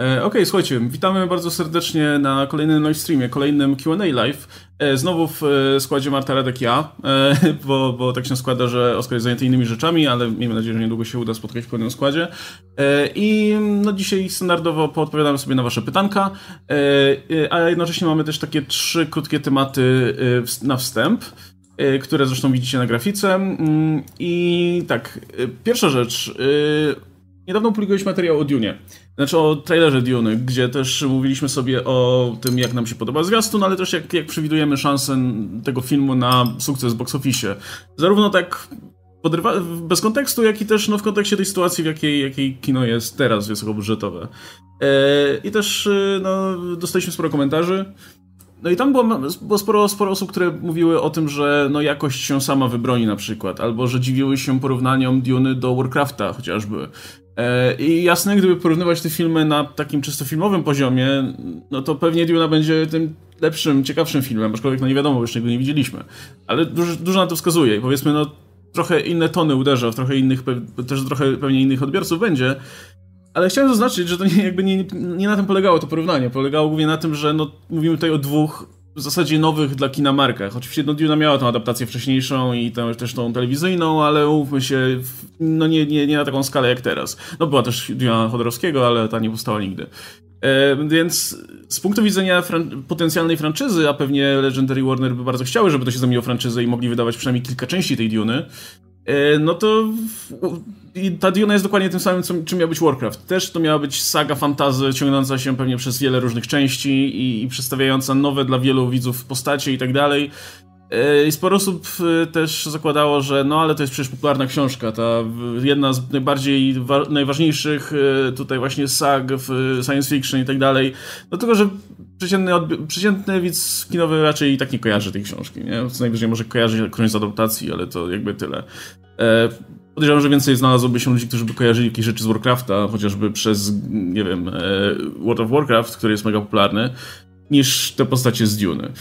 E, Okej, okay, słuchajcie, witamy bardzo serdecznie na kolejnym live streamie, kolejnym Q&A live. E, znowu w e, składzie Marta Radek ja, bo, bo tak się składa, że Oskar jest zajęty innymi rzeczami, ale miejmy nadzieję, że niedługo się uda spotkać w pełnym składzie. I no, dzisiaj standardowo poodpowiadamy sobie na wasze pytanka, a jednocześnie mamy też takie trzy krótkie tematy na wstęp które zresztą widzicie na grafice. Mm, I tak, pierwsza rzecz. Niedawno publikowaliśmy materiał o Dune. Znaczy o trailerze Dune, gdzie też mówiliśmy sobie o tym, jak nam się podoba zwiastun, ale też jak, jak przewidujemy szansę tego filmu na sukces w box office. Zarówno tak bez kontekstu, jak i też no, w kontekście tej sytuacji, w jakiej, jakiej kino jest teraz wysokobudżetowe. E, I też e, no, dostaliśmy sporo komentarzy. No i tam było, było sporo, sporo osób, które mówiły o tym, że no, jakość się sama wybroni na przykład, albo że dziwiły się porównaniom Duny do Warcrafta chociażby. E, I jasne, gdyby porównywać te filmy na takim czysto filmowym poziomie, no to pewnie Duna będzie tym lepszym, ciekawszym filmem, aczkolwiek no nie wiadomo, jeszcze go nie widzieliśmy. Ale dużo, dużo na to wskazuje i powiedzmy, no trochę inne tony uderza, w trochę innych, też trochę pewnie innych odbiorców będzie. Ale chciałem zaznaczyć, że to nie, jakby nie, nie na tym polegało to porównanie. Polegało głównie na tym, że no, mówimy tutaj o dwóch w zasadzie nowych dla kina markach. Oczywiście no, Duna miała tą adaptację wcześniejszą i tę, też tą telewizyjną, ale umówmy się, no nie, nie, nie na taką skalę jak teraz. No była też Duna Chodorowskiego, ale ta nie powstała nigdy. E, więc z punktu widzenia fran potencjalnej franczyzy, a pewnie Legendary Warner by bardzo chciały, żeby to się zamieniło franczyzę i mogli wydawać przynajmniej kilka części tej Duny, e, no to ta Duna jest dokładnie tym samym, czym miał być Warcraft. Też to miała być saga fantazy ciągnąca się pewnie przez wiele różnych części i, i przedstawiająca nowe dla wielu widzów postacie i tak dalej. E, I sporo osób e, też zakładało, że no ale to jest przecież popularna książka, ta jedna z najbardziej najważniejszych e, tutaj właśnie sag w science fiction i tak dalej. Tylko, że przeciętny, przeciętny widz kinowy raczej i tak nie kojarzy tej książki, nie? Co najwyżej może kojarzy którąś z adaptacji, ale to jakby tyle. Podejrzewam, że więcej znalazłoby się ludzi, którzy by kojarzyli jakieś rzeczy z Warcrafta, chociażby przez, nie wiem, World of Warcraft, który jest mega popularny, niż te postacie z Dune.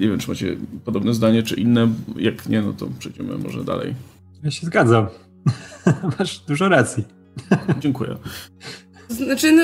Nie wiem, czy macie podobne zdanie, czy inne. Jak nie, no to przejdziemy może dalej. Ja się zgadzam. Masz dużo racji. Dziękuję. Znaczy, no,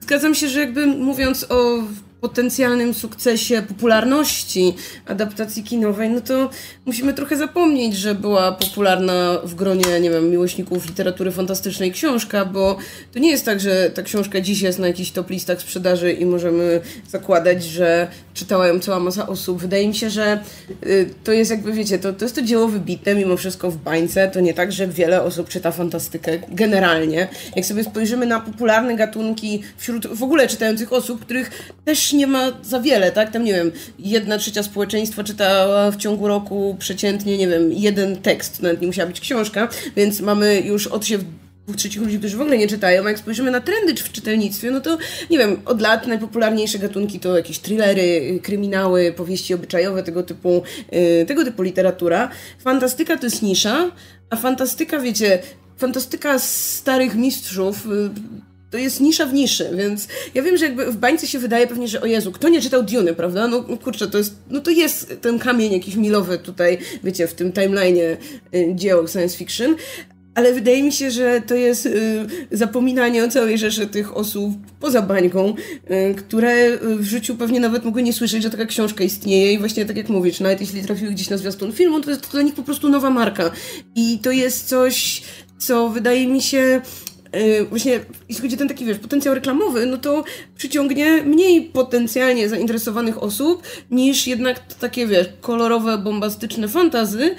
zgadzam się, że jakby mówiąc o potencjalnym sukcesie popularności adaptacji kinowej, no to musimy trochę zapomnieć, że była popularna w gronie, nie wiem, miłośników literatury fantastycznej książka, bo to nie jest tak, że ta książka dziś jest na jakichś top listach sprzedaży i możemy zakładać, że czytała ją cała masa osób. Wydaje mi się, że y, to jest jakby, wiecie, to, to jest to dzieło wybite mimo wszystko w bańce. To nie tak, że wiele osób czyta fantastykę generalnie. Jak sobie spojrzymy na popularne gatunki wśród w ogóle czytających osób, których też nie ma za wiele, tak? Tam, nie wiem, jedna trzecia społeczeństwa czytała w ciągu roku przeciętnie, nie wiem, jeden tekst, nawet nie musiała być książka, więc mamy już odsiew dwóch trzecich ludzi, którzy w ogóle nie czytają, a jak spojrzymy na trendy w czytelnictwie, no to nie wiem, od lat najpopularniejsze gatunki to jakieś thrillery, kryminały, powieści obyczajowe, tego typu, yy, tego typu literatura. Fantastyka to jest nisza, a fantastyka, wiecie, fantastyka starych mistrzów, yy, to jest nisza w niszy, więc ja wiem, że jakby w bańce się wydaje pewnie, że o Jezu, kto nie czytał Duny, prawda? No, no kurczę, to jest, no to jest ten kamień jakiś milowy tutaj, wiecie, w tym timeline'ie y, dzieł science fiction, ale wydaje mi się, że to jest y, zapominanie o całej rzeszy tych osób poza bańką, y, które w życiu pewnie nawet mogły nie słyszeć, że taka książka istnieje i właśnie tak jak mówisz, nawet jeśli trafiły gdzieś na zwiastun filmu, to jest dla nich po prostu nowa marka. I to jest coś, co wydaje mi się Y, właśnie jeśli chodzi o ten taki, wiesz, potencjał reklamowy, no to przyciągnie mniej potencjalnie zainteresowanych osób niż jednak takie, wiesz, kolorowe, bombastyczne fantazy,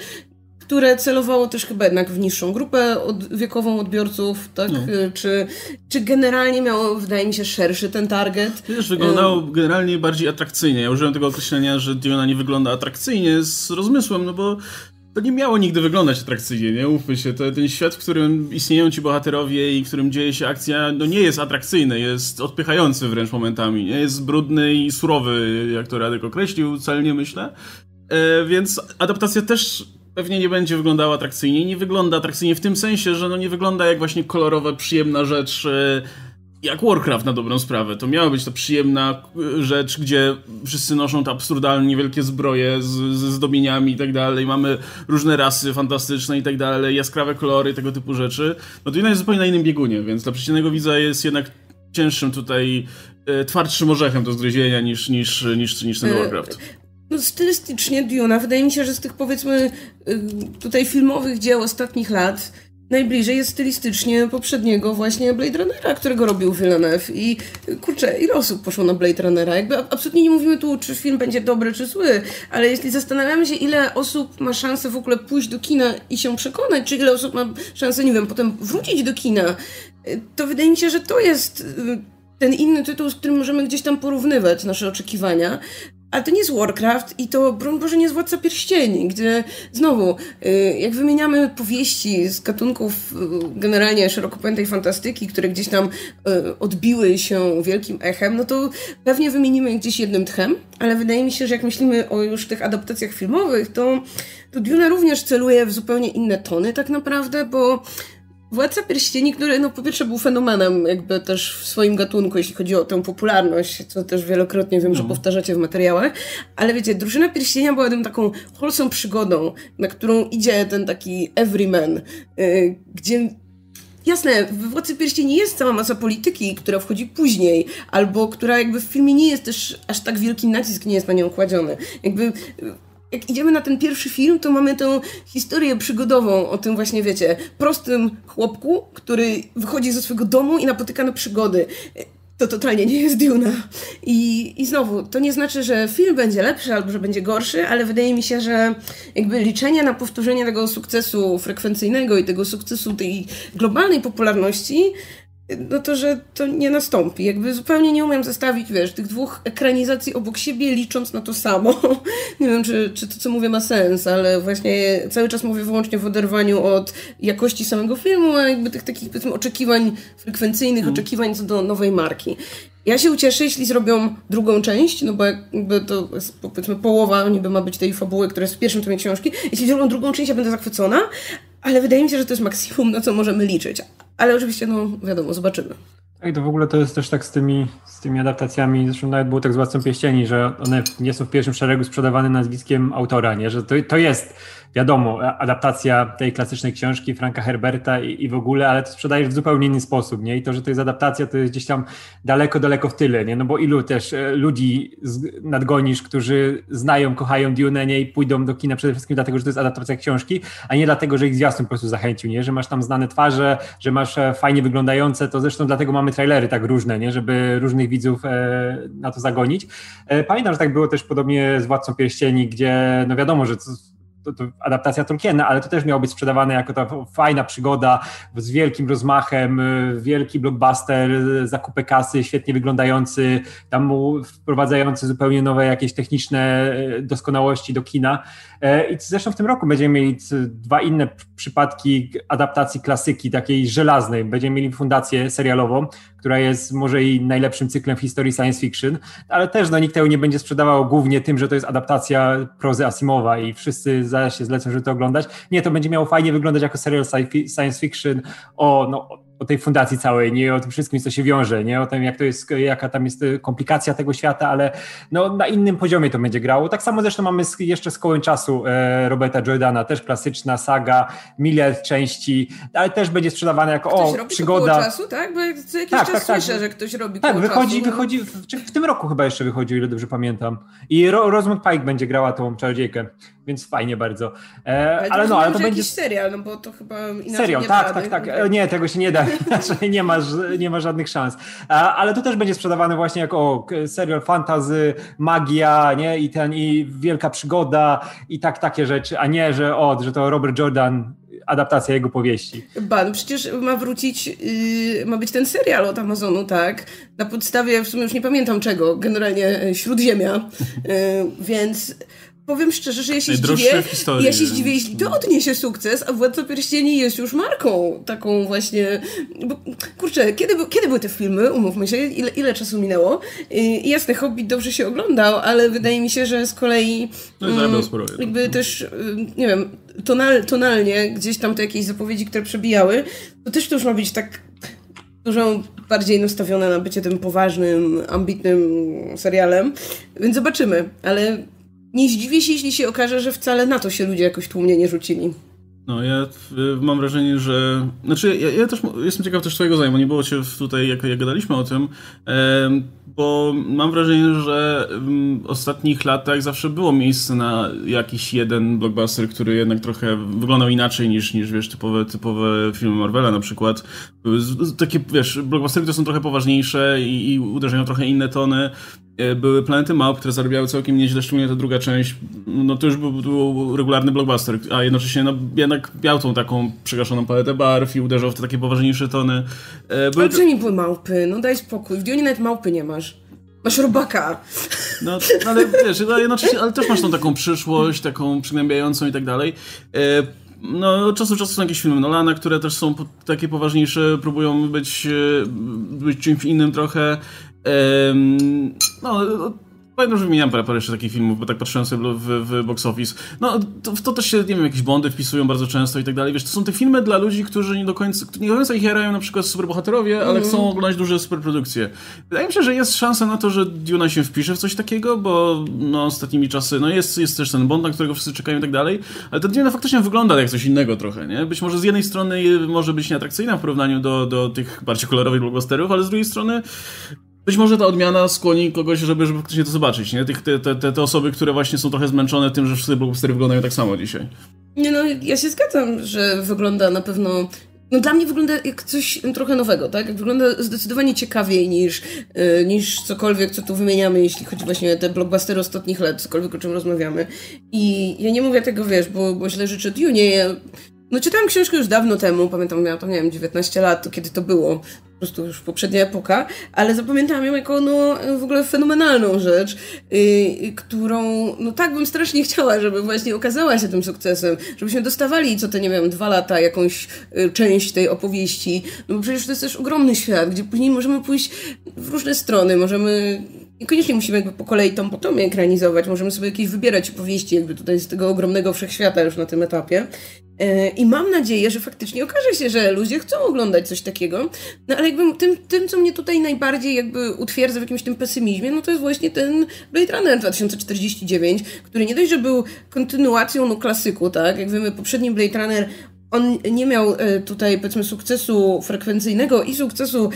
które celowało też chyba jednak w niższą grupę od, wiekową odbiorców, tak? No. Y, czy, czy generalnie miało, wydaje mi się, szerszy ten target? Wiesz, wyglądało um, generalnie bardziej atrakcyjnie. Ja użyłem tego określenia, że Diona nie wygląda atrakcyjnie z rozmysłem, no bo to nie miało nigdy wyglądać atrakcyjnie, nie? Ufmy się, to, ten świat, w którym istnieją ci bohaterowie i w którym dzieje się akcja, no nie jest atrakcyjny, jest odpychający wręcz momentami, nie? Jest brudny i surowy, jak to Radek określił, celnie myślę. E, więc adaptacja też pewnie nie będzie wyglądała atrakcyjnie. Nie wygląda atrakcyjnie w tym sensie, że no nie wygląda jak właśnie kolorowa, przyjemna rzecz e, jak Warcraft na dobrą sprawę. To miała być ta przyjemna e, rzecz, gdzie wszyscy noszą te absurdalnie niewielkie zbroje z, ze zdobieniami i tak dalej. Mamy różne rasy fantastyczne i tak dalej, jaskrawe kolory, tego typu rzeczy. No to jest zupełnie na innym biegunie, więc dla przeciętnego widza jest jednak cięższym tutaj, e, twardszym orzechem do zgryzienia niż, niż, niż, niż ten Warcraft. No, stylistycznie Duna, wydaje mi się, że z tych powiedzmy tutaj filmowych dzieł ostatnich lat najbliżej jest stylistycznie poprzedniego właśnie Blade Runnera, którego robił Villeneuve i kurczę, ile osób poszło na Blade Runnera? Jakby absolutnie nie mówimy tu, czy film będzie dobry, czy zły, ale jeśli zastanawiamy się, ile osób ma szansę w ogóle pójść do kina i się przekonać, czy ile osób ma szansę, nie wiem, potem wrócić do kina, to wydaje mi się, że to jest y, ten inny tytuł, z którym możemy gdzieś tam porównywać nasze oczekiwania. Ale to nie jest Warcraft i to, broń Boże, nie jest Władca Pierścieni, gdzie znowu, y, jak wymieniamy powieści z gatunków y, generalnie szeroko pojętej fantastyki, które gdzieś tam y, odbiły się wielkim echem, no to pewnie wymienimy gdzieś jednym tchem, ale wydaje mi się, że jak myślimy o już tych adaptacjach filmowych, to, to Duna również celuje w zupełnie inne tony tak naprawdę, bo Władca Pierścieni, który no po pierwsze był fenomenem jakby też w swoim gatunku, jeśli chodzi o tę popularność, co też wielokrotnie wiem, no. że powtarzacie w materiałach, ale wiecie, Drużyna Pierścienia była tym taką wholesome przygodą, na którą idzie ten taki everyman, yy, gdzie Jasne, w Władcy Pierścieni jest cała masa polityki, która wchodzi później, albo która jakby w filmie nie jest też aż tak wielki nacisk nie jest na nią kładziony. Jakby jak idziemy na ten pierwszy film, to mamy tę historię przygodową o tym właśnie, wiecie, prostym chłopku, który wychodzi ze swojego domu i napotyka na przygody. To totalnie nie jest Duna. I, I znowu, to nie znaczy, że film będzie lepszy albo że będzie gorszy, ale wydaje mi się, że jakby liczenie na powtórzenie tego sukcesu frekwencyjnego i tego sukcesu tej globalnej popularności no to, że to nie nastąpi. Jakby zupełnie nie umiem zestawić, wiesz, tych dwóch ekranizacji obok siebie, licząc na to samo. nie wiem, czy, czy to, co mówię, ma sens, ale właśnie cały czas mówię wyłącznie w oderwaniu od jakości samego filmu, a jakby tych takich, powiedzmy, oczekiwań frekwencyjnych, mm. oczekiwań co do nowej marki. Ja się ucieszę, jeśli zrobią drugą część, no bo jakby to jest powiedzmy połowa niby ma być tej fabuły, która jest w pierwszym tomie książki. Jeśli zrobią drugą część, ja będę zachwycona, ale wydaje mi się, że to jest maksimum, na co możemy liczyć. Ale oczywiście, no wiadomo, zobaczymy. Tak, to w ogóle to jest też tak z tymi, z tymi adaptacjami, zresztą nawet było tak z Władcą Pieścieni, że one nie są w pierwszym szeregu sprzedawane nazwiskiem autora, nie? że to, to jest wiadomo, adaptacja tej klasycznej książki Franka Herberta i, i, w ogóle, ale to sprzedajesz w zupełnie inny sposób, nie? I to, że to jest adaptacja, to jest gdzieś tam daleko, daleko w tyle, nie? No bo ilu też e, ludzi nadgonisz, którzy znają, kochają Dune, nie? I pójdą do kina przede wszystkim dlatego, że to jest adaptacja książki, a nie dlatego, że ich zwiastun po prostu zachęcił, nie? Że masz tam znane twarze, że masz e, fajnie wyglądające, to zresztą dlatego mamy trailery tak różne, nie? Żeby różnych widzów e, na to zagonić. Pamiętam, że tak było też podobnie z Władcą Pierścieni, gdzie no wiadomo, że to, to adaptacja Tolkiena, ale to też miało być sprzedawane jako ta fajna przygoda z wielkim rozmachem, y, wielki blockbuster, y, zakupy kasy, świetnie wyglądający, tam wprowadzający zupełnie nowe jakieś techniczne y, doskonałości do kina. E, I zresztą w tym roku będziemy mieli dwa inne przypadki adaptacji klasyki, takiej żelaznej. Będziemy mieli fundację serialową, która jest może i najlepszym cyklem w historii science fiction, ale też no, nikt tego nie będzie sprzedawał głównie tym, że to jest adaptacja prozy Asimowa i wszyscy zaraz się zlecą, żeby to oglądać. Nie, to będzie miało fajnie wyglądać jako serial science fiction o no, o tej fundacji całej, nie o tym wszystkim, co się wiąże, nie o tym, jak to jest, jaka tam jest komplikacja tego świata, ale no, na innym poziomie to będzie grało. Tak samo zresztą mamy jeszcze z kołem czasu e, Roberta Jordana, też klasyczna saga, miliard części, ale też będzie sprzedawana jako ktoś o, robi przygoda. koło czasu, tak? Bo co jakiś tak, czas tak, tak. słyszę, że ktoś robi Tak, wychodzi, czasu. wychodzi, w, w, tym roku chyba jeszcze wychodził, ile dobrze pamiętam. I Ro, Rosamund Pike będzie grała tą czarodziejkę więc fajnie bardzo. E, ale, ale no, ale to będzie serial, no bo to chyba inaczej Serial, tak, tak, tak. E, nie, tego się nie da, nie ma, nie ma żadnych szans. Ale to też będzie sprzedawane właśnie jako serial fantazy, magia, nie? I ten i wielka przygoda i tak takie rzeczy, a nie, że o, że to Robert Jordan adaptacja jego powieści. Ba, no przecież ma wrócić, yy, ma być ten serial od Amazonu, tak? Na podstawie, w sumie już nie pamiętam czego, generalnie e, Śródziemia, yy, więc powiem szczerze, że ja się zdziwię, ja się zdziwię, jeśli to odniesie sukces, a Władca Pierścieni jest już marką taką właśnie, bo, kurczę, kiedy, kiedy były te filmy, umówmy się, ile, ile czasu minęło? I jasne, Hobbit dobrze się oglądał, ale wydaje mi się, że z kolei no, mm, sporo, jakby też, y, nie wiem, tonal, tonalnie gdzieś tam te jakieś zapowiedzi, które przebijały, to też to już ma być tak dużo bardziej nastawione na bycie tym poważnym, ambitnym serialem, więc zobaczymy, ale nie zdziwię się, jeśli się okaże, że wcale na to się ludzie jakoś tłumnie nie rzucili. No, ja mam wrażenie, że. Znaczy, ja, ja też jestem ciekaw też Twojego zajmu. Nie było Cię tutaj, jak, jak gadaliśmy o tym, bo mam wrażenie, że w ostatnich latach zawsze było miejsce na jakiś jeden blockbuster, który jednak trochę wyglądał inaczej niż, niż wiesz, typowe, typowe filmy Marvela na przykład. Takie, wiesz, blockbustery, które są trochę poważniejsze i, i uderzają trochę inne tony. E, były Planety Małp, które zarabiały całkiem nieźle, szczególnie ta druga część. No to już był, był regularny blockbuster, a jednocześnie no, jednak miał tą taką przygaszoną paletę barw i uderzał w te takie poważniejsze tony. E, były... Ale były małpy, no daj spokój. W Dionie nawet małpy nie masz. Masz robaka. No, ale wiesz, ale, jednocześnie, ale też masz tą taką przyszłość, taką przygnębiającą i tak dalej. E, no, od czasu do czasu są jakieś filmy Nolana, które też są takie poważniejsze, próbują być, być czymś innym trochę. No, Pamiętam, że wymieniałem parę, parę jeszcze takich filmów, bo tak patrzyłem sobie w, w box office. No, to, to, też się, nie wiem, jakieś bondy wpisują bardzo często i tak dalej. Wiesz, to są te filmy dla ludzi, którzy nie do końca, nie do końca ich jarają na przykład superbohaterowie, ale mm. chcą oglądać duże superprodukcje. Wydaje mi się, że jest szansa na to, że Duna się wpisze w coś takiego, bo no, ostatnimi czasy, no jest, jest też ten bond, na którego wszyscy czekają i tak dalej, ale ta Duna faktycznie wygląda jak coś innego trochę, nie? Być może z jednej strony może być nieatrakcyjna w porównaniu do, do tych bardziej kolorowych blockbusterów, ale z drugiej strony być może ta odmiana skłoni kogoś, żeby, żeby faktycznie to zobaczyć, nie? Tych, te, te, te osoby, które właśnie są trochę zmęczone tym, że wszystkie blockbustery wyglądają tak samo dzisiaj. Nie no, ja się zgadzam, że wygląda na pewno no dla mnie wygląda jak coś trochę nowego, tak? Wygląda zdecydowanie ciekawiej niż, yy, niż cokolwiek, co tu wymieniamy, jeśli chodzi właśnie o te blockbustery ostatnich lat, cokolwiek o czym rozmawiamy. I ja nie mówię tego, wiesz, bo, bo źle życzę Dune. Ja, no czytałam książkę już dawno temu, pamiętam, miałam tam, nie wiem, 19 lat, to kiedy to było. Po prostu już poprzednia epoka, ale zapamiętałam ją jako no, w ogóle fenomenalną rzecz, yy, którą no tak bym strasznie chciała, żeby właśnie okazała się tym sukcesem, żebyśmy dostawali co te, nie wiem, dwa lata jakąś yy, część tej opowieści, no bo przecież to jest też ogromny świat, gdzie później możemy pójść w różne strony, możemy Niekoniecznie musimy jakby po kolei tą potomie ekranizować, możemy sobie jakieś wybierać opowieści jakby tutaj z tego ogromnego wszechświata już na tym etapie. E, I mam nadzieję, że faktycznie okaże się, że ludzie chcą oglądać coś takiego. No ale jakby tym, tym, co mnie tutaj najbardziej jakby utwierdza w jakimś tym pesymizmie, no to jest właśnie ten Blade Runner 2049, który nie dość, że był kontynuacją no klasyku, tak? Jak wiemy, poprzedni Blade Runner on nie miał e, tutaj, powiedzmy, sukcesu frekwencyjnego i sukcesu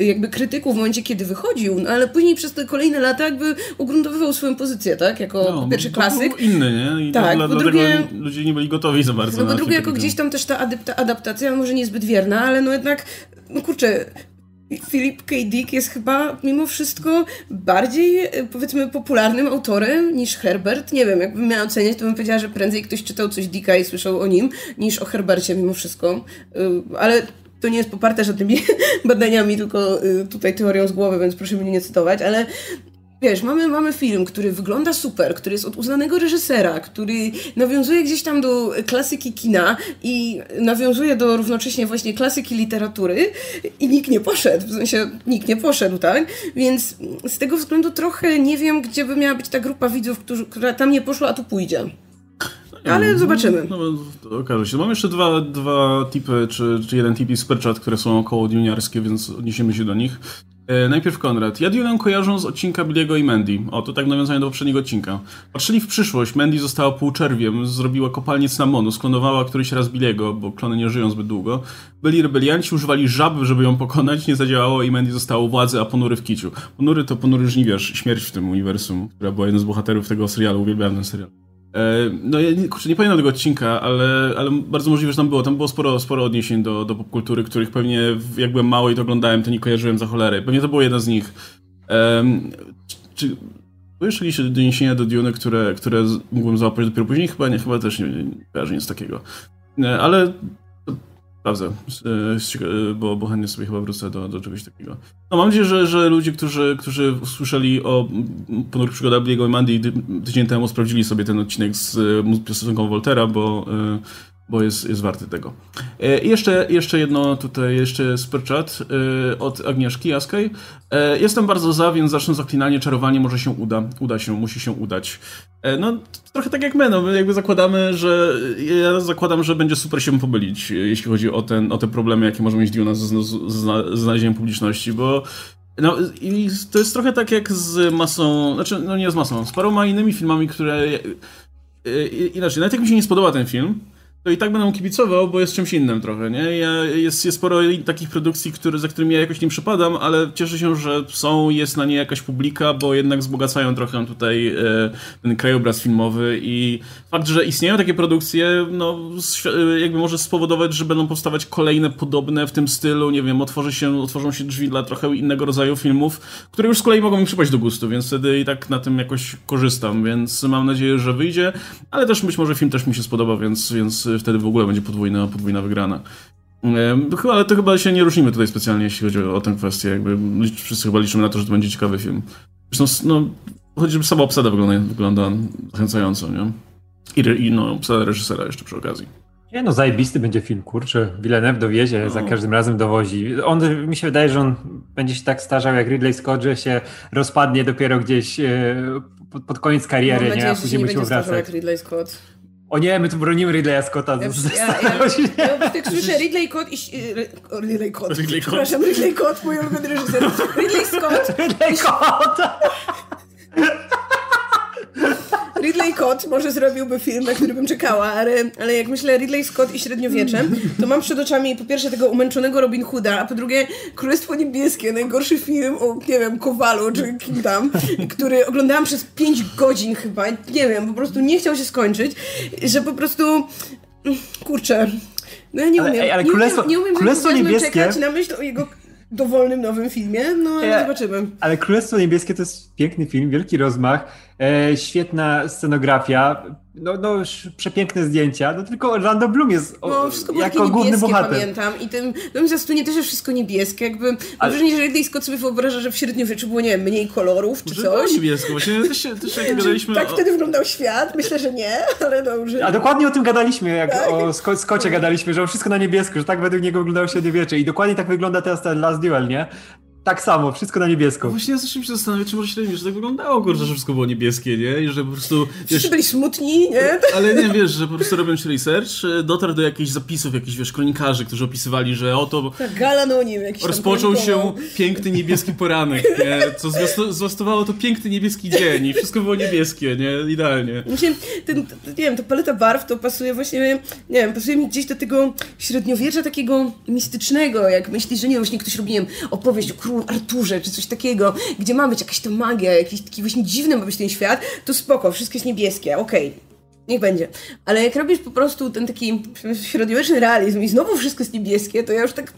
jakby krytyków w momencie, kiedy wychodził, no ale później przez te kolejne lata jakby ugruntowywał swoją pozycję, tak? Jako no, pierwszy klasyk. Był inny, nie? I tak, dla, dlatego drugie, ludzie nie byli gotowi za bardzo. No po drugie, jako gdzieś tam też ta adaptacja, może niezbyt wierna, ale no jednak, no kurczę, Philip K. Dick jest chyba mimo wszystko bardziej, e, powiedzmy, popularnym autorem niż Herbert. Nie wiem, jakbym miała oceniać, to bym powiedziała, że prędzej ktoś czytał coś Dicka i słyszał o nim, niż o Herbercie mimo wszystko. E, ale to nie jest poparte żadnymi badaniami, tylko y, tutaj teorią z głowy, więc proszę mnie nie cytować, ale Wiesz, mamy, mamy film, który wygląda super, który jest od uznanego reżysera, który nawiązuje gdzieś tam do klasyki kina i nawiązuje do równocześnie właśnie klasyki literatury i nikt nie poszedł, w sensie nikt nie poszedł, tak? Więc z tego względu trochę nie wiem, gdzie by miała być ta grupa widzów, która tam nie poszła, a tu pójdzie. Ale mm, zobaczymy. No, no, okaże się. Mam jeszcze dwa, dwa tipy, czy, czy jeden tip i superchat, które są około juniarskie, więc odniesiemy się do nich. E, najpierw Konrad. Ja Dune kojarzą z odcinka Billiego i Mandy. O, to tak nawiązanie do poprzedniego odcinka. Patrzyli w przyszłość. Mandy została półczerwiem, zrobiła kopalnię cynamonu, sklonowała któryś raz Billiego, bo klony nie żyją zbyt długo. Byli rebelianci, używali żab, żeby ją pokonać, nie zadziałało i Mandy zostało władzy, a ponury w kiciu. Ponury to ponury żniwiarz, śmierć w tym uniwersum, która była jednym z bohaterów tego serialu, uwielbiałem ten serial. E, no ja kurczę, nie pamiętam tego odcinka, ale, ale bardzo możliwe, że tam było. Tam było sporo, sporo odniesień do, do popkultury, których pewnie jak byłem mały i to oglądałem, to nie kojarzyłem za cholerę. Pewnie to było jeden z nich. Um, czy były jeszcze jakieś doniesienia do Dune, które, które mógłbym załapać dopiero później? Chyba nie, chyba też nie, nie kojarzę nic takiego. E, ale sprawdzę, e, bo, bo chętnie sobie chyba wrócę do, do czegoś takiego. No mam nadzieję, że, że ludzie, którzy, którzy słyszeli o ponurych przygodach Bliego i Mandy tydzień temu sprawdzili sobie ten odcinek z piosenką Voltera, bo bo jest, jest warty tego. E, jeszcze, jeszcze jedno tutaj, jeszcze super chat e, od Agnieszki Jaskiej. E, jestem bardzo za, więc zacznę zaklinanie, czarowanie może się uda. Uda się, musi się udać. No, trochę tak jak my, no, my jakby zakładamy, że ja zakładam, że będzie super się pomylić, jeśli chodzi o, ten, o te problemy, jakie może mieć Duna z, z, z znalezieniem publiczności, bo no i to jest trochę tak jak z masą, znaczy no nie z masą, z paroma innymi filmami, które inaczej, nawet jak mi się nie spodoba ten film, to i tak będę mu kibicował, bo jest czymś innym trochę, nie? Ja, jest, jest sporo takich produkcji, które, za którymi ja jakoś nie przypadam, ale cieszę się, że są, jest na nie jakaś publika, bo jednak wzbogacają trochę tutaj e, ten krajobraz filmowy i fakt, że istnieją takie produkcje, no jakby może spowodować, że będą powstawać kolejne podobne w tym stylu, nie wiem, otworzy się, otworzą się drzwi dla trochę innego rodzaju filmów, które już z kolei mogą mi przypaść do gustu, więc wtedy i tak na tym jakoś korzystam, więc mam nadzieję, że wyjdzie, ale też być może film też mi się spodoba, więc, więc wtedy w ogóle będzie podwójna, podwójna wygrana. Ale to chyba się nie różnimy tutaj specjalnie, jeśli chodzi o, o tę kwestię. Jakby wszyscy chyba liczymy na to, że to będzie ciekawy film. Zresztą, no, chociażby sama obsada wygląda, wygląda zachęcająco, nie? I, i no, obsada reżysera jeszcze przy okazji. Nie no, zajebisty będzie film, kurczę. Villeneuve dowiezie, no. za każdym razem dowozi. On, mi się wydaje, że on będzie się tak starzał jak Ridley Scott, że się rozpadnie dopiero gdzieś e, pod, pod, koniec kariery, nadzieję, nie? A później będzie wracać. jak Ridley Scott. O nie, my tu bronimy Ridleya Scotta. Ja, ja, ja, ja, ja tak słyszę Ridley Scott i... Ridley Scott. Ridley Przepraszam, Ridley Scott, mój ulubiony reżyser. Ridley Scott. Ridley Scott. Ridley Scott może zrobiłby film, na który bym czekała, ale, ale jak myślę Ridley Scott i średniowieczem, to mam przed oczami po pierwsze tego umęczonego Robin Hooda, a po drugie Królestwo Niebieskie, najgorszy film o, nie wiem, Kowalu czy kim tam, który oglądałam przez 5 godzin chyba, nie wiem, po prostu nie chciał się skończyć, że po prostu, kurczę, no ja nie umiem, ale, ej, ale nie, królestwo, nie, nie umiem królestwo niebieskie... czekać na myśl o jego dowolnym nowym filmie, no ale ja, zobaczymy. Ale Królestwo Niebieskie to jest piękny film, wielki rozmach, świetna scenografia, no, no przepiękne zdjęcia, no tylko Orlando Bloom jest o, no, wszystko jako główny bohater. pamiętam i tym, no mi zastunie też jest wszystko niebieskie, jakby mam Ale... wrażenie, że Ridley Scott sobie wyobraża, że w średniowieczu było, nie wiem, mniej kolorów czy Może coś. niebiesko, właśnie też, też jak gadaliśmy Tak o... wtedy wyglądał świat, myślę, że nie, ale dobrze. A dokładnie o tym gadaliśmy, jak tak? o Sco gadaliśmy, że wszystko na niebiesko, że tak według niego wyglądało średniowiecze i dokładnie tak wygląda teraz ten Last Duel, nie? Tak samo, wszystko na niebiesko. Właśnie ja zacząłem się zastanawiać, czy może się że tak wyglądało, kurczę, że wszystko było niebieskie, nie? I że po prostu... Wszyscy byli smutni, nie? Ale nie, wiesz, że po prostu robiąc research, e, dotarł do jakichś zapisów, jakichś, wiesz, kronikarzy, którzy opisywali, że oto... Tak, galanonim jakiś Rozpoczął się piękny niebieski poranek, nie? Co zwiastowało to piękny niebieski dzień i wszystko było niebieskie, nie? Idealnie. Właśnie, ten, nie wiem, ta paleta barw to pasuje właśnie, nie wiem, pasuje mi gdzieś do tego średniowiecza takiego mistycznego, jak myślisz, że nie wiem, właśnie ktoś robi, nie wiem, opowieść o królu Arturze, czy coś takiego, gdzie ma być jakaś to magia, jakiś taki właśnie dziwny ma być ten świat, to spoko, wszystko jest niebieskie, okej. Okay. Niech będzie. Ale jak robisz po prostu ten taki średniowieczny realizm i znowu wszystko jest niebieskie, to ja już tak...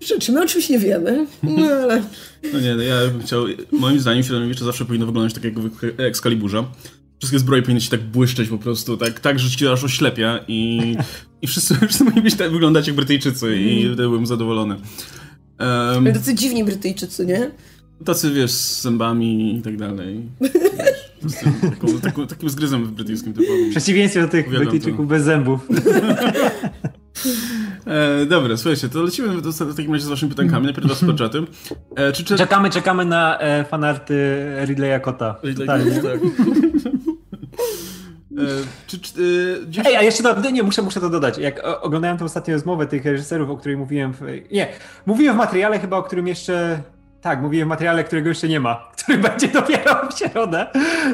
Rzeczy my oczywiście nie wiemy, no ale... No nie, no ja bym chciał... Moim zdaniem średniowiecze zawsze powinno wyglądać tak jak w Excaliburze. Wszystkie zbroje powinny się tak błyszczeć po prostu, tak, tak że ci aż oślepia i, i wszyscy, wszyscy powinni być tak wyglądać jak Brytyjczycy i mm. byłem zadowolony. Um, tacy dziwni Brytyjczycy, nie? Tacy, wiesz, z zębami i tak dalej. taką, taką, takim zgryzem brytyjskim typowym. W przeciwieństwie do tych Brytyjczyków to. bez zębów. E, dobra, słuchajcie, to lecimy do, w takim razie z waszymi pytankami. Najpierw do superchaty. E, czy, czy... Czekamy, czekamy na e, fanarty Ridleya Cotta. Ridley, tak. E, czy, czy, e, Ej, a jeszcze do, nie, muszę, muszę to dodać. Jak oglądałem tę ostatnią rozmowę tych reżyserów, o której mówiłem. W, nie, mówiłem w materiale chyba, o którym jeszcze. Tak, mówiłem w materiale, którego jeszcze nie ma, który będzie dopiero w środę.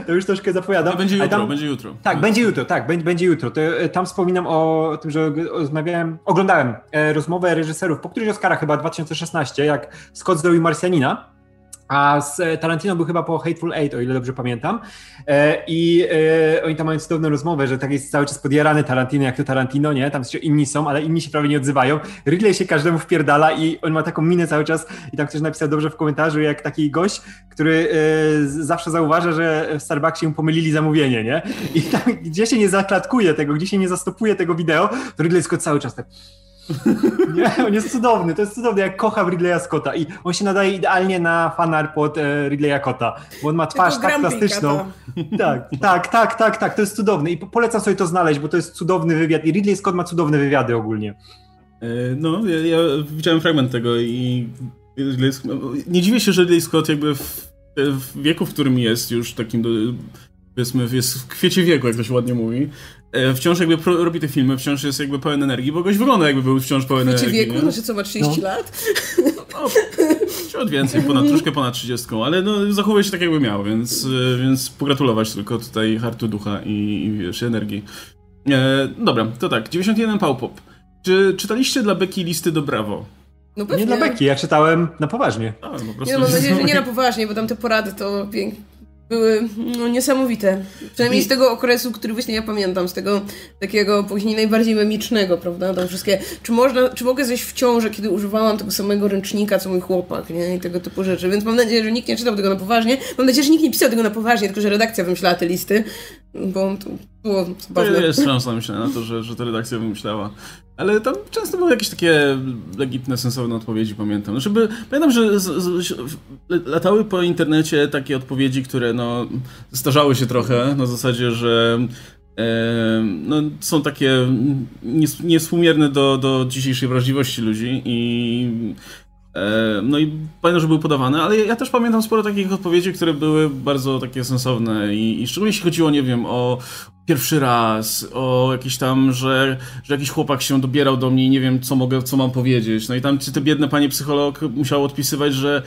To już troszkę zapowiadam. będzie jutro, tam, będzie jutro. Tak, będzie jutro, tak, będzie, będzie jutro. To, e, tam wspominam o tym, że rozmawiałem, oglądałem rozmowę reżyserów po którymś Oscara chyba 2016, jak Scott zrobił Marsjanina a z e, Tarantino był chyba po Hateful Eight, o ile dobrze pamiętam. E, I e, oni tam mają cudowną rozmowę, że tak jest cały czas podjarany Tarantino, jak to Tarantino, nie? Tam inni są, ale inni się prawie nie odzywają. Ridley się każdemu wpierdala i on ma taką minę cały czas i tam ktoś napisał dobrze w komentarzu, jak taki gość, który zawsze zauważa, że w Starbucksie mu pomylili zamówienie, nie? I tam, gdzie się nie zaklatkuje tego, gdzie się nie zastopuje tego wideo, to Ridley Scott cały czas tak nie, on jest cudowny, to jest cudowny, jak kocha Ridleya Scotta i on się nadaje idealnie na fanar pod e, Ridleya Scotta, bo on ma twarz tak plastyczną. Tak, tak, tak, tak, tak, to jest cudowne i polecam sobie to znaleźć, bo to jest cudowny wywiad i Ridley Scott ma cudowne wywiady ogólnie. E, no, ja, ja widziałem fragment tego i nie dziwię się, że Ridley Scott jakby w, w wieku, w którym jest już takim powiedzmy, jest w kwiecie wieku, jak to się ładnie mówi, wciąż jakby pro, robi te filmy, wciąż jest jakby pełen energii, bo goś wygląda jakby był wciąż pełen Wiecie energii. wieku? Znaczy co, ma 30 no. lat? No, od więcej, ponad, troszkę ponad 30, ale no, zachowuje się tak jakby miał, więc, e, więc pogratulować tylko tutaj hartu ducha i, i wiesz, energii. E, dobra, to tak, 91 Pałpop. Czy czytaliście dla Beki listy do Brawo? No nie dla Beki, ja czytałem na poważnie. A, no po prostu... Nie, no, mam nadzieję, że nie na poważnie, bo tam te porady to pięknie były no, niesamowite. Przynajmniej z tego okresu, który właśnie ja pamiętam, z tego takiego później najbardziej memicznego, prawda? Tam wszystkie, czy można, czy mogę zejść w ciążę, kiedy używałam tego samego ręcznika, co mój chłopak, nie? I tego typu rzeczy. Więc mam nadzieję, że nikt nie czytał tego na poważnie. Mam nadzieję, że nikt nie pisał tego na poważnie, tylko że redakcja wymyślała te listy, bo to było zabawne. To jest szansa, myślę, na to, że, że ta redakcja wymyślała. Ale tam często były jakieś takie legitne, sensowne odpowiedzi, pamiętam. Znaczy, by, pamiętam, że z, z, latały po internecie takie odpowiedzi, które no, starzały się trochę, na zasadzie, że e, no, są takie nies, niewspółmierne do, do dzisiejszej wrażliwości ludzi i no i pamiętam, że były podawane, ale ja też pamiętam sporo takich odpowiedzi, które były bardzo takie sensowne i, i szczególnie jeśli chodziło, nie wiem, o pierwszy raz, o jakiś tam, że, że jakiś chłopak się dobierał do mnie i nie wiem, co mogę, co mam powiedzieć. No i tam te biedne panie psycholog musiało odpisywać, że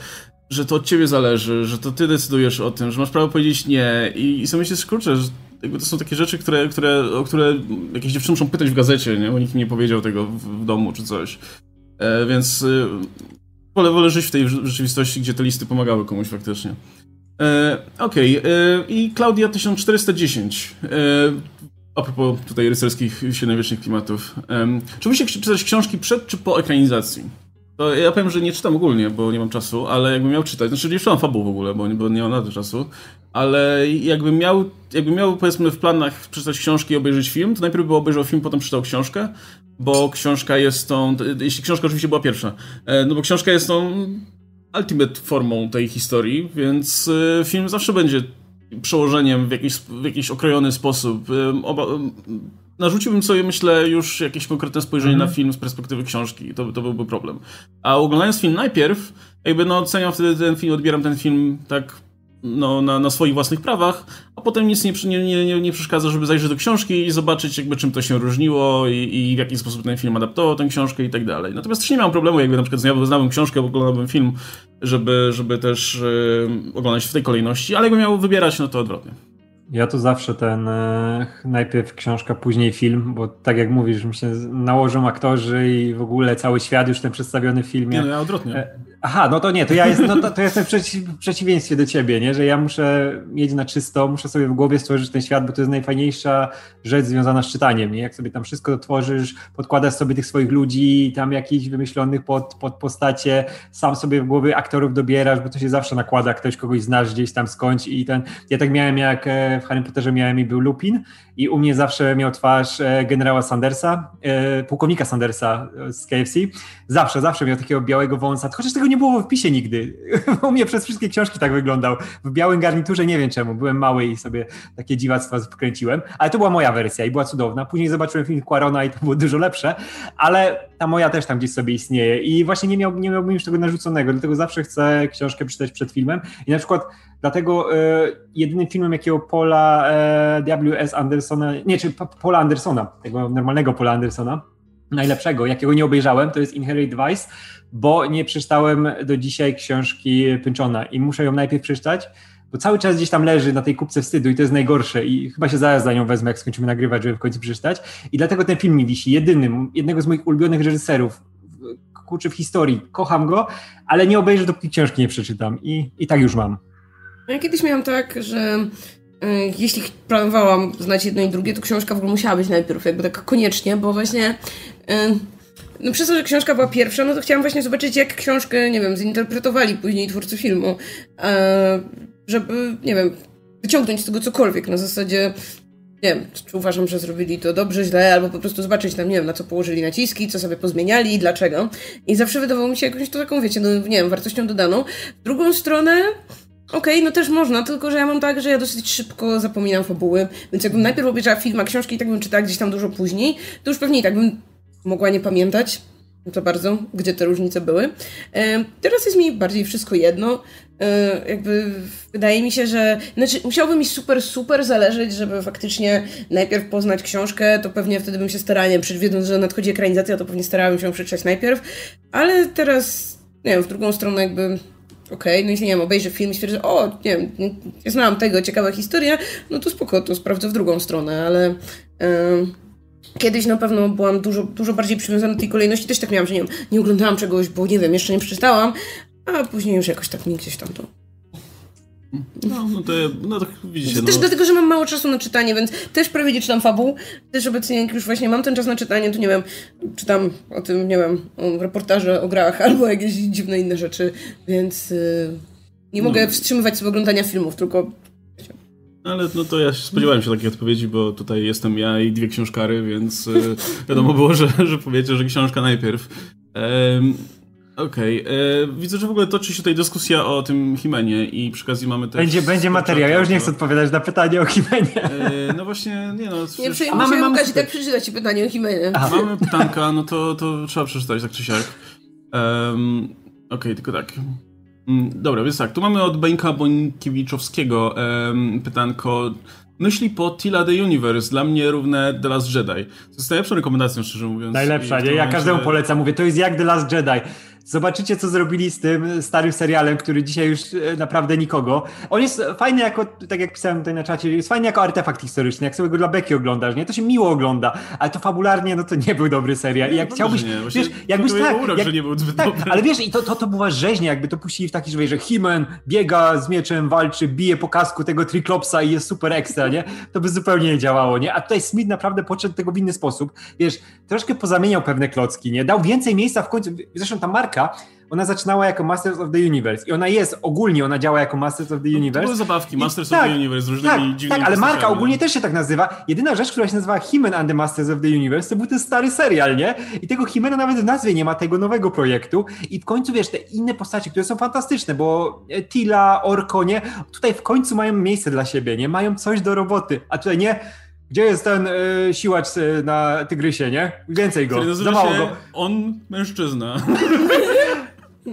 że to od ciebie zależy, że to ty decydujesz o tym, że masz prawo powiedzieć nie i, i sobie myślisz, że jakby to są takie rzeczy, które, które, o które jakieś dziewczyny muszą pytać w gazecie, nie? bo nikt nie powiedział tego w, w domu czy coś. E, więc y, wolę, wolę żyć w tej rzeczywistości, gdzie te listy pomagały komuś faktycznie. E, Okej, okay. e, i Klaudia 1410. E, a propos tutaj rycerskich średniowiecznych klimatów. E, czy musicie czytać książki przed czy po ekranizacji? To ja powiem, że nie czytam ogólnie, bo nie mam czasu, ale jakbym miał czytać, znaczy nie czytam fabuł w ogóle, bo nie, bo nie mam na to czasu, ale jakbym miał, jakbym miał powiedzmy w planach przeczytać książki i obejrzeć film, to najpierw by obejrzał film, potem czytał książkę, bo książka jest tą, jeśli książka oczywiście była pierwsza, e, no bo książka jest tą ultimate formą tej historii, więc e, film zawsze będzie przełożeniem w jakiś, w jakiś okrojony sposób. E, oba, narzuciłbym sobie, myślę, już jakieś konkretne spojrzenie mm. na film z perspektywy książki. To, to byłby problem. A oglądając film najpierw, jakby no oceniam wtedy ten film, odbieram ten film tak no, na, na swoich własnych prawach, a potem nic nie, nie, nie, nie przeszkadza, żeby zajrzeć do książki i zobaczyć jakby czym to się różniło i, i w jaki sposób ten film adaptował tę książkę i tak dalej. Natomiast też nie mam problemu, jakby na przykład znałem książkę, oglądałbym film, żeby, żeby też yy, oglądać w tej kolejności, ale jakbym miał wybierać, no to odwrotnie. Ja to zawsze ten e, najpierw książka, później film, bo tak jak mówisz, mi się nałożą aktorzy i w ogóle cały świat już ten przedstawiony w filmie. Nie, no ja odwrotnie. Aha, no to nie, to ja jest, no to, to jestem w, w przeciwieństwie do ciebie, nie? że ja muszę mieć na czysto, muszę sobie w głowie stworzyć ten świat, bo to jest najfajniejsza rzecz związana z czytaniem. Nie? Jak sobie tam wszystko tworzysz, podkładasz sobie tych swoich ludzi, tam jakichś wymyślonych pod, pod postacie, sam sobie w głowie aktorów dobierasz, bo to się zawsze nakłada, ktoś kogoś znasz gdzieś tam skądś i ten, ja tak miałem jak e, w Harry Potterze miałem i był Lupin i u mnie zawsze miał twarz e, generała Sandersa, e, pułkownika Sandersa z KFC. Zawsze, zawsze miał takiego białego wąsa, chociaż tego nie było w wpisie nigdy. U mnie przez wszystkie książki tak wyglądał. W białym garniturze nie wiem czemu, byłem mały i sobie takie dziwactwa wkręciłem, ale to była moja wersja i była cudowna. Później zobaczyłem film Quarona i to było dużo lepsze, ale ta moja też tam gdzieś sobie istnieje i właśnie nie, miał, nie miałbym już tego narzuconego, dlatego zawsze chcę książkę przeczytać przed filmem i na przykład Dlatego e, jedynym filmem, jakiego Paula e, W.S. Andersona, nie, czy Paula Andersona, tego normalnego Paula Andersona, najlepszego, jakiego nie obejrzałem, to jest Inherit Vice, bo nie przeczytałem do dzisiaj książki Pynczona i muszę ją najpierw przeczytać, bo cały czas gdzieś tam leży na tej kupce wstydu i to jest najgorsze i chyba się zaraz za nią wezmę, jak skończymy nagrywać, żeby w końcu przeczytać. I dlatego ten film mi wisi, jedynym, jednego z moich ulubionych reżyserów, kurczę w historii, kocham go, ale nie obejrzę, dopóki książki nie przeczytam. I, i tak już mam. Ja kiedyś miałam tak, że y, jeśli planowałam znać jedno i drugie, to książka w ogóle musiała być najpierw, jakby tak koniecznie, bo właśnie no przez to, że książka była pierwsza, no to chciałam właśnie zobaczyć, jak książkę, nie wiem, zinterpretowali później twórcy filmu, żeby, nie wiem, wyciągnąć z tego cokolwiek, na zasadzie nie wiem, czy uważam, że zrobili to dobrze, źle, albo po prostu zobaczyć tam, nie wiem, na co położyli naciski, co sobie pozmieniali i dlaczego. I zawsze wydawało mi się jakąś to taką, wiecie, no nie wiem, wartością dodaną. W drugą stronę Okej, okay, no też można, tylko że ja mam tak, że ja dosyć szybko zapominam fabuły, więc jakbym najpierw obejrzała film, a książki i tak bym czytała gdzieś tam dużo później, to już pewnie i tak bym mogła nie pamiętać za bardzo, gdzie te różnice były. Teraz jest mi bardziej wszystko jedno. E, jakby wydaje mi się, że znaczy musiałby mi super, super zależeć, żeby faktycznie najpierw poznać książkę, to pewnie wtedy bym się staranie, wiedząc, że nadchodzi ekranizacja, to pewnie starałabym się przeczytać najpierw, ale teraz, nie wiem, w drugą stronę jakby okej, okay, no jeśli nie wiem, obejrzę film i stwierdzę, o, nie wiem, nie, znałam tego, ciekawa historia, no to spoko, to sprawdzę w drugą stronę, ale yy, Kiedyś na pewno byłam dużo, dużo bardziej przywiązana do tej kolejności. Też tak miałam, że nie, wiem, nie oglądałam czegoś, bo nie wiem, jeszcze nie przeczytałam, a później już jakoś tak mi gdzieś tam to no, no to, no to widzicie. Też no. dlatego, że mam mało czasu na czytanie, więc też prawie nie czytam fabuł. Też obecnie, jak już właśnie mam ten czas na czytanie, to nie wiem, czytam o tym, nie wiem, o reportaże o grach albo jakieś dziwne inne rzeczy, więc yy, nie mogę no. wstrzymywać sobie oglądania filmów, tylko ale no to ja spodziewałem się takiej odpowiedzi, bo tutaj jestem ja i dwie książkary, więc y, wiadomo było, że, że powiecie, że książka najpierw. Okej, okay. widzę, że w ogóle toczy się tutaj dyskusja o tym Himenie i przy okazji mamy też... Będzie, będzie materiał, ja już nie chcę odpowiadać na pytanie o Himenie. E, no właśnie, nie no... Nie przejmuj mamy, się, mamy... Łukasz, tak przeczytać ci pytanie o Himenie. Aha. Mamy pytanka, no to, to trzeba przeczytać tak czy siak. Um, Okej, okay, tylko tak. Mm, dobra, więc tak, tu mamy od Beńka Bońkiewiczowskiego um, pytanko... Myśli po Tila the Universe dla mnie równe The Last Jedi. To jest najlepszą rekomendacją, szczerze mówiąc. Najlepsza, nie? Ja każdemu polecam, mówię, to jest jak The Last Jedi. Zobaczycie, co zrobili z tym starym serialem, który dzisiaj już e, naprawdę nikogo. On jest fajny jako, tak jak pisałem tutaj na czacie, jest fajny jako artefakt historyczny. Jak sobie go dla Beki oglądasz, nie? To się miło ogląda, ale to fabularnie, no to nie był dobry serial. I jak no chciałbyś, nie. wiesz, jakbyś tak, urok, jak, że nie był zbyt tak, dobry. ale wiesz, i to, to, to była rzeźnia, jakby to puścili w taki, że, że Himen biega z mieczem, walczy, bije po kasku tego Triklopsa i jest super ekstra, nie? To by zupełnie nie działało, nie? A tutaj Smith naprawdę podszedł tego w inny sposób. Wiesz, troszkę pozamieniał pewne klocki, nie? Dał więcej miejsca w końcu, zresztą ta marka ona zaczynała jako Masters of the Universe i ona jest, ogólnie ona działa jako Masters of the Universe. To były zabawki, Masters I, of tak, the Universe z różnymi tak, dziwnymi Tak, ale marka ogólnie też się tak nazywa. Jedyna rzecz, która się nazywa He-Man and the Masters of the Universe, to był ten stary serial, nie? I tego He-Mana nawet w nazwie nie ma, tego nowego projektu. I w końcu, wiesz, te inne postacie, które są fantastyczne, bo Tila, Orko, nie? Tutaj w końcu mają miejsce dla siebie, nie? Mają coś do roboty, a tutaj nie gdzie jest ten y, siłacz y, na tygrysie, nie? Więcej go, za mało go. On mężczyzna.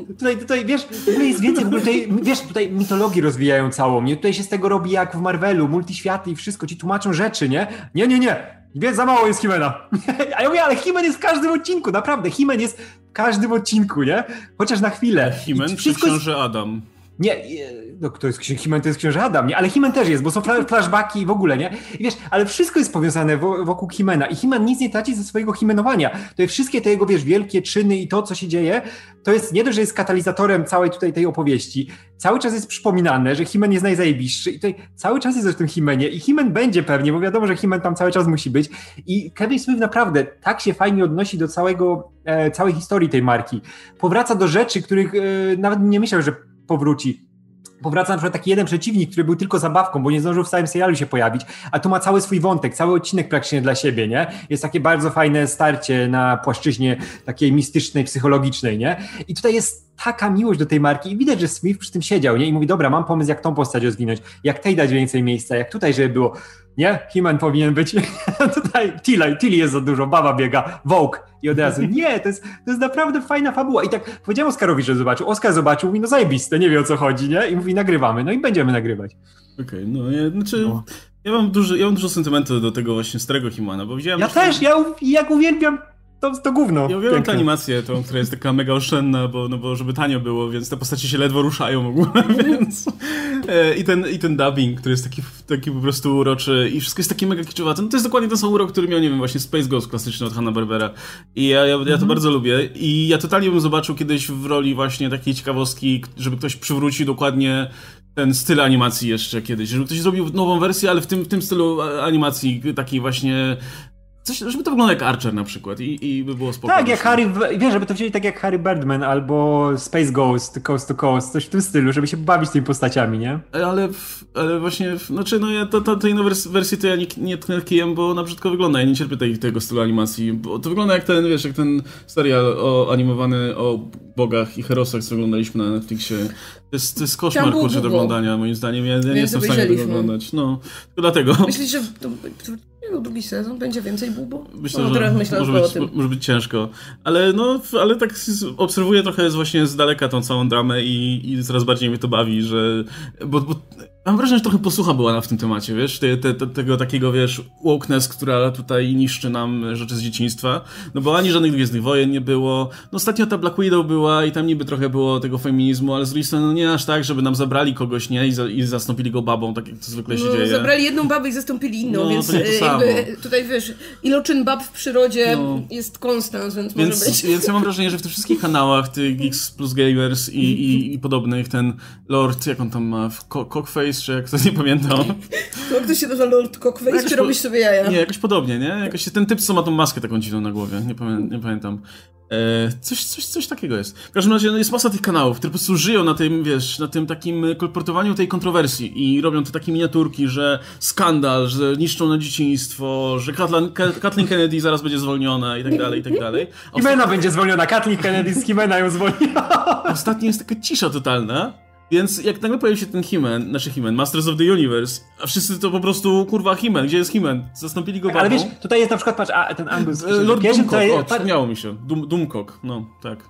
Tutaj, tutaj, wiesz, tutaj jest więcej, tutaj, wiesz, tutaj mitologii rozwijają całą, nie? Tutaj się z tego robi jak w Marvelu, multiświaty i wszystko, ci tłumaczą rzeczy, nie? Nie, nie, nie, więc za mało jest Himena. A ja mówię, ale Himen jest w każdym odcinku, naprawdę, Himen jest w każdym odcinku, nie? Chociaż na chwilę. Himen czy książę jest... Adam? Nie, no to jest Himen, to jest książę Adam, nie? Ale Himen też jest, bo są flashbacki i w ogóle, nie? I wiesz, ale wszystko jest powiązane wokół Himena i Himen nic nie traci ze swojego himenowania. To wszystkie te jego, wiesz, wielkie czyny i to, co się dzieje, to jest nie dość, że jest katalizatorem całej tutaj tej opowieści, cały czas jest przypominane, że Himen jest najzajebistszy i tutaj cały czas jest o tym Himenie i Himen będzie pewnie, bo wiadomo, że Himen tam cały czas musi być i Kevin Smith naprawdę tak się fajnie odnosi do całego, e, całej historii tej marki. Powraca do rzeczy, których e, nawet nie myślał, że powróci powraca na przykład taki jeden przeciwnik, który był tylko zabawką, bo nie zdążył w całym serialu się pojawić, a tu ma cały swój wątek, cały odcinek praktycznie dla siebie, nie? Jest takie bardzo fajne starcie na płaszczyźnie takiej mistycznej, psychologicznej, nie? I tutaj jest taka miłość do tej marki i widać, że Smith przy tym siedział, nie? I mówi, dobra, mam pomysł, jak tą postać rozwinąć, jak tej dać więcej miejsca, jak tutaj, żeby było, nie? He-Man powinien być, tutaj Tilly, Tilly jest za dużo, baba biega, Vogue i od razu, nie, to jest, to jest naprawdę fajna fabuła. I tak powiedziałem Oskarowi, że zobaczył, Oskar zobaczył, mówi, no zajebiste, nie wie o co chodzi, nie? I mówi, nagrywamy, no i będziemy nagrywać. Okej, okay, no, ja, znaczy... No. Ja mam, duży, ja mam dużo sentymentu do tego właśnie starego Himana, bo widziałem... Ja też, ja jak uwielbiam to, to gówno. Ja uwielbiam tę animację, tą, która jest taka mega oszczędna, bo, no bo żeby tanio było, więc te postacie się ledwo ruszają w ogóle, więc... E, I ten, I ten dubbing, który jest taki, taki po prostu uroczy i wszystko jest takie mega kiczowate. No to jest dokładnie ten sam urok, który miał, nie wiem, właśnie Space Ghost klasyczny od Hanna-Barbera. I ja, ja, ja to mhm. bardzo lubię. I ja totalnie bym zobaczył kiedyś w roli właśnie takiej ciekawostki, żeby ktoś przywrócił dokładnie ten styl animacji jeszcze kiedyś, żeby ktoś zrobił nową wersję, ale w tym, w tym stylu animacji takiej właśnie Coś, żeby to wyglądało jak Archer na przykład i, i by było spokojnie. Tak, jak Harry, wiesz, żeby to wzięli tak jak Harry Birdman albo Space Ghost, Coast to Coast, coś w tym stylu, żeby się bawić tymi postaciami, nie? Ale, ale właśnie, znaczy, no ja to, to, tej nowej wersji to ja nie, nie tknę kijem, bo na brzydko wygląda, ja nie cierpię tej, tego stylu animacji, bo to wygląda jak ten, wiesz, jak ten serial o, animowany o bogach i herosach, co oglądaliśmy na Netflixie. To jest, to jest koszmar, kurczę, do oglądania, moim zdaniem, ja, ja nie jestem w stanie tego oglądać, no, to dlatego. Myślisz, że to, no, drugi sezon będzie więcej bubo? Myślę, no, że myślę może, być, może być ciężko. Ale no, ale tak obserwuję trochę właśnie z daleka tą całą dramę i, i coraz bardziej mnie to bawi, że... Bo, bo Mam wrażenie, że trochę posłucha była w tym temacie, wiesz, te, te, te, tego takiego, wiesz, wokeness, która tutaj niszczy nam rzeczy z dzieciństwa, no bo ani żadnych Gwiezdnych Wojen nie było, no ostatnio ta Black Widow była i tam niby trochę było tego feminizmu, ale z drugiej strony no nie aż tak, żeby nam zabrali kogoś, nie, i, za, i zastąpili go babą, tak jak to zwykle się No, dzieje. zabrali jedną babę i zastąpili inną, No, więc to to e, jakby tutaj wiesz, iloczyn bab w przyrodzie No. jest konstans, więc, może Więc, być. więc ja mam wrażenie, że w tych wszystkich kanałach, tych Geeks plus Gamers i, i, i podobnych, ten Lord, jak on tam ma, Co- Cockface, czy jak to nie pamiętam. No, ktoś się nazywa Lord Cockface, Jakoś czy po- robisz sobie jaja? Nie, jakoś podobnie, nie? Jakoś ten typ, co ma tą maskę taką dziwną na głowie, nie, pamię nie pamiętam. E, coś, coś, coś takiego jest. W każdym razie no jest masa tych kanałów, które po prostu żyją na tym, wiesz, na tym takim kolportowaniu tej kontrowersji i robią te takie miniaturki, że skandal, że niszczą na dzieciństwo, że Kathleen, Ka- Kathleen Kennedy zaraz będzie zwolniona i tak dalej, i tak dalej. A Himena będzie zwolniona, Kathleen Kennedy z Himena ją zwolniła. Ostatnio jest taka cisza totalna, więc jak nagle pojawił się ten He-Man, znaczy He-Man, Masters of the Universe, a wszyscy to po prostu, kurwa, He-Man, gdzie jest He-Man? Zastąpili go babą. Ale wiesz, tutaj jest na przykład, patrz, a ten Angus, E, Lord pierwszym Doomcock, trailer- o, mi się. Doom, Doomcock, no, tak.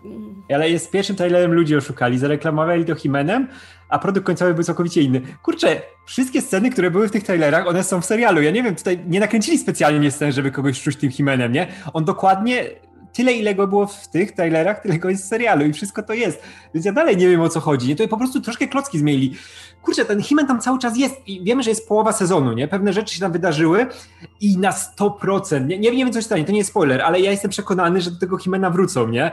Ale jest pierwszym trailerem ludzi oszukali, zareklamowali to Himenem, a produkt końcowy był całkowicie inny. Kurczę, wszystkie sceny, które były w tych trailerach, one są w serialu. Ja nie wiem, tutaj nie nakręcili specjalnie scen, żeby kogoś czuć tym Himenem, nie? On dokładnie tyle, ile go było w tych trailerach, tyle go jest w serialu i wszystko to jest. Więc ja dalej nie wiem, o co chodzi. Nie? To po prostu troszkę klocki zmienili. Kurczę, ten Himen tam cały czas jest i wiemy, że jest połowa sezonu, nie? Pewne rzeczy się tam wydarzyły i na 100%, nie, nie wiem, co się stanie, to nie jest spoiler, ale ja jestem przekonany, że do tego Himena wrócą, nie? E,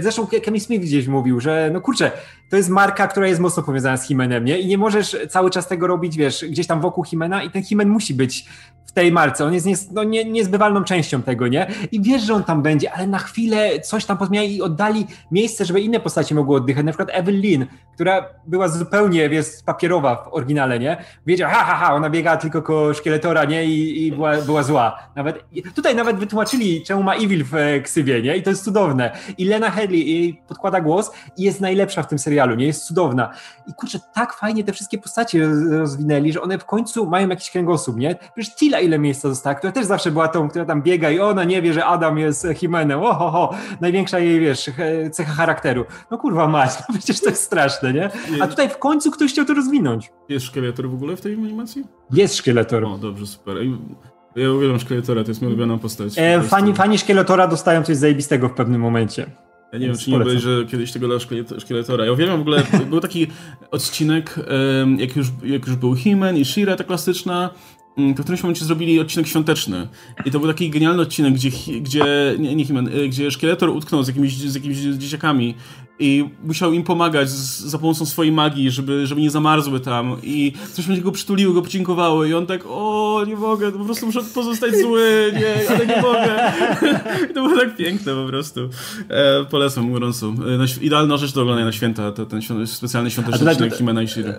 Zresztą Kevin Smith gdzieś mówił, że no kurczę, to jest marka, która jest mocno powiązana z Himenem, nie? I nie możesz cały czas tego robić, wiesz, gdzieś tam wokół Himena i ten Himen musi być w tej marce, on jest nie, no, nie, niezbywalną częścią tego, nie? I wiesz, że on tam będzie, ale na chwilę coś tam pozmieniali i oddali miejsce, żeby inne postacie mogły oddychać, na przykład Evelyn, która była zupełnie, wiesz, papierowa w oryginale, nie? Wiedział, ha, ha, ha, ona biegała tylko koło szkieletora, nie? I, i była, była zła. Nawet, tutaj nawet wytłumaczyli, czemu ma Evil w e, ksywie, nie? I to jest cudowne. I Lena Headley jej podkłada głos i jest najlepsza w tym serialu, nie? Jest cudowna. I kurczę, tak fajnie te wszystkie postacie roz- rozwinęli, że one w końcu mają jakiś kręgosłup, nie? Przecież Tila ile miejsca została, która też zawsze była tą, która tam biega i ona nie wie, że Adam jest Himenem. Oho, ho, największa jej, wiesz, cecha charakteru. No kurwa mać, no przecież to jest straszne, nie? A tutaj w końcu ktoś chciał to rozwinąć. Jest szkieletor w ogóle w tej animacji? Jest szkieletor. O, dobrze, super. Ja uwielbiam szkieletora, to jest moja ulubiona postać. Po E, fani, fani szkieletora dostają coś zajebistego w pewnym momencie. Ja nie wiem, Więc czy nie polecam. byłeś, że kiedyś tego szkieleto- szkieletora. Ja uwielbiam w ogóle, był taki odcinek, jak już, jak już był He-Man i She-Ra, ta klasyczna, to w którymś momencie zrobili odcinek świąteczny. I to był taki genialny odcinek, gdzie, gdzie nie, nie y, gdzie szkieletor utknął z jakimiś, z jakimiś dzieciakami i musiał im pomagać z, za pomocą swojej magii, żeby, żeby nie zamarzły tam i coś będzie go przytuliły, go podziękowały i on tak, o, nie mogę, po prostu muszę pozostać zły, nie, ale nie mogę. I to było tak piękne po prostu. E, polecam gorąco. E, idealna rzecz do oglądania na święta, to, ten świąt, specjalny świąteczny tutaj- odcinek Himena i Shira.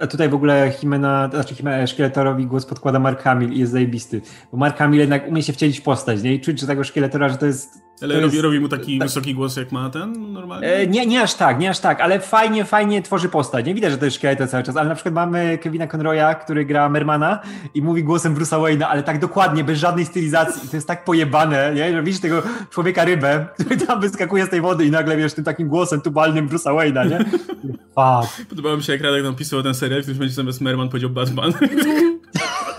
A tutaj w ogóle Himena, znaczy Himena, szkieletorowi głos podkłada Mark Hamill i jest zajebisty. Bo Mark Hamill jednak umie się wcielić w postać, nie? I czuć, że tego szkieletora, że to jest... Ale to robi, jest, robi mu taki tak. wysoki głos, jak ma ten normalnie? E, nie, nie aż tak, nie aż tak, ale fajnie, fajnie tworzy postać. Nie widać, że to jest szkieletor cały czas, ale na przykład mamy Kevina Conroya, który gra Mermana i mówi głosem Bruce'a Wayne'a, ale tak dokładnie, bez żadnej stylizacji. I to jest tak pojebane, nie? Że widzisz tego człowieka rybę, który tam wyskakuje z tej wody i nagle wiesz tym takim głosem tubalnym Bruce'a Wayne'a, nie? Fuck. Podobało mi się, jak Radek napisał ten serial, w którym będzie zamiast Merman powiedział Batman.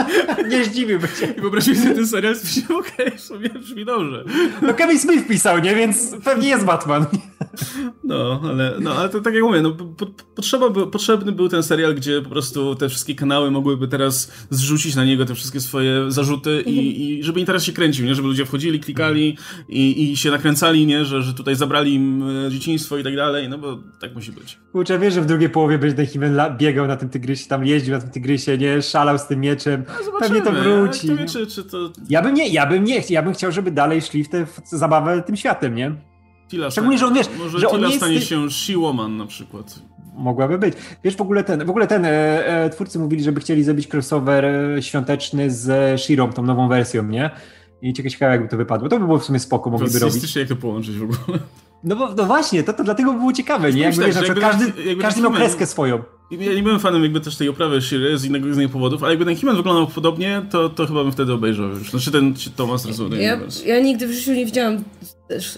Nie zdziwiłby się. I wyobraziłem sobie ten serial i stwierdziłem, okej, w sumie brzmi dobrze. No Kevin Smith pisał, nie? Więc pewnie jest Batman. No, ale, no, ale to tak jak mówię, no, po, potrzeba, by, potrzebny był ten serial, gdzie po prostu te wszystkie kanały mogłyby teraz zrzucić na niego te wszystkie swoje zarzuty i, i żeby interes się kręcił, nie? Żeby ludzie wchodzili, klikali i, i się nakręcali, nie? Że, że tutaj zabrali im e, dzieciństwo i tak dalej, no bo tak musi być. Kurczę, wiesz, że w drugiej połowie będzie ten Himen biegał na tym tygrysie, tam jeździł na tym tygrysie, nie? Szalał z tym mieczem. Pewnie to wróci. Kto wie, czy, czy to Ja bym nie, ja bym nie, ja bym chciał, żeby dalej szli w tę zabawę tym światem, nie? Tila Szczególnie, że on, wiesz, może że on Tila jest stanie ty- się She-Woman na przykład. Mogłaby być. Wiesz, w ogóle ten, w ogóle ten, e, e, twórcy mówili, żeby chcieli zrobić crossover e, świąteczny z Shirą, tą nową wersją, nie? I ciekawe, ciekawe, jakby to wypadło. To by było w sumie spoko, mogliby robić. Jak to połączyć w ogóle? No bo no właśnie, to, to dlatego by było ciekawe, nie? Jakby, tak, wiesz, jakby- każdy, jakby każdy miał kreskę swoją. Ja nie byłem fanem jakby też tej oprawy Shiry z innego, z innych powodów, ale jakby ten Himen wyglądał podobnie, to, to chyba bym wtedy obejrzał już. Znaczy ten Thomas Result ja, ja nigdy w życiu nie widziałam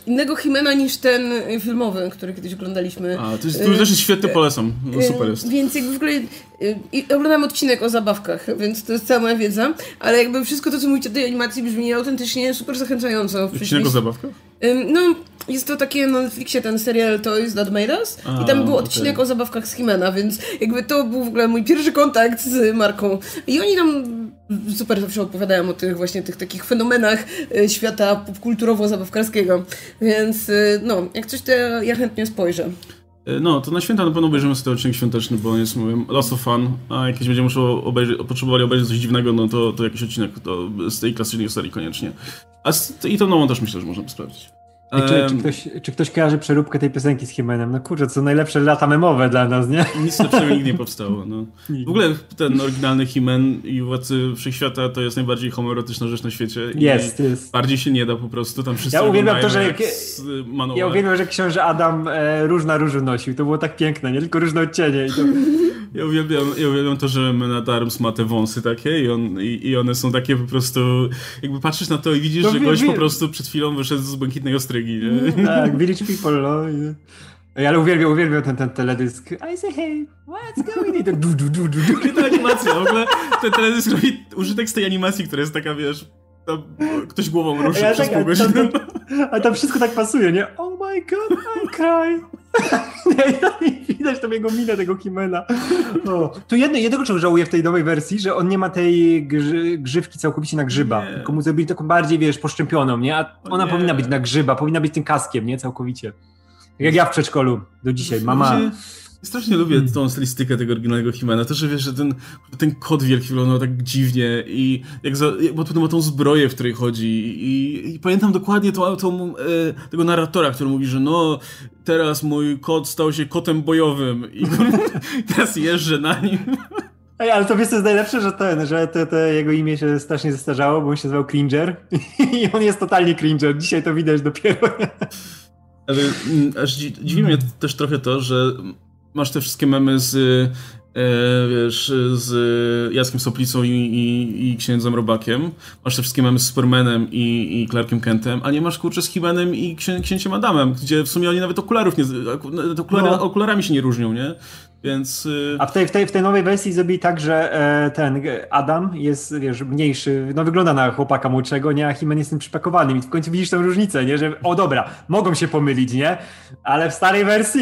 innego Himena niż ten filmowy, który kiedyś oglądaliśmy. A, to, jest, to też jest świetny, polecam. No, super jest. Więc jakby w ogóle i oglądam odcinek o zabawkach, więc to jest cała moja wiedza, ale jakby wszystko to, co mówicie o tej animacji brzmi autentycznie super zachęcająco. Odcinek o zabawkach? No, jest to takie na Netflixie ten serial Toys That Made Us A, i tam był odcinek okay. o zabawkach z Himena, więc jakby to był w ogóle mój pierwszy kontakt z marką. I oni tam super zawsze opowiadają o tych właśnie tych takich fenomenach e, świata popkulturowo-zabawkarskiego, więc e, no, jak coś to ja chętnie spojrzę. E, no, to na święta na pewno obejrzymy sobie odcinek świąteczny, bo on jest, mówię, lots of fun, a jak będziemy obejrzeć, potrzebowali obejrzeć coś dziwnego, no to, to jakiś odcinek to z tej klasycznej serii koniecznie. A z, i tą nową też myślę, że można sprawdzić. Czy, czy, ktoś, czy ktoś kojarzy przeróbkę tej piosenki z Himenem? No kurczę, są najlepsze lata memowe dla nas, nie? Nic lepszego nigdy nie powstało. No. W ogóle ten oryginalny Himen i Władcy Wszechświata to jest najbardziej homoerotyczna rzecz na świecie. Jest, jest. Bardziej się nie da po prostu, tam wszyscy Ja uwielbiam to, że jak, ja uwielbiam, że książę Adam e, różna różu nosił. To było tak piękne, nie? Tylko różne odcienie. I to... Ja uwielbiam, ja uwielbiam to, że Man Arms ma te wąsy takie i, on, i, i, one są takie po prostu... Jakby patrzysz na to i widzisz, to że gość po prostu przed chwilą wyszedł z błękitnej ostrygi, nie? Tak, Village People, no. Ja ale uwielbiam, uwielbiam ten, ten teledysk. I say hey, what's going on? Du, du, du, du, du. Ta animacja, w ogóle ten teledysk robi użytek z tej animacji, która jest taka, wiesz, tam ktoś głową ruszy ja przez tak, pół godziny. A tam wszystko tak pasuje, nie? Oh my god, I cry. Widać tam jego minę, tego Himena. O. Tu jedno, jednego czego żałuję w tej nowej wersji, że on nie ma tej grzy, grzywki całkowicie na grzyba. Nie. Tylko mu zrobili taką bardziej, wiesz, poszczepioną, nie? A ona nie. powinna być na grzyba, powinna być tym kaskiem, nie? Całkowicie. Tak jak ja w przedszkolu do dzisiaj. Mama... Strasznie lubię hmm. tą stylistykę tego oryginalnego Himena. To, że wiesz, że ten, ten kod wielki wyglądał tak dziwnie i jak za, bo potem ma tą zbroję, w której chodzi i, i pamiętam dokładnie tą, tą, e, tego narratora, który mówi, że no teraz mój kot stał się kotem bojowym i teraz jeżdżę na nim. Ej, ale to wiesz, co jest najlepsze, że ten, że to, to jego imię się strasznie zestarzało, bo on się nazywał Cringer i on jest totalnie Cringer. Dzisiaj to widać dopiero. Ale mm, aż dziwi mnie też trochę to, że masz te wszystkie memy z, e, wiesz, z Jackiem Soplicą i, i, i księdzem Robakiem. Masz te wszystkie memy z Supermanem i, i Clarkiem Kentem, a nie masz kurczę z Himenem i księ, księciem Adamem, gdzie w sumie oni nawet okularów nie, okulary, no. okularami się nie różnią, nie? Więc... Y, A w tej, w, tej, w tej nowej wersji zrobili tak, że e, ten Adam jest, wiesz, mniejszy, no wygląda na chłopaka młodszego, nie? A Himen jest tym przypakowanym i w końcu widzisz tę różnicę, nie? Że, o dobra, mogą się pomylić, nie? Ale w starej wersji...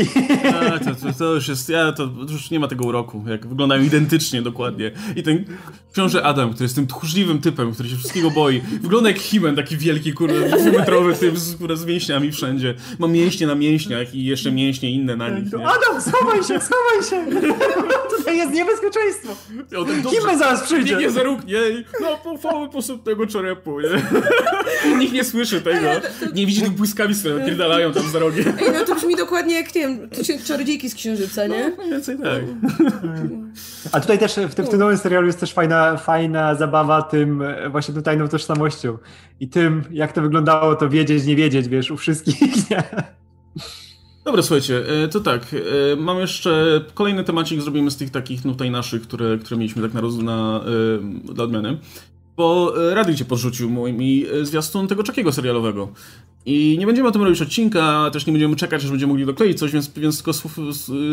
A, to, to, to, już jest, ja, to, to, już nie ma tego uroku, jak wyglądają identycznie dokładnie. I ten książę Adam, który jest tym tchórzliwym typem, który się wszystkiego boi, wygląda jak Himen, taki wielki, kurde, dwumetrowy typ z, kurde, z mięśniami wszędzie. Ma mięśnie na mięśniach i jeszcze mięśnie inne na nich, nie? Adam, schowaj się, schowaj się! Się! Tutaj jest niebezpieczeństwo! Kim zaraz przyjdzie? Nikt nie zaruknie no pochwały posób tego czorepu, nie? Nikt nie słyszy tego. Nie widzi tych błyskawic, które napierdalają tam za rogiem. Ej, no to brzmi dokładnie jak, nie wiem, czarodziejki z Księżyca, nie? No, więcej tak. A tutaj też, w tym, w tym nowym serialu jest też fajna, fajna zabawa tym właśnie tą tajną tożsamością. I tym, jak to wyglądało, to wiedzieć, nie wiedzieć, wiesz, u wszystkich, nie? Dobra, słuchajcie, e, to tak, e, mam jeszcze kolejny temacik, zrobimy z tych takich no, tutaj naszych, które, które mieliśmy tak na, na e, dla odmiany. Bo Radio cię podrzucił moimi zwiastun tego czekiego serialowego. I nie będziemy o tym robić odcinka, też nie będziemy czekać, aż będziemy mogli dokleić coś, więc, więc tylko słów,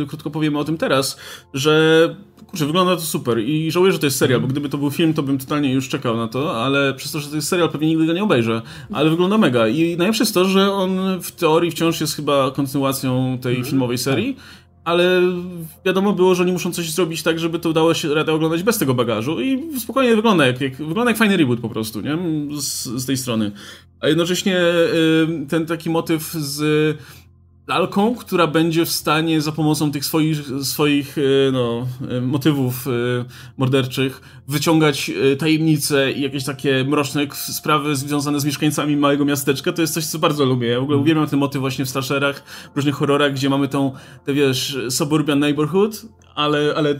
krótko powiemy o tym teraz, że kurczę, wygląda to super i żałuję, że to jest serial, bo gdyby to był film, to bym totalnie już czekał na to, ale przez to, że to jest serial, pewnie nigdy go nie obejrzę, ale wygląda mega. I najlepsze jest to, że on w teorii wciąż jest chyba kontynuacją tej mhm. filmowej serii, ale wiadomo było, że oni muszą coś zrobić tak, żeby to udało się radę oglądać bez tego bagażu i spokojnie wygląda jak, jak, wygląda jak fajny reboot po prostu, nie? Z, z tej strony. A jednocześnie y, ten taki motyw z lalką, która będzie w stanie za pomocą tych swoich, swoich y, no, y, motywów morderczych wyciągać tajemnice i jakieś takie mroczne sprawy związane z mieszkańcami małego miasteczka, to jest coś, co bardzo lubię. Ja w ogóle mm. uwielbiam ten motyw właśnie w slasherach, w różnych horrorach, gdzie mamy tą, te wiesz, suburban neighborhood, ale, ale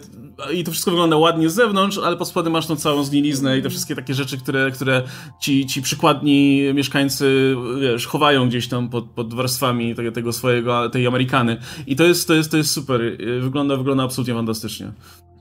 i to wszystko wygląda ładnie z zewnątrz, ale pod spodem masz tą całą zgniliznę i te wszystkie takie rzeczy, które, które ci, ci przykładni mieszkańcy wiesz, chowają gdzieś tam pod, pod warstwami tego, tego swojego, tej Amerykany. I to jest, to jest, to jest super. Wygląda, wygląda absolutnie fantastycznie.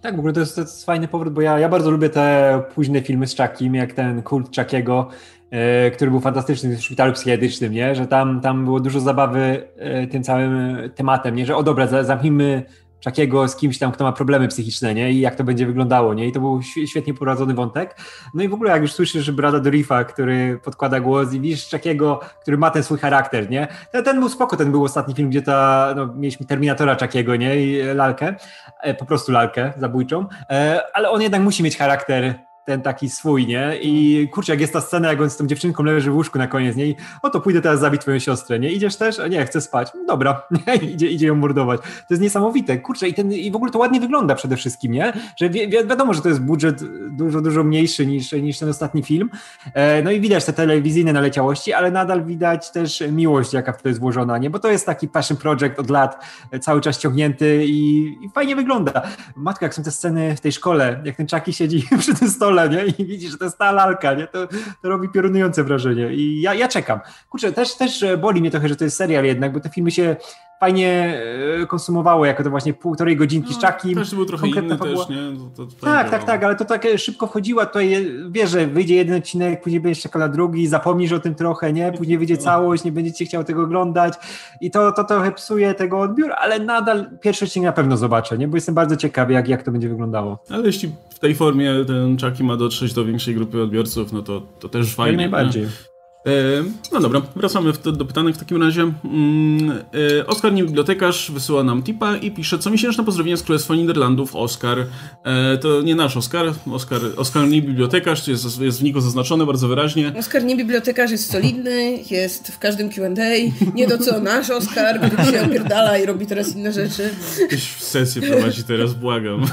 Tak, w ogóle to jest, to jest fajny powrót, bo ja, ja bardzo lubię te późne filmy z Chuckiem, jak ten kult Chuckiego, e, który był fantastyczny w szpitalu psychiatrycznym, nie? że tam, tam było dużo zabawy e, tym całym tematem, nie? że o dobra, zamknijmy takiego z kimś tam, kto ma problemy psychiczne, nie? I jak to będzie wyglądało, nie? I to był świetnie prowadzony wątek. No i w ogóle jak już słyszysz Brada Dorifa, który podkłada głos i widzisz takiego, który ma ten swój charakter, nie? Ten, ten był spoko, ten był ostatni film, gdzie ta, no, mieliśmy Terminatora takiego, nie? I lalkę, e, po prostu lalkę zabójczą, e, ale on jednak musi mieć charakter ten taki swój, nie? I kurczę, jak jest ta scena, jak on z tą dziewczynką leży w łóżku na koniec, nie? I o to pójdę teraz zabić twoją siostrę, nie? Idziesz też? Nie, chcę spać. No dobra? Idzie, idzie ją mordować. To jest niesamowite, kurczę, i, ten, i w ogóle to ładnie wygląda przede wszystkim, nie? Że wi wi wiadomo, że to jest budżet dużo, dużo mniejszy niż, niż ten ostatni film. E, no i widać te telewizyjne naleciałości, ale nadal widać też miłość, jaka w to jest włożona, nie? Bo to jest taki passion project od lat, e, cały czas ciągnięty i, i fajnie wygląda. Matka, jak są te sceny w tej szkole, jak ten Chucky siedzi przy tym stole, nie? I widzi, że to jest ta lalka, nie? To, to robi piorunujące wrażenie. I ja, ja czekam. Kurczę, też, też boli mnie trochę, że to jest serial jednak, bo te filmy się fajnie e, konsumowało jako to właśnie półtorej godzinki no, szczaki. Też był trochę inny fabuła. też, nie? To, to tak, tak, tak, ale to tak szybko wchodziła, tutaj wiesz, że wyjdzie jeden odcinek, później będziesz czekał na drugi, zapomnisz o tym trochę, nie? Później wyjdzie całość, nie będziecie chciał tego oglądać i to, to trochę psuje tego odbiór, ale nadal pierwszy odcinek na pewno zobaczę, nie? Bo jestem bardzo ciekawy, jak, jak to będzie wyglądało. Ale jeśli w tej formie ten Chucky ma dotrzeć do większej grupy odbiorców, no to, to też fajnie. Jak najbardziej. Nie? E, no dobra, wracamy do pytanek w takim razie. Mm, e, Oskar nie bibliotekarz wysyła nam tipa i pisze, co miesięczne pozdrowienie z Królestwa Niderlandów, Oskar. E, to nie nasz Oskar, Oskar, Oskar nie bibliotekarz, jest, jest w niku zaznaczone bardzo wyraźnie. Oskar nie bibliotekarz jest solidny, jest w każdym Q&A, nie do co nasz Oskar, który się opierdala i robi teraz inne rzeczy. Jakieś sesję prowadzi teraz, błagam.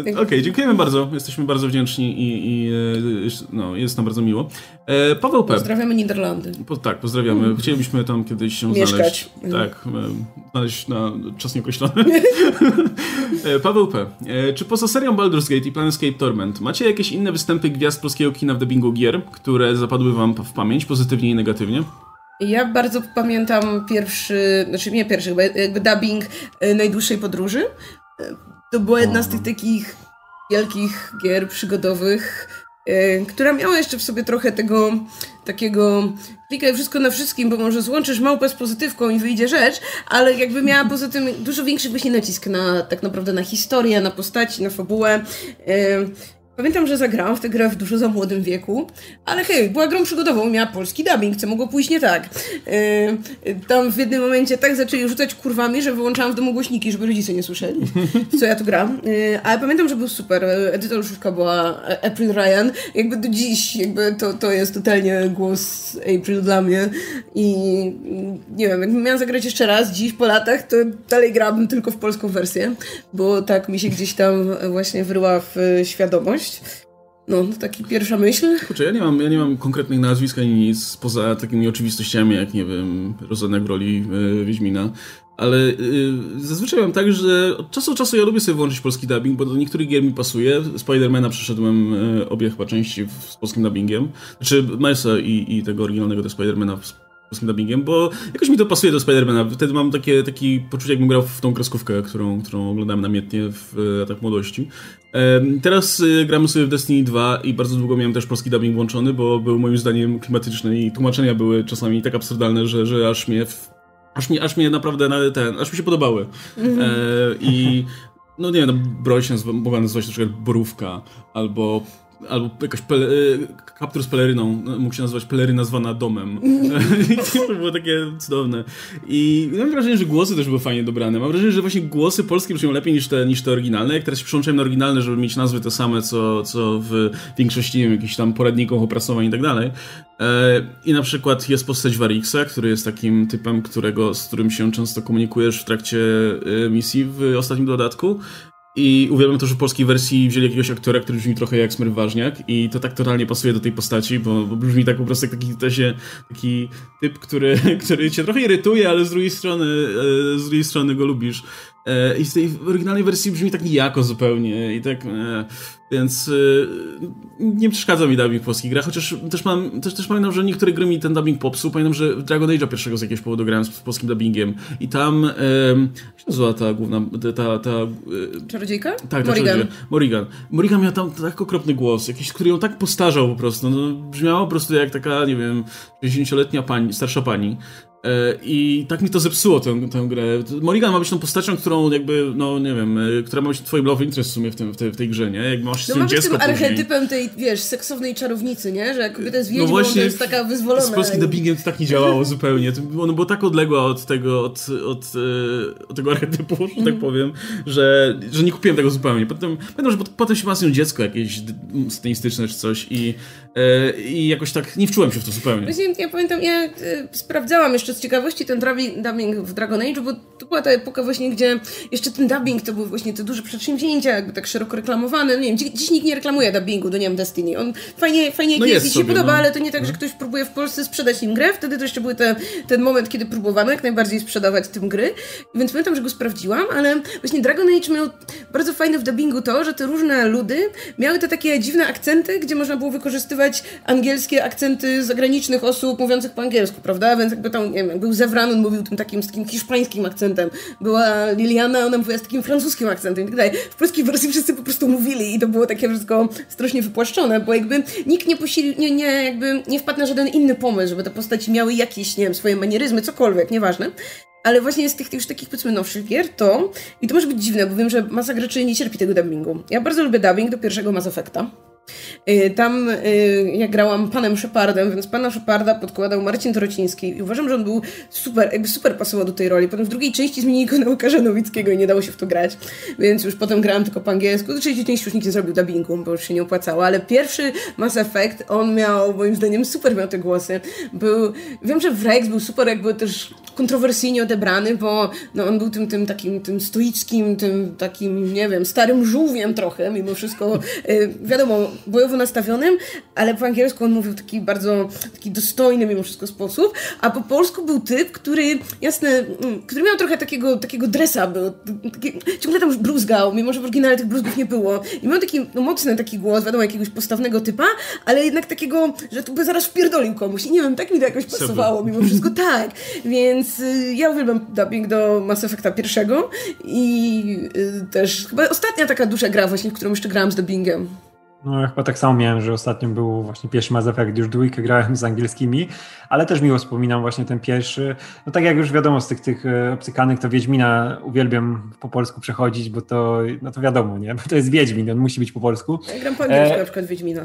Okej, okay, dziękujemy bardzo, jesteśmy bardzo wdzięczni i, i no, jest nam bardzo miło. E, Paweł P. Pozdrawiamy Niderlandy. Po, tak, pozdrawiamy. Mm. Chcielibyśmy tam kiedyś się Mieszkać. znaleźć. Tak, e, znaleźć na czas nieokreślony. E, Paweł P. Czy poza serią Baldur's Gate i Planescape Torment macie jakieś inne występy gwiazd polskiego kina w dubbingu gier, które zapadły wam w pamięć, pozytywnie i negatywnie? Ja bardzo pamiętam pierwszy, znaczy nie pierwszy, jakby dubbing najdłuższej podróży. To była jedna z tych takich wielkich gier przygodowych, która miała jeszcze w sobie trochę tego takiego klikaj wszystko na wszystkim, bo może złączysz małpę z pozytywką i wyjdzie rzecz, ale jakby miała poza tym dużo większy właśnie nacisk na tak naprawdę na historię, na postaci, na fabułę. Pamiętam, że zagrałam w tę grę w dużo za młodym wieku, ale hej, była grą przygodową, miała polski dubbing, co mogło pójść nie tak. Yy, tam w jednym momencie tak zaczęli rzucać kurwami, że wyłączałam w domu głośniki, żeby rodzice nie słyszeli, co ja tu gram. Yy, ale pamiętam, że był super. Edytorszówka była April Ryan. Jakby do dziś jakby to, to jest totalnie głos April dla mnie i nie wiem, jakbym miała zagrać jeszcze raz dziś po latach, to dalej grałabym tylko w polską wersję, bo tak mi się gdzieś tam właśnie wryła w świadomość. No, taki pierwsza myśl. Kurczę, ja nie mam, ja nie mam konkretnych nazwisk ani nic poza takimi oczywistościami, jak nie wiem, rozenek w roli y, Wiedźmina. Ale y, zazwyczaj mam tak, że od czasu do czasu ja lubię sobie włączyć polski dubbing, bo do niektórych gier mi pasuje. Spidermana przeszedłem y, obie chyba części w, z polskim dubbingiem. Znaczy Milesa i, i tego oryginalnego do Spidermana polskim dubbingiem, bo jakoś mi to pasuje do Spidermana. Wtedy mam takie, taki poczucie, jakbym grał w tą kreskówkę, którą, którą oglądałem namiętnie w latach młodości. Teraz y, gramy sobie w Destiny 2 i bardzo długo miałem też polski dubbing włączony, bo był moim zdaniem klimatyczny i tłumaczenia były czasami tak absurdalne, że, że aż mnie w, aż mnie, aż mnie naprawdę na ten, aż mi się podobały. Mm e, I no nie wiem, no, broń się mogła nazywać na przykład Borówka, albo albo jakaś pele, kaptur z peleryną, no, mógł się nazywać peleryna zwana domem. To było takie cudowne. I mam wrażenie, że głosy też były fajnie dobrane. Mam wrażenie, że właśnie głosy polskie brzmią lepiej niż te, niż te oryginalne. Jak teraz się przyłączyłem na oryginalne, żeby mieć nazwy te same, co, co w większości, nie wiem, jakichś tam poradników opracowań i tak dalej. E, I na przykład jest postać Varixa, który jest takim typem, którego, z którym się często komunikujesz w trakcie e, misji w ostatnim dodatku. I uwielbiam to, że w polskiej wersji wzięli jakiegoś aktora, który brzmi trochę jak Smyr Ważniak i to tak totalnie pasuje do tej postaci, bo, bo brzmi tak po prostu jak taki, tesie, taki typ, który, który cię trochę irytuje, ale z drugiej strony, e, z drugiej strony go lubisz. E, I w tej oryginalnej wersji brzmi tak nijako zupełnie i tak... E, więc y, nie przeszkadza mi dubbing w polskich grach, chociaż też mam, też, też pamiętam, że niektóre gry mi ten dubbing popsuł. Pamiętam, że w Dragon Age'a pierwszego z jakiegoś powodu grałem z, z polskim dubbingiem i tam y, jak się nazywa ta główna, ta... ta y, Czarodziejka? Tak, ta Morrigan. Morrigan. Morrigan miała tam tak okropny głos, jakiś, który ją tak postarzał po prostu. No, brzmiało po prostu jak taka, nie wiem, 60-letnia pani, starsza pani. E, I tak mi to zepsuło tę, tę grę. Morrigan ma być tą postacią, którą jakby, no nie wiem, e, która ma być twoim love interest w sumie w, tym, w, tej, w tej grze, nie? Jak masz no ma być tym archetypem tej, wiesz, seksownej czarownicy, nie? Że jak kobieta jest no wiedźmą, no właśnie, to jest taka wyzwolona. Z polskim dubbingiem to tak nie działało zupełnie. Ono było tak odległe od tego, od, od, e, od tego archetypu, że tak mhm. powiem, że, że nie kupiłem tego zupełnie. Potem, pamiętam, że potem się ma dziecko jakieś satanistyczne czy coś i, i jakoś tak nie wczułem się w to zupełnie. Właśnie, ja pamiętam, ja sprawdzałam jeszcze z ciekawości ten dubbing w Dragon Age, bo to była ta epoka właśnie, gdzie jeszcze ten dubbing to były właśnie te duże przedsięwzięcia, jakby tak szeroko reklamowane. No nie wiem, dziś nikt nie reklamuje dubbingu do, nie wiem, Destiny. On fajnie, fajnie no jest, i się podoba, no. ale to nie tak, że mhm. ktoś próbuje w Polsce sprzedać im grę. Wtedy to jeszcze był te, ten moment, kiedy próbowano jak najbardziej sprzedawać tym gry. Więc pamiętam, że go sprawdziłam, ale właśnie Dragon Age miał bardzo fajne w dubbingu to, że te różne ludy miały te takie dziwne akcenty, gdzie można było wykorzystywać angielskie akcenty zagranicznych osób mówiących po angielsku, prawda? Więc jakby tam, nie wiem, był Zewran, on mówił tym takim, takim hiszpańskim akcentem. Była Liliana, ona mówiła z takim francuskim akcentem i tak dalej. W polskiej wersji wszyscy po prostu mówili i to było takie wszystko strasznie wypłaszczone, bo jakby nikt nie posilił, nie, nie, jakby nie wpadł na żaden inny pomysł, żeby te postaci miały jakieś, nie wiem, swoje manieryzmy, cokolwiek, nieważne. Ale właśnie z tych już takich, powiedzmy, nowszych gier to, i to może być dziwne, bo wiem, że masa graczy nie cierpi tego dubbingu. Ja bardzo lubię dubbing do pierwszego Mass Effecta. Y, tam y, ja grałam panem Shepardem, więc pana Sheparda podkładał Marcin Torociński i uważam, że on był super, jakby super pasował do tej roli. Potem w drugiej części zmienili go na Łukasza Nowickiego i nie dało się w to grać, więc już potem grałam tylko po angielsku. Do trzeciej części już nikt nie zrobił dubbingu, bo już się nie opłacało, ale pierwszy Mass Effect, on miał, moim zdaniem, super miał te głosy. Był, wiem, że Wrex był super jakby też kontrowersyjnie odebrany, bo no, on był tym, tym takim tym stoickim, tym takim, nie wiem, starym żółwiem trochę, mimo wszystko, y, wiadomo, bojowo nastawionym, ale po angielsku on mówił taki bardzo taki dostojny mimo wszystko sposób, a po polsku był typ, który, jasne, mm, który miał trochę takiego, takiego dresa, był, taki, ciągle tam bruzgał, mimo że w oryginale tych bruzgów nie było. I miał taki no, mocny taki głos, wiadomo, jakiegoś postawnego typa, ale jednak takiego, że tu by zaraz wpierdolił komuś. I nie wiem, tak mi to jakoś pasowało, mimo wszystko tak. Więc y, ja uwielbiam dubbing do Mass Effecta pierwszego i y, też chyba ostatnia taka duża gra właśnie, w którą jeszcze grałam z dubbingiem. No ja chyba tak samo miałem, że ostatnim był właśnie pierwszy Mass Effect, już dwójkę grałem z angielskimi, ale też miło wspominam właśnie ten pierwszy. No tak jak już wiadomo z tych, tych e, obcykanych, to Wiedźmina uwielbiam po polsku przechodzić, bo to, no to wiadomo, nie? Bo to jest Wiedźmin, on musi być po polsku. Ja gram po angielsku e... na przykład Wiedźmina.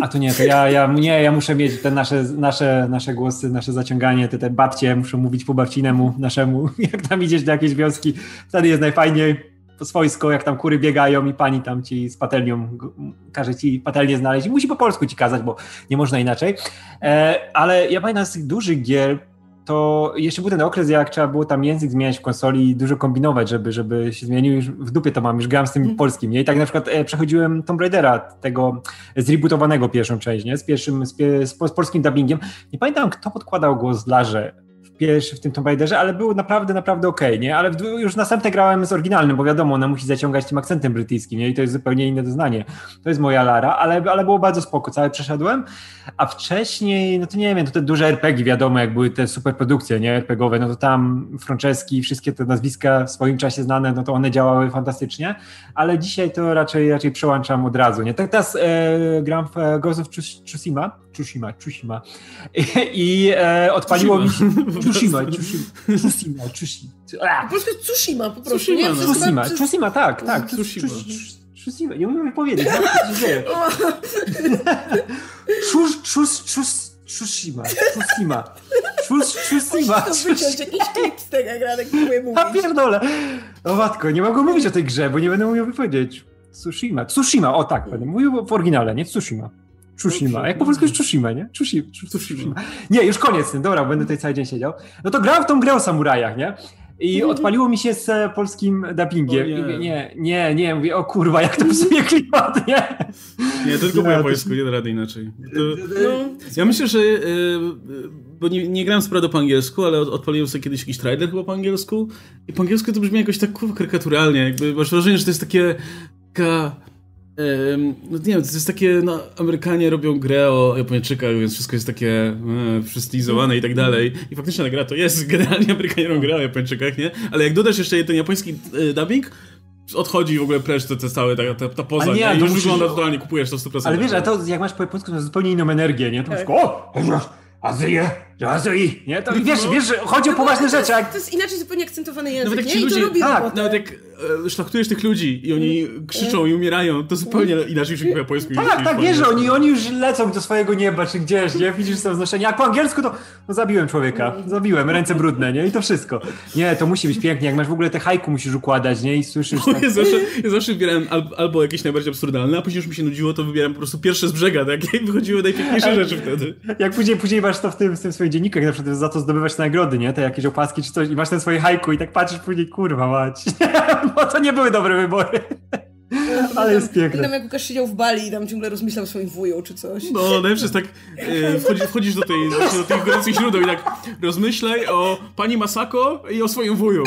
A tu nie, to ja, ja, nie, ja muszę mieć te nasze, nasze, nasze głosy, nasze zaciąganie, te, te babcie muszą mówić po babcinemu naszemu, jak tam idziesz do jakiejś wioski, wtedy jest najfajniej swojsko, jak tam kury biegają i pani tam ci z patelnią każe ci patelnię znaleźć musi po polsku ci kazać, bo nie można inaczej. E, ale ja pamiętam z tych dużych gier, to jeszcze był ten okres, jak trzeba było tam język zmieniać w konsoli i dużo kombinować, żeby, żeby się zmienił. Już w dupie to mam, już grałem z tym mm. polskim. Nie? I tak na przykład e, przechodziłem Tomb Raidera, tego zrebootowanego pierwszą część, nie? Z pierwszym, z, z, z polskim dubbingiem. Nie pamiętam, kto podkładał głos Larze pierwszy w tym Tomb Raiderze, ale było naprawdę, naprawdę okej, okay, nie? Ale już następne grałem z oryginalnym, bo wiadomo, ona musi zaciągać tym akcentem brytyjskim, nie? I to jest zupełnie inne doznanie. To jest moja Lara, ale, ale było bardzo spoko, całe przeszedłem. A wcześniej, no to nie wiem, to te duże RPG, wiadomo, jak były te superprodukcje, nie? RPGowe, no to tam Franceski, wszystkie te nazwiska w swoim czasie znane, no to one działały fantastycznie, ale dzisiaj to raczej, raczej przełączam od razu, nie? Tak teraz e, gram w e, Ghost of Tsushima, Tsushima, Tsushima i, i e, odpaliło mi się Tsushima, Tsushima, Tsushima, Tsushima. Po prostu Tsushima, po prostu. Tsushima, nie? No. Tsushima, Tsushima, tak, tak. Tsushima. Tsushima, nie umiem powiedzieć. Czus, czus, czus, Tsushima, Tsushima, Tsushima. Wyciąć jakiś klip z tego, jak Radek próbuje mówić. A pierdolę. O matko, nie mogę mówić o tej grze, bo nie będę umiał wypowiedzieć. Tsushima, Tsushima, o tak, będę mówił w oryginale, nie? Tsushima. Tsushima. Jak po polsku jest Tsushima, nie? Tsushima. Nie, już koniec dobra, będę tutaj cały dzień siedział. No to grałem w tą grę o samurajach, nie? I mhm. odpaliło mi się z polskim dubbingiem. Nie. nie, nie, nie, mówię, o kurwa, jak to psuje klimat, nie? Nie, to tylko po japońsku, nie da rady inaczej. To, no. Ja myślę, że e, bo nie, nie grałem sprawę po angielsku, ale odpaliłem sobie kiedyś jakiś trailer chyba po angielsku i po angielsku to brzmi jakoś tak karykaturalnie, jakby masz wrażenie, że to jest takie taka no nie wiem, to jest takie, no Amerykanie robią grę o Japończykach, więc wszystko jest takie e, przystylizowane i tak dalej. I faktycznie ta gra to jest, generalnie Amerykanie robią grę o Japończykach, nie? Ale jak dodasz jeszcze ten japoński e, dubbing, odchodzi w ogóle precz to całe ta, ta, ta poza, nie, nie? Już musisz... wygląda totalnie, kupujesz to 100%. Ale wiesz, a to jak masz po japońsku, to jest zupełnie inną energię, nie? To tak. o! Azyje, Azyi, nie? To wiesz, wiesz, że chodzi o poważne rzeczy. Jak... To jest inaczej zupełnie akcentowany język, nawet jak nie? I to robi tak, Nawet jak e, szlachtujesz tych ludzi i oni krzyczą i umierają, to zupełnie inaczej się mówi po polsku. Tak, tak, wiesz, że oni, oni już lecą do swojego nieba czy gdzieś, nie? Widzisz są wznoszenia. Jak po angielsku to no, zabiłem człowieka, zabiłem, ręce brudne, nie? I to wszystko. Nie, to musi być pięknie. Jak masz w ogóle te hajku musisz układać, nie? I słyszysz... Tak... Ja, zawsze, ja zawsze wybierałem albo jakieś najbardziej absurdalne, a później już mi się nudziło, to wybieram po prostu pierwsze z brzega, tak? I wychodziły najpiękniejsze rzeczy wtedy. Jak później, później masz to w tym, w tym swoim dzienniku, jak na przykład za to zdobywać nagrody, nie? Te jakieś opaski czy coś i masz ten swoje hajku i tak patrzysz później, kurwa mać. Bo to nie były dobre wybory. Ale jest piękne. Tam jak Łukasz siedział w Bali i tam ciągle rozmyślał swoim wują czy coś. No, najlepsze jest tak, e, wchodzisz, wchodzisz do, tej, do tych gorących źródeł i tak rozmyślaj o pani Masako i o swoim wuju.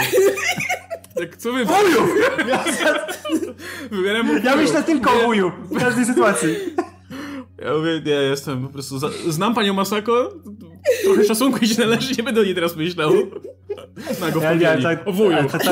Tak, co wy... Wuju! Ja, ja myślę tylko o wuju w każdej sytuacji. Ja mówię, nie, jestem po prostu... Za... Znam panią Masako, trochę szacunku jej się należy, nie będę o niej teraz myślał. Na go ja, ja, tak, o wuju. Ale, ta, ta,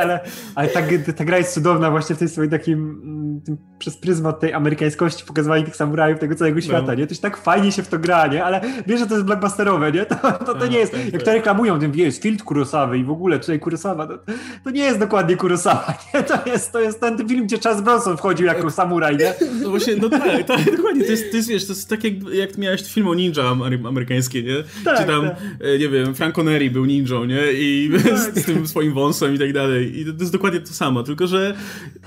ale, ale ta, ta, gra jest cudowna właśnie w tej swojej takim, tym, przez pryzmat tej amerykańskości, pokazywania tych samurajów, tego całego no. świata, no. nie? To się tak fajnie się w to gra, nie? Ale wiesz, że to jest blockbusterowe, nie? To, to, to nie jest, tak, jak tak. to reklamują, tym jest field Kurosawy i w ogóle tutaj Kurosawa, to, to nie jest dokładnie Kurosawa, nie? To jest, to jest ten, film, gdzie Charles Bronson wchodził jako samuraj, nie? No właśnie, no tak, tak dokładnie, to jest, to jest, wiesz, to jest tak jak, jak miałeś film o ninja amerykańskie, nie? Tak, Czy tam, tak. E, nie wiem, Frank Connery był ninją, nie? I tak. z, tym swoim wąsem i tak dalej. I to, to, jest dokładnie to samo, tylko że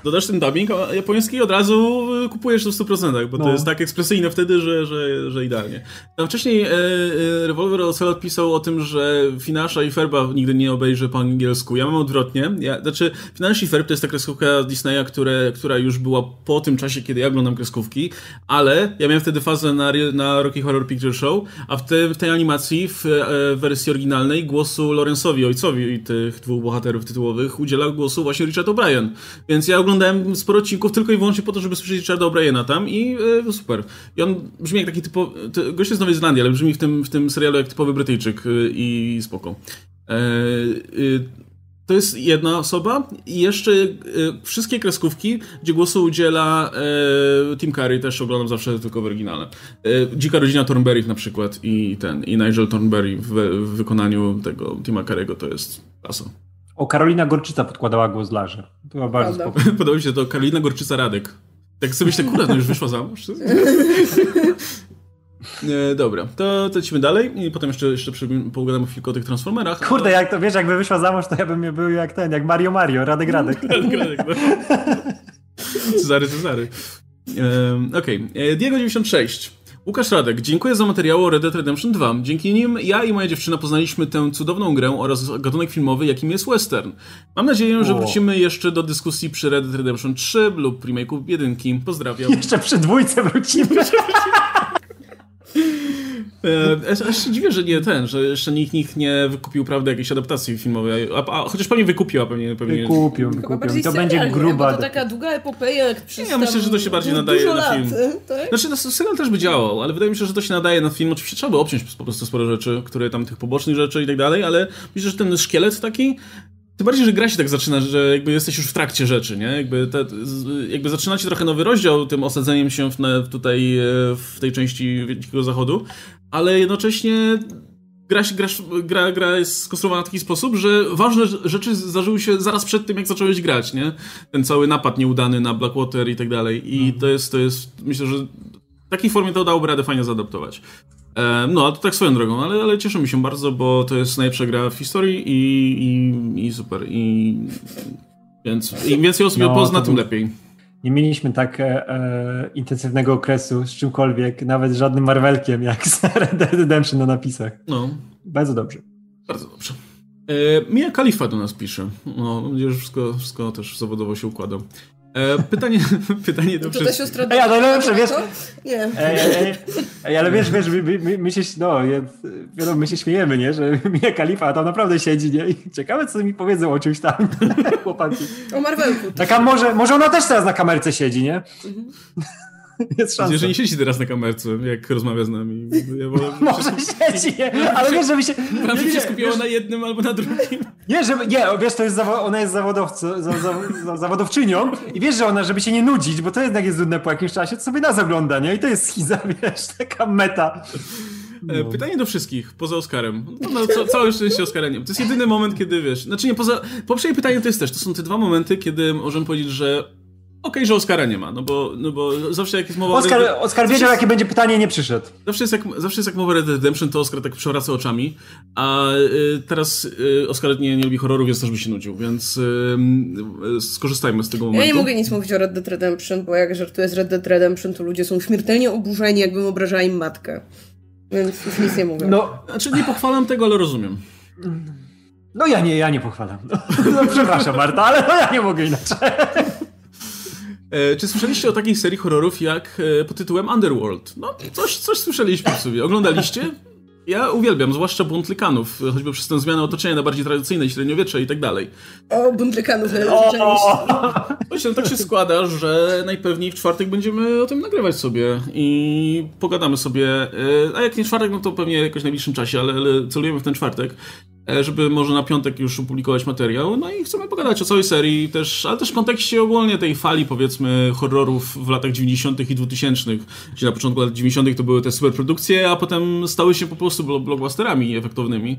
dodasz ten dubbing japoński i od razu kupujesz to w 100%, bo no. to jest tak ekspresyjne wtedy, że, że, że idealnie. Tam wcześniej e, e, Revolver Ocelot pisał o tym, że Finasza i Ferba nigdy nie obejrzy po angielsku. Ja mam odwrotnie. Ja, znaczy, Finasz i Ferb to jest ta kreskówka Disneya, które, która już była po tym czasie, kiedy ja oglądam kreskówki, ale ja miałem wtedy fazę na, na Rocky Horror Picture Show, a w, te, w tej animacji, w e, wersji oryginalnej, głosu Lawrence'owi, ojcowi tych dwóch bohaterów tytułowych, udziela głosu właśnie Richard O'Brien. Więc ja oglądałem sporo odcinków tylko i wyłącznie po to, żeby słyszeć Richarda O'Briena tam i e, super. I on brzmi jak taki typowy... Gość jest z Nowej Zelandii, ale brzmi w tym, w tym serialu jak typowy Brytyjczyk e, i spoko. E, e, to jest jedna osoba i jeszcze e, wszystkie kreskówki, gdzie głosu udziela Tim Curry, też oglądam zawsze tylko w oryginale. Dzika rodzina Thornberry na przykład i ten, i Nigel Thornberry w, w wykonaniu tego Tima Curry'ego to jest klasa. O, Karolina Gorczyca podkładała głos Larze. Była bardzo spokojna. Podoba mi się to Karolina Gorczyca Radek. Tak sobie myślę, kurde, no już wyszła za mąż. E, dobra, to, to lecimy dalej i potem jeszcze, jeszcze pogadamy chwilkę o tych Transformerach. Kurde, jak to wiesz, jakby wyszła za mąż, to ja bym był jak ten, jak Mario Mario, Radek Radek. Radek Radek, no. Cezary Cezary. E, Okej, okay. Diego 96. Łukasz Radek, dziękuję za materiał o Red Dead Redemption 2. Dzięki nim ja i moja dziewczyna poznaliśmy tę cudowną grę oraz gatunek filmowy, jakim jest western. Mam nadzieję, że wrócimy jeszcze do dyskusji przy Red Dead Redemption 3 lub remake'u jedynki. Pozdrawiam. Jeszcze przy dwójce wrócimy. E, aż się dziwię, że nie ten, że jeszcze nikt, nikt nie wykupił prawda jakiejś adaptacji filmowej, a, a chociaż pewnie wykupił, a pewnie... pewnie... Wykupił, wykupił. I to będzie gruba... to taka długa epopeja, jak przez Ja myślę, że to się bardziej nadaje na film. tak? Znaczy, no, serial też by działał, ale wydaje mi się, że to się nadaje na film. Oczywiście trzeba by obciąć po prostu sporo rzeczy, które tam, tych pobocznych rzeczy i tak dalej, ale myślę, że ten szkielet taki tym bardziej, że gra się tak zaczyna, że jakby jesteś już w trakcie rzeczy, nie? Jakby, te, jakby zaczynacie trochę nowy rozdział tym osadzeniem się w, tutaj e, w tej części Dzikiego Zachodu, ale jednocześnie gra, gra, gra, gra jest skonstruowana w taki sposób, że ważne rzeczy zdarzyły się zaraz przed tym, jak zacząłeś grać, nie? Ten cały napad nieudany na Blackwater i tak dalej. I mhm. to jest, to jest, myślę, że w takiej formie to dałoby radę fajnie zaadaptować. No, a to tak swoją drogą, ale, ale cieszę mi się bardzo, bo to jest najlepsza gra w historii i, i, i super. I, więc im więcej osób no, pozna, tym lepiej. Nie mieliśmy tak e, e, intensywnego okresu z czymkolwiek, nawet z żadnym Marvelkiem, jak z Red Redemption na napisach. No. Bardzo dobrze. Bardzo dobrze. E, Mia Khalifa do nas pisze. No, że wszystko, wszystko też zawodowo się układa. E, pytanie, pytanie do To ta wszystkich. siostra... Ej, ale lepsze, wiesz- To? Nie. Ej, ej, ale wiesz, wiesz, my, my, my się, no, wiadomo, my się śmiejemy, nie, że Mia Khalifa tam naprawdę siedzi, nie, i ciekawe, co mi powiedzą o czymś tam, chłopaki. O Marvelku. Taka może, może ona też teraz na kamerce siedzi, nie? Jest szansa. Nie siedzi teraz na kamerce, jak rozmawia z nami. Ja wolę, Może siedzi? Ale wiesz, żeby się... By się nie, skupiła wiesz, na jednym albo na drugim. Nie, żeby, nie, wiesz, to jest ona jest zawodowcą, za, za, za, zawodowczynią i wiesz, że ona, żeby się nie nudzić, bo to jednak jest nudne po jakimś czasie, to sobie nas ogląda, nie? I to jest schiza, wiesz, taka meta. E, Pytanie do wszystkich, poza Oscarem. No, no, ca całe szczęście Oscara nie. To jest jedyny moment, kiedy wiesz. Znaczy nie, poza. Poprzednie pytanie to jest też. To są te dwa momenty, kiedy możemy powiedzieć, że. Okej, że Oscara nie ma, no bo, no bo zawsze jak jest mowa Oskar, o... Oskar wiedział, jakie będzie pytanie, nie przyszedł. Zawsze jest, jak, zawsze jest jak mowa o Red Redemption, to Oscar tak przewraca oczami, a y, teraz y, Oscar nie, nie lubi horroru, więc też by się nudził, więc y, y, skorzystajmy z tego momentu. Ja nie mogę nic mówić o Red Dead Redemption, bo jak żartuję z Red Dead Redemption, to ludzie są śmiertelnie oburzeni, jakbym obrażała im matkę. Więc już nic nie mówię. No, Znaczy nie pochwalam tego, ale rozumiem. no ja nie, ja nie pochwalam. No, no przepraszam, Marta, ale no ja nie mogę inaczej. E, czy słyszeliście o takiej serii horrorów jak e, pod tytułem Underworld? No, coś, coś słyszeliśmy w sobie. Oglądaliście? Ja uwielbiam, zwłaszcza bunt lykanów, choćby przez tę zmianę otoczenia na bardziej tradycyjne, średniowiecze i tak dalej. O, część. Właśnie, tak się składa, że najpewniej w czwartek będziemy o tym nagrywać sobie i pogadamy sobie. e, A jak nie czwartek, no to pewnie jakoś w najbliższym czasie, ale, ale celujemy w ten czwartek, e, żeby może na piątek już opublikować materiał. No i chcemy pogadać o całej serii też, ale też w kontekście ogólnie tej fali, powiedzmy, horrorów w latach 90. i 2000, gdzie na początku lat 90. to były te superprodukcje, a potem stały się po prostu blo- blockbusterami efektownymi.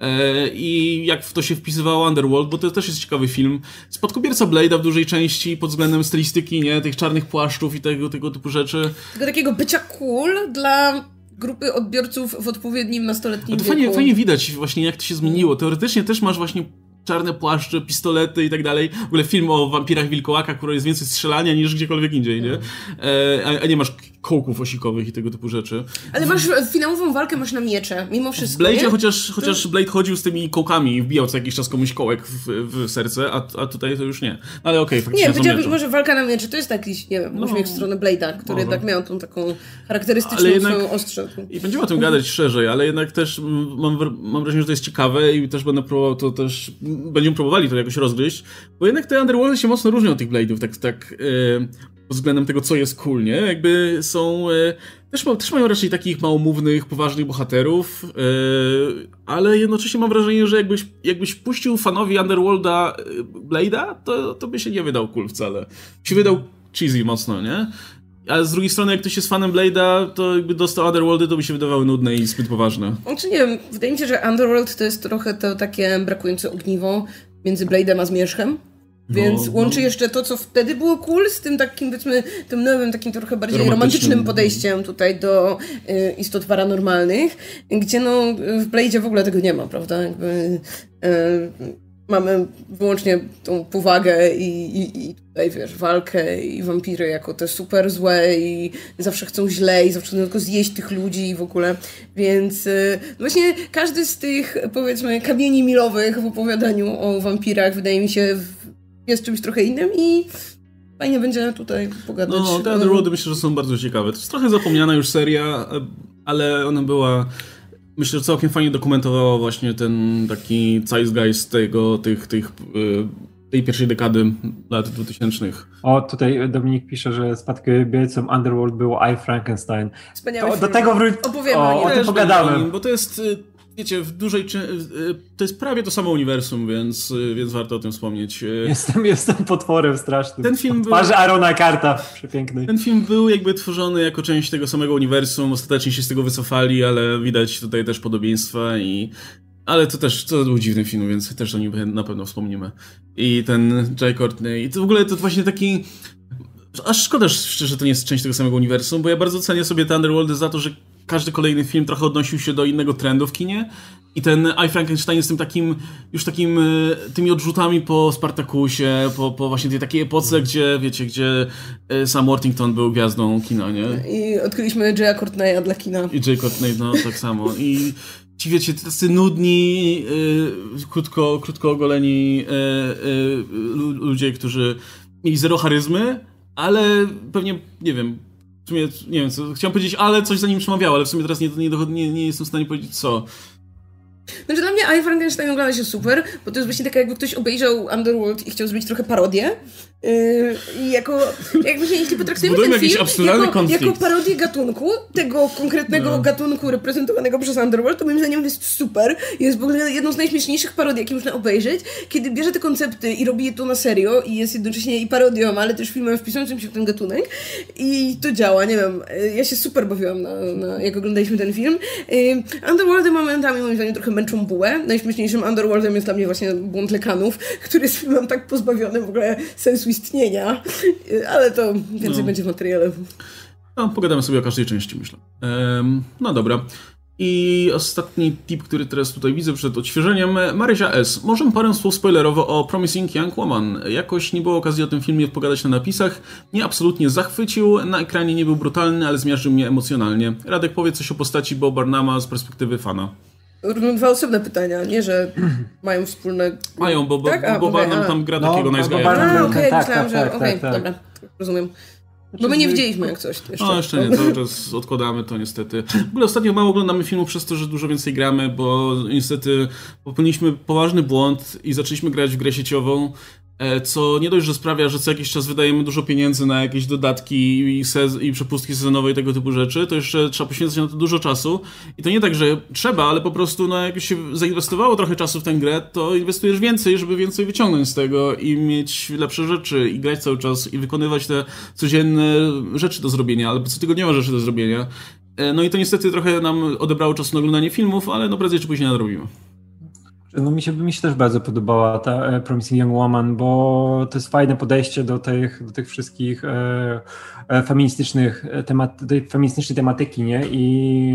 E, I jak w to się wpisywało Underworld, bo to też jest ciekawy film. Spadkobierca Blade'a w dużej części pod względem stylistyki, nie? Tych czarnych płaszczów i tego, tego typu rzeczy. Tylko takiego bycia cool dla grupy odbiorców w odpowiednim nastoletnim to wieku. fajnie, fajnie widać właśnie jak to się zmieniło. Teoretycznie też masz właśnie czarne płaszcze, pistolety i tak dalej. W ogóle film o wampirach wilkołaka, który jest więcej strzelania niż gdziekolwiek indziej, nie? E, a, a nie masz kołków osikowych i tego typu rzeczy. Ale masz finałową walkę masz na miecze, mimo W wszystko, Blade'zie nie? chociaż, chociaż Blade chodził z tymi kołkami i wbijał co jakiś czas komuś kołek w, w serce, a, a tutaj to już nie. Ale okej, faktycznie Nie, miecze. może walka na miecze to jest taki, nie wiem, No. uśmiech w stronę Blade'a, który Może. jednak miał tą taką charakterystyczną jednak- swoją ostrze. I będziemy o tym gadać szerzej, ale jednak też mam, mam wrażenie, że to jest ciekawe i też będę próbował to też, będziemy próbowali to jakoś rozgryźć, bo jednak te Underworldy się mocno różnią od tych Blade'ów, tak, tak e, względem tego, co jest cool, nie? Jakby są, e, też, ma, też mają raczej takich małomównych, poważnych bohaterów, e, ale jednocześnie mam wrażenie, że jakbyś, jakbyś puścił fanowi Underworlda e, Blade'a, to, to by się nie wydał cool wcale. Się wydał cheesy mocno, nie? A z drugiej strony, jak ktoś jest fanem Blade'a, to jakby dostał Underworldy, to by się wydawały nudne i zbyt poważne. Znaczy nie wiem, wydaje mi się, że Underworld to jest trochę to takie brakujące ogniwo między Blade'em a Zmierzchem. Więc No, łączy no. jeszcze to, co wtedy było cool, z tym takim, powiedzmy, tym nowym, takim trochę bardziej Romantycznym. romantycznym podejściem tutaj do y, istot paranormalnych, gdzie no w Blade'zie w ogóle tego nie ma, prawda? Jakby, y, mamy wyłącznie tą powagę i, i, i tutaj, wiesz, walkę i wampiry jako te super złe i zawsze chcą źle i zawsze chcą tylko zjeść tych ludzi i w ogóle. Więc y, właśnie każdy z tych, powiedzmy, kamieni milowych w opowiadaniu o wampirach wydaje mi się w- jest czymś trochę innym i fajnie będzie tutaj pogadać. No, te Underworldy myślę, że są bardzo ciekawe. To jest trochę zapomniana już seria, ale ona była... Myślę, że całkiem fajnie dokumentowała właśnie ten taki zeitgeist tego, tych, tych, e, tej pierwszej dekady lat 2000. O, tutaj Dominik pisze, że spadkobiercą Underworld było I, Frankenstein. Wspaniały To, do film. tego wróć... Opowiemy o, o o tym pogadamy. Bo to jest, y, wiecie, w dużej... y, To jest prawie to samo uniwersum, więc, y, więc warto o tym wspomnieć. Y, Jestem, jestem potworem strasznym. Ten film był- Twarzy Arona Karta, przepiękny. Ten film był jakby tworzony jako część tego samego uniwersum, ostatecznie się z tego wycofali, ale widać tutaj też podobieństwa i... Ale to też, to był dziwny film, więc też o nim na pewno wspomnimy. I ten Jay Courtney, i to w ogóle to właśnie taki... Aż szkoda że to nie jest część tego samego uniwersum, bo ja bardzo cenię sobie te Underworldy za to, że każdy kolejny film trochę odnosił się do innego trendu w kinie. I ten I Frankenstein jest tym takim, już takim, e, tymi odrzutami po Spartakusie, po, po właśnie tej takiej epoce, gdzie, wiecie, gdzie e, Sam Worthington był gwiazdą kina, nie? I odkryliśmy Jaya Courtneya dla kina. I Jay Courtney, no tak samo. I ci, wiecie, tacy nudni, e, krótko, krótko ogoleni e, lu- ludzie, którzy mieli zero charyzmy, ale pewnie, nie wiem, w sumie, nie wiem, co, chciałem powiedzieć, ale coś za nim przemawiało, ale w sumie teraz nie, nie, nie, nie jestem w stanie powiedzieć co. Znaczy dla mnie I Frankenstein ogląda się super, bo to jest właśnie taka jakby ktoś obejrzał Underworld i chciał zrobić trochę parodię. Yy, jako, jakby się, jeśli potraktujemy ten film jako, jako parodię gatunku, tego konkretnego no. gatunku reprezentowanego przez Underworld, to moim zdaniem jest super. Jest w ogóle jedną z najśmieszniejszych parodii, jakie można obejrzeć, kiedy bierze te koncepty i robi je to na serio i jest jednocześnie i parodią, ale też filmem wpisującym się w ten gatunek i to działa, nie wiem. Yy, ja się super bawiłam, na, na, jak oglądaliśmy ten film. Yy, Underworld momentami moim zdaniem trochę męczą bułę. Najśmieszniejszym Underworldem jest dla mnie właśnie Błąd Lekanów, który jest filmem tak pozbawionym w ogóle sensu istnienia, ale to więcej no. będzie w materiale. No, pogadamy sobie o każdej części, myślę. Um, no dobra. I ostatni tip, który teraz tutaj widzę przed odświeżeniem. Marysia S. Może parę słów spoilerowo o Promising Young Woman. Jakoś nie było okazji o tym filmie pogadać na napisach. Mnie absolutnie zachwycił. Na ekranie nie był brutalny, ale zmiażdżył mnie emocjonalnie. Radek powie coś o postaci Bo Barnama z perspektywy fana. Dwa osobne pytania, nie, że mają wspólne... Mają, bo, bo, tak? bo Barnum tam gra no, takiego nice guy'a. A, okej, okay, myślałam, że... Tak, okej, okay, tak, dobra, rozumiem. Bo my nie widzieliśmy jak coś jeszcze. No, jeszcze nie, cały czas odkładamy to niestety. W ogóle ostatnio mało oglądamy filmów przez to, że dużo więcej gramy, bo niestety popełniliśmy poważny błąd i zaczęliśmy grać w grę sieciową, co nie dość, że sprawia, że co jakiś czas wydajemy dużo pieniędzy na jakieś dodatki i, sez i przepustki sezonowe i tego typu rzeczy, to jeszcze trzeba poświęcać na to dużo czasu. I to nie tak, że trzeba, ale po prostu no, jak się zainwestowało trochę czasu w tę grę, to inwestujesz więcej, żeby więcej wyciągnąć z tego i mieć lepsze rzeczy i grać cały czas i wykonywać te codzienne rzeczy do zrobienia, albo co tygodniowe rzeczy do zrobienia. E, no i to niestety trochę nam odebrało czasu na oglądanie filmów, ale no prędzej czy później nadrobimy. No mi się, mi się też bardzo podobała ta e, Promising Young Woman, bo to jest fajne podejście do tych, do tych wszystkich e, e feministycznych temat, tej feministycznej tematyki, nie? I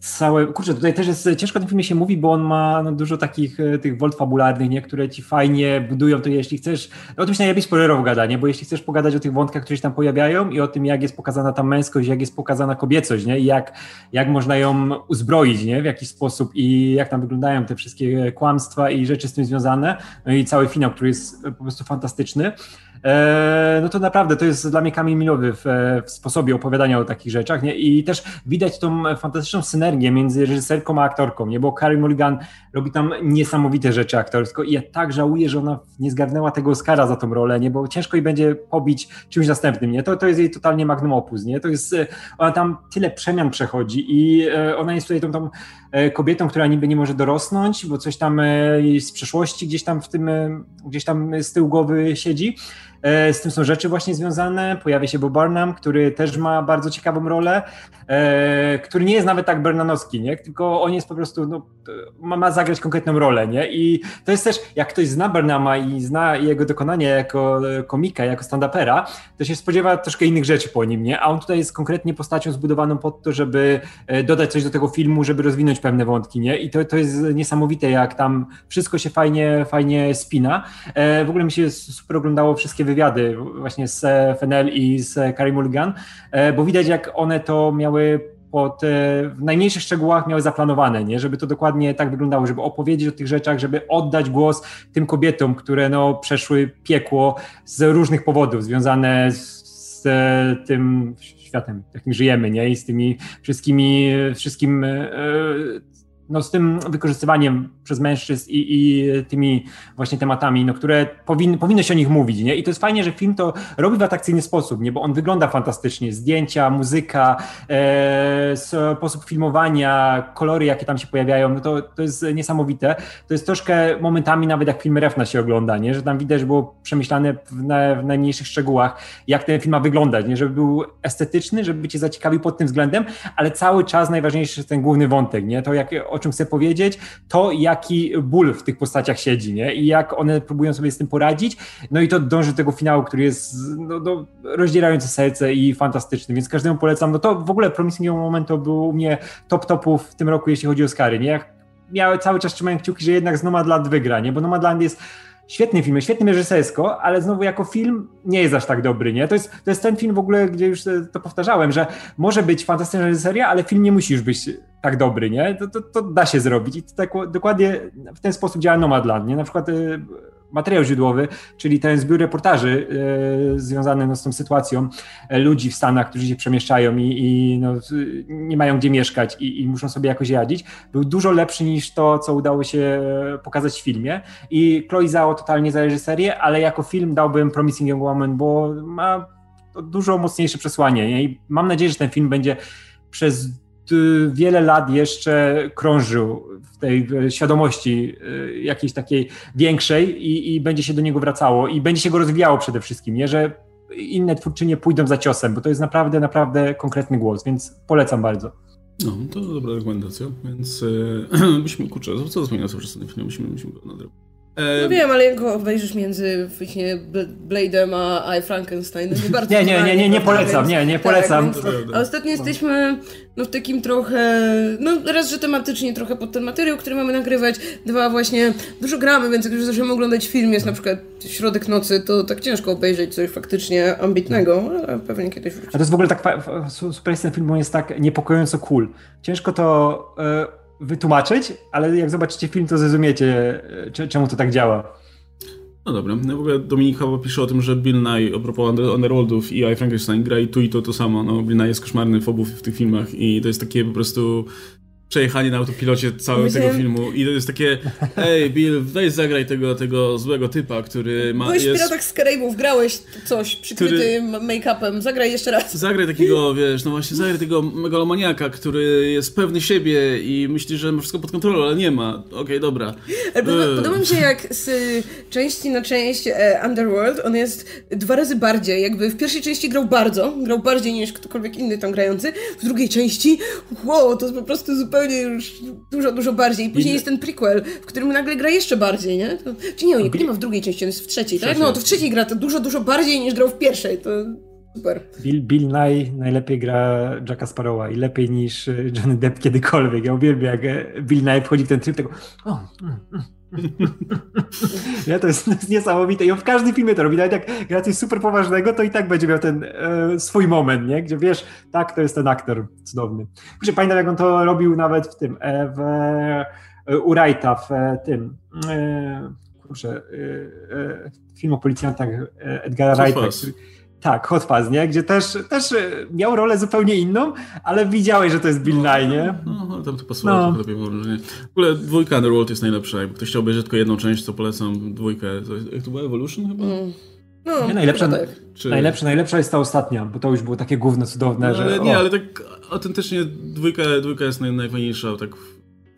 całe, kurczę, tutaj też jest ciężko o tym filmie się mówi, bo on ma no, dużo takich e, tych volt fabularnych, nie, które ci fajnie budują to, jeśli chcesz, o tym się najlepiej spoilerowo gada, nie, bo jeśli chcesz pogadać o tych wątkach, które się tam pojawiają i o tym, jak jest pokazana ta męskość, jak jest pokazana kobiecość, nie, i jak, jak można ją uzbroić, nie, w jakiś sposób i jak tam wyglądają te wszystkie kłamstwa i rzeczy z tym związane, no i cały finał, który jest po prostu fantastyczny, E, no to naprawdę to jest dla mnie kamień milowy w, w, sposobie opowiadania o takich rzeczach. Nie? I też widać tą fantastyczną synergię między reżyserką a aktorką, nie? bo Carey Mulligan robi tam niesamowite rzeczy aktorsko i ja tak żałuję, że ona nie zgarnęła tego Oscara za tą rolę, nie? bo ciężko jej będzie pobić czymś następnym. Nie? To, to jest jej totalnie magnum opus. Nie? To jest, ona tam tyle przemian przechodzi i e, ona jest tutaj tą, tą e, kobietą, która niby nie może dorosnąć, bo coś tam z przeszłości gdzieś tam w tym, gdzieś tam z tyłu głowy siedzi, E, z tym są rzeczy właśnie związane. Pojawia się Bob Burnham, który też ma bardzo ciekawą rolę, e, który nie jest nawet tak bernanowski, nie? tylko on jest po prostu, no, ma, zagrać konkretną rolę. Nie? I to jest też, jak ktoś zna Burnhama i zna jego dokonanie jako komika, jako stand-upera, to się spodziewa troszkę innych rzeczy po nim, nie? a on tutaj jest konkretnie postacią zbudowaną pod to, żeby e, dodać coś do tego filmu, żeby rozwinąć pewne wątki. Nie? I to, to jest niesamowite, jak tam wszystko się fajnie, fajnie spina. W ogóle mi się super oglądało wszystkie wywiady właśnie z FNL i z Carrie Mulligan, e, bo widać jak one to miały pod, e, w najmniejszych szczegółach miały zaplanowane, nie? żeby to dokładnie tak wyglądało, żeby opowiedzieć o tych rzeczach, żeby oddać głos tym kobietom, które no, przeszły piekło z różnych powodów, związane z, z tym światem, w jakim żyjemy, nie? I z tymi wszystkimi, wszystkim e, no, z tym wykorzystywaniem przez mężczyzn i, i tymi właśnie tematami, no, które powin, powinno się o nich mówić. Nie? I to jest fajnie, że film to robi w atrakcyjny sposób, nie? bo on wygląda fantastycznie. Zdjęcia, muzyka, e, sposób filmowania, kolory, jakie tam się pojawiają, no to, to jest niesamowite. To jest troszkę momentami nawet jak film Refna się ogląda, nie? że tam widać, było przemyślane w, na, w najmniejszych szczegółach, jak ten film ma wyglądać, nie? żeby był estetyczny, żeby cię zaciekawił pod tym względem, ale cały czas najważniejszy jest ten główny wątek, nie? to jak, o czym chcę powiedzieć, to jaki ból w tych postaciach siedzi, nie? I jak one próbują sobie z tym poradzić. No i to dąży do tego finału, który jest no, no, rozdzierający serce i fantastyczny, więc każdemu polecam. No to w ogóle Promising Moment to był u mnie top topów w tym roku, jeśli chodzi o Oscary, nie? Miały cały czas trzymałem kciuki, że jednak z Nomadland wygra, nie? Bo Nomadland jest świetnym filmem, świetnym reżysersko, ale znowu jako film nie jest aż tak dobry, nie? To jest, to jest ten film w ogóle, gdzie już to powtarzałem, że może być fantastyczna reżyseria, ale film nie musi już być tak dobry, nie? To, to, to da się zrobić i tak dokładnie w ten sposób działa Nomadland, nie? Na przykład y, materiał źródłowy, czyli ten zbiór reportaży e, związany no, z tą sytuacją e, ludzi w Stanach, którzy się przemieszczają i, i no, nie mają gdzie mieszkać i, i, muszą sobie jakoś radzić, był dużo lepszy niż to, co udało się pokazać w filmie. I Chloe Zhao totalnie za reżyserię, ale jako film dałbym Promising Young Woman, bo ma dużo mocniejsze przesłanie. Nie? I mam nadzieję, że ten film będzie przez wiele lat jeszcze krążył w tej świadomości y, jakiejś takiej większej i, i, będzie się do niego wracało i będzie się go rozwijało przede wszystkim, nie? że inne twórczynie pójdą za ciosem, bo to jest naprawdę, naprawdę konkretny głos, więc polecam bardzo. No, to dobra rekomendacja, więc yy, byśmy, kurczę, co zmienia sobie przez ten film, musimy, musimy go nadrobić. No wiem, ale jak go obejrzysz między właśnie Blade'em a I Frankenstein, no nie bardzo... Nie, nie, nie, nie, nie polecam, nie, nie tak, polecam. Tak, więc, a ostatnio jesteśmy no, w takim trochę, no raz, że tematycznie trochę pod ten materiał, który mamy nagrywać, dwa właśnie, dużo gramy, więc jak już zaczniemy oglądać film, jest na przykład środek nocy, to tak ciężko obejrzeć coś faktycznie ambitnego, ale pewnie kiedyś wróci. A to jest w ogóle tak, super jest ten film, bo on jest tak niepokojąco cool. Ciężko to... Y wytłumaczyć, ale jak zobaczycie film, to zrozumiecie, e, czemu to tak działa. No dobra, no w ogóle Dominik Hawa pisze o tym, że Bill Nye, a propos Underworldów i I Frankenstein gra i tu i to to samo. No, Bill Nye jest koszmarny w obu w tych filmach i to jest takie po prostu przejechanie na autopilocie całego Myślałem... tego filmu i to jest takie ej Bill, weź zagraj tego, tego złego typa, który ma... Byłeś jest... w Piratach z Karaibów, grałeś coś przykryty który... make-upem, zagraj jeszcze raz. Zagraj takiego, wiesz, no właśnie zagraj tego megalomaniaka, który jest pewny siebie i myśli, że ma wszystko pod kontrolą, ale nie ma. Okej, okay, dobra. Podoba, podoba mi się jak z części na część e, Underworld on jest dwa razy bardziej, jakby w pierwszej części grał bardzo, grał bardziej niż ktokolwiek inny tam grający, w drugiej części wow, to jest po prostu zupełnie zupełnie już dużo, dużo bardziej. Później jest ten prequel, w którym nagle gra jeszcze bardziej, nie? To, czy nie, nie, nie ma w drugiej części, on jest w trzeciej, tak? No, to w trzeciej gra to dużo, dużo bardziej niż grał w pierwszej, to super. Bill, Bill Nye najlepiej gra Jacka Sparrowa i lepiej niż Johnny Depp kiedykolwiek. Ja uwielbiam, jak Bill Nye wchodzi w ten tryb tego o, mm, mm. ja, to jest, to jest niesamowite i on w każdym filmie to robi, nawet jak gra coś super poważnego, to i tak będzie miał ten e, swój moment, nie? gdzie wiesz, tak, to jest ten aktor cudowny. Kurczę, pamiętam jak on to robił nawet w tym, e, w, e, u Wrighta, w e, tym, e, kurczę, e, e, film o policjantach Edgara Wrighta, który, tak, Hot Fuzz, nie? Gdzie też, też miał rolę zupełnie inną, ale widziałeś, że to jest Bill Nye, nie? No, no tam to pasowało no. lepiej wrażenie. W ogóle dwójka Underworld jest najlepsza. Jak ktoś chciał obejrzeć tylko jedną część, to polecam dwójkę. Jak to była Evolution chyba? Mm. No, nie, najlepsza, tak. Czy... najlepsza, najlepsza jest ta ostatnia, bo to już było takie gówno cudowne, no, ale że... Nie, o. ale tak autentycznie dwójka, dwójka jest naj, najfajniejsza, tak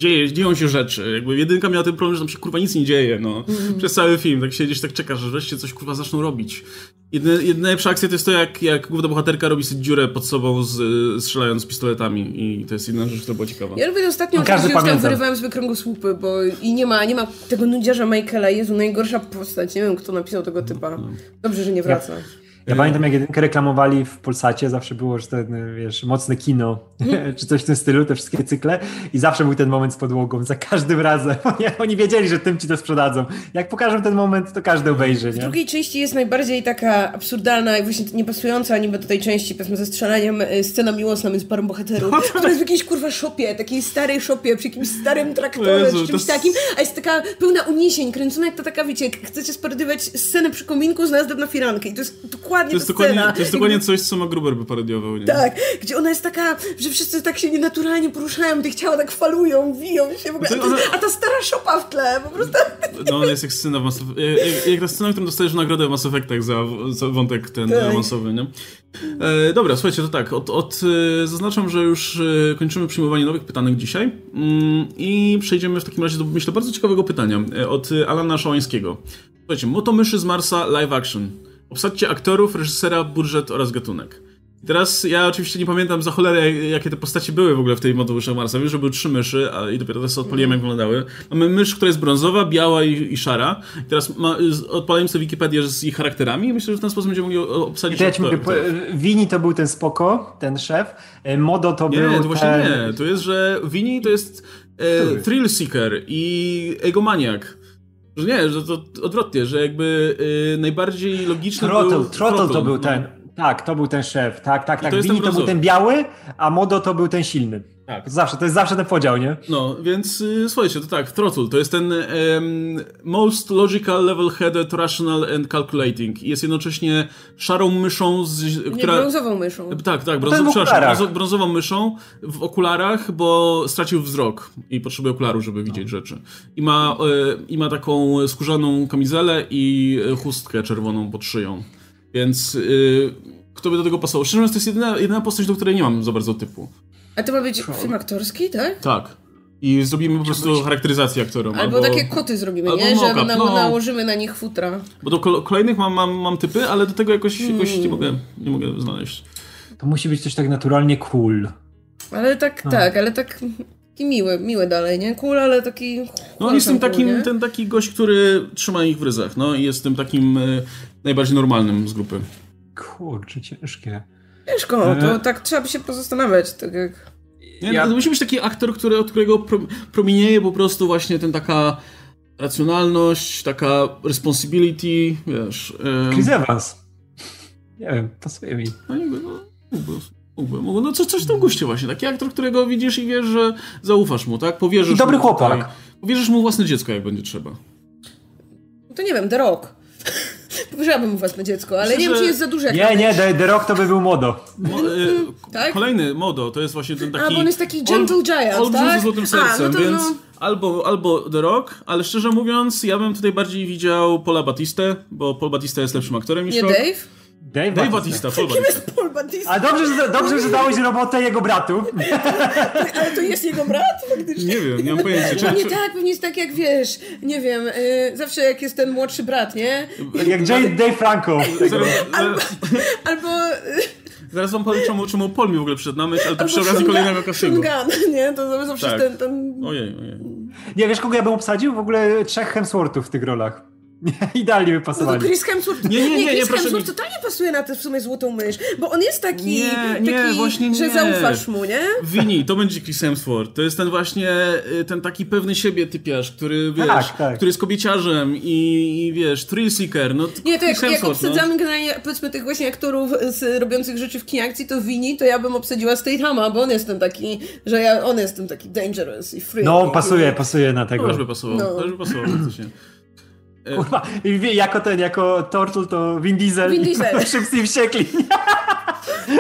dzieje, dzieją się rzeczy. Jakby jedynka miała ten problem, że tam się kurwa nic nie dzieje, no. Mm. Przez cały film, tak siedzisz, tak czekasz, że wreszcie coś kurwa zaczną robić. Jedna, jedna najlepsza akcja to jest to, jak, jak główna bohaterka robi sobie dziurę pod sobą, z, strzelając pistoletami i to jest jedna rzecz, która była ciekawa. Ja lubię ostatnią, no, już tam wyrywałem sobie kręgosłupy, bo i nie ma, nie ma tego nudziarza Michaela, Jezu, najgorsza postać, nie wiem, kto napisał tego typa. No. Dobrze, że nie wraca. Ja. Ja pamiętam, jak jedynkę reklamowali w Polsacie, zawsze było, że ten, wiesz, mocne kino, czy coś w tym stylu, te wszystkie cykle i zawsze był ten moment z podłogą, za każdym razem. Oni, oni wiedzieli, że tym ci to sprzedadzą. Jak pokażą ten moment, to każdy obejrzy, nie? W drugiej części jest najbardziej taka absurdalna i właśnie niepasująca niby do tej części, powiedzmy, ze strzelaniem e, scena miłosna między parą bohaterów, no, która jest w jakiejś, kurwa, szopie, takiej starej szopie, przy jakimś starym traktorze, Jezu, czy czymś to... takim, a jest taka pełna uniesień, kręcona jak to taka, wiecie, chcecie sparodywać scenę przy kominku z na firankę i to jest dokładnie to jest dokładnie, to jest dokładnie coś, co ma Gruber by parodiował, nie? Tak, gdzie ona jest taka, że wszyscy tak się nienaturalnie poruszają, te ciała tak falują, wiją się w ogóle. A, ona... a, ta stara szopa w tle, po prostu. No, ona jest jak scena w Mass jak, jak ta scena, którą dostajesz nagrodę w Mass Effectach za, za wątek ten tak. masowy, nie? E, dobra, słuchajcie, to tak, od, od, e, zaznaczam, że już e, kończymy przyjmowanie nowych pytanek dzisiaj mm, i przejdziemy w takim razie do, myślę, bardzo ciekawego pytania e, od Alana Szałańskiego. Słuchajcie, Motomyszy z Marsa live action. Obsadźcie aktorów, reżysera, budżet oraz gatunek. Teraz ja oczywiście nie pamiętam za cholerę, jakie te postacie były w ogóle w tej Motowysze Marsa. Wiem, że były trzy myszy, a, i dopiero teraz odpaliłem, jak wyglądały. Mamy mysz, która jest brązowa, biała i, i szara. I teraz ma, odpalałem sobie Wikipedię z ich charakterami i myślę, że w ten sposób będziemy mogli obsadzić... Ja mówię, Wini to był ten spoko, ten szef. E, Modo to nie, był Nie, to właśnie ten... nie. To jest, że Wini to jest e, thrill seeker i egomaniak. Że nie, że to odwrotnie, że jakby y, najbardziej logiczny Trottle, był... Trottle to był ten, tak, to był ten szef, tak, tak, tak. Wini to był ten biały, a Modo to był ten silny. Tak. Zawsze, to jest zawsze ten podział, nie? No, więc y, słuchajcie, to tak, Throttle to jest ten um, most logical, level-headed, rational and calculating. Jest jednocześnie szarą myszą, z, Nie, która... brązową myszą. Tak, tak, przepraszam, okularach. brązo- brązową myszą w okularach, bo stracił wzrok i potrzebuje okularów, żeby widzieć rzeczy. I ma, e, I ma taką skórzaną kamizelę i e, chustkę czerwoną pod szyją. Więc y, kto by do tego pasował? Szczerze mówiąc, to jest jedyna, jedyna postać, do której nie mam za bardzo typu. A to ma być film aktorski, tak? Tak. I zrobimy po prostu charakteryzację aktorom. Albo, takie koty zrobimy, albo nie? Że na, no. nałożymy na nich futra. Bo do kol- kolejnych mam, mam, mam typy, ale do tego jakoś, jakoś Hmm. nie, mogę, nie mogę znaleźć. To musi być coś tak naturalnie cool. Ale tak, tak, ale tak taki miły, miły dalej, nie? Cool, ale taki... No jest tym cool, takim, nie? ten taki gość, który trzyma ich w ryzach, no i jest tym takim e, najbardziej normalnym z grupy. Kurczę, ciężkie. Ciężko, to E. tak trzeba by się pozastanawiać, tak jak... Nie, Ja- To musi być taki aktor, który, od którego pro, promienieje po prostu właśnie ten taka racjonalność, taka responsibility, wiesz. e, Chris Evans. Nie wiem, pasuje mi. No jakby, no, mógłby, mógłby, mógłby. No co, coś w tym guście właśnie. Taki aktor, którego widzisz i wiesz, że zaufasz mu, tak? Powierzysz I dobry mu chłopak. Tutaj, powierzysz mu własne dziecko, jak będzie trzeba. To nie wiem, The Rock. Powiedziałabym mu własne dziecko, ale Myślę, nie wiem, że- czy jest za duży jak Nie, nie, The, The Rock to by był modo. Mo, e, Tak? Kolejny Modo, to jest właśnie ten taki... A, bo on jest taki gentle giant, olbrzym tak? ze złotym A, sercem, no to więc no. albo, albo The Rock, ale szczerze mówiąc, ja bym tutaj bardziej widział Paula Batistę, bo Paul Batista jest lepszym aktorem niż Nie Rock. Dave? Dave, Dave Bautista. Batista, Paul Kim Batista. jest Paul Batista? A dobrze, że, dobrze, że dałeś robotę jego bratu. Ale to jest jego brat faktycznie? Nie wiem, nie mam pojęcia. Czy, Nie czy, tak, pewnie jest tak jak wiesz, nie wiem, y, zawsze jak jest ten młodszy brat, nie? Jak Jay, Dave Franco. zaraz, zaraz, Albo... y, zaraz wam powiem, czemu, czemu Paul mi w ogóle przyszedł na myśl, ale to albo przy okazji kolejnego Gunn, nie? To zawsze Tak. ten... ten... Ojej, ojej. Nie, wiesz kogo ja bym obsadził? W ogóle trzech Hemsworthów w tych rolach. Idealnie by No, pasowali. Chris Hemsworth. Nie, nie, nie, nie, Chris proszę Hemsworth mi- totalnie pasuje na tę w sumie złotą mysz, bo on jest taki, Nie, nie, taki właśnie że nie. zaufasz mu, nie? Wini, to będzie Chris Hemsworth. To jest ten właśnie, y, ten taki pewny siebie typiarz, który, wiesz, Tak, tak. który jest kobieciarzem i, i wiesz, thrill seeker. No, Nie, to jak, Chris jak Hemsworth, no. obsadzamy generalnie, powiedzmy, tych właśnie aktorów z, robiących rzeczy w knie akcji, to Wini, to ja bym obsadziła Statehama, bo on jest ten taki, że ja, on jest ten taki dangerous i free. No, pasuje, pasuje na To tego. też by pasował, No. to też by pasował faktycznie. Kurwa, i wie- jako ten, jako Turtle to Vin Diesel Vin i Diesel. Szybcy i Wściekli.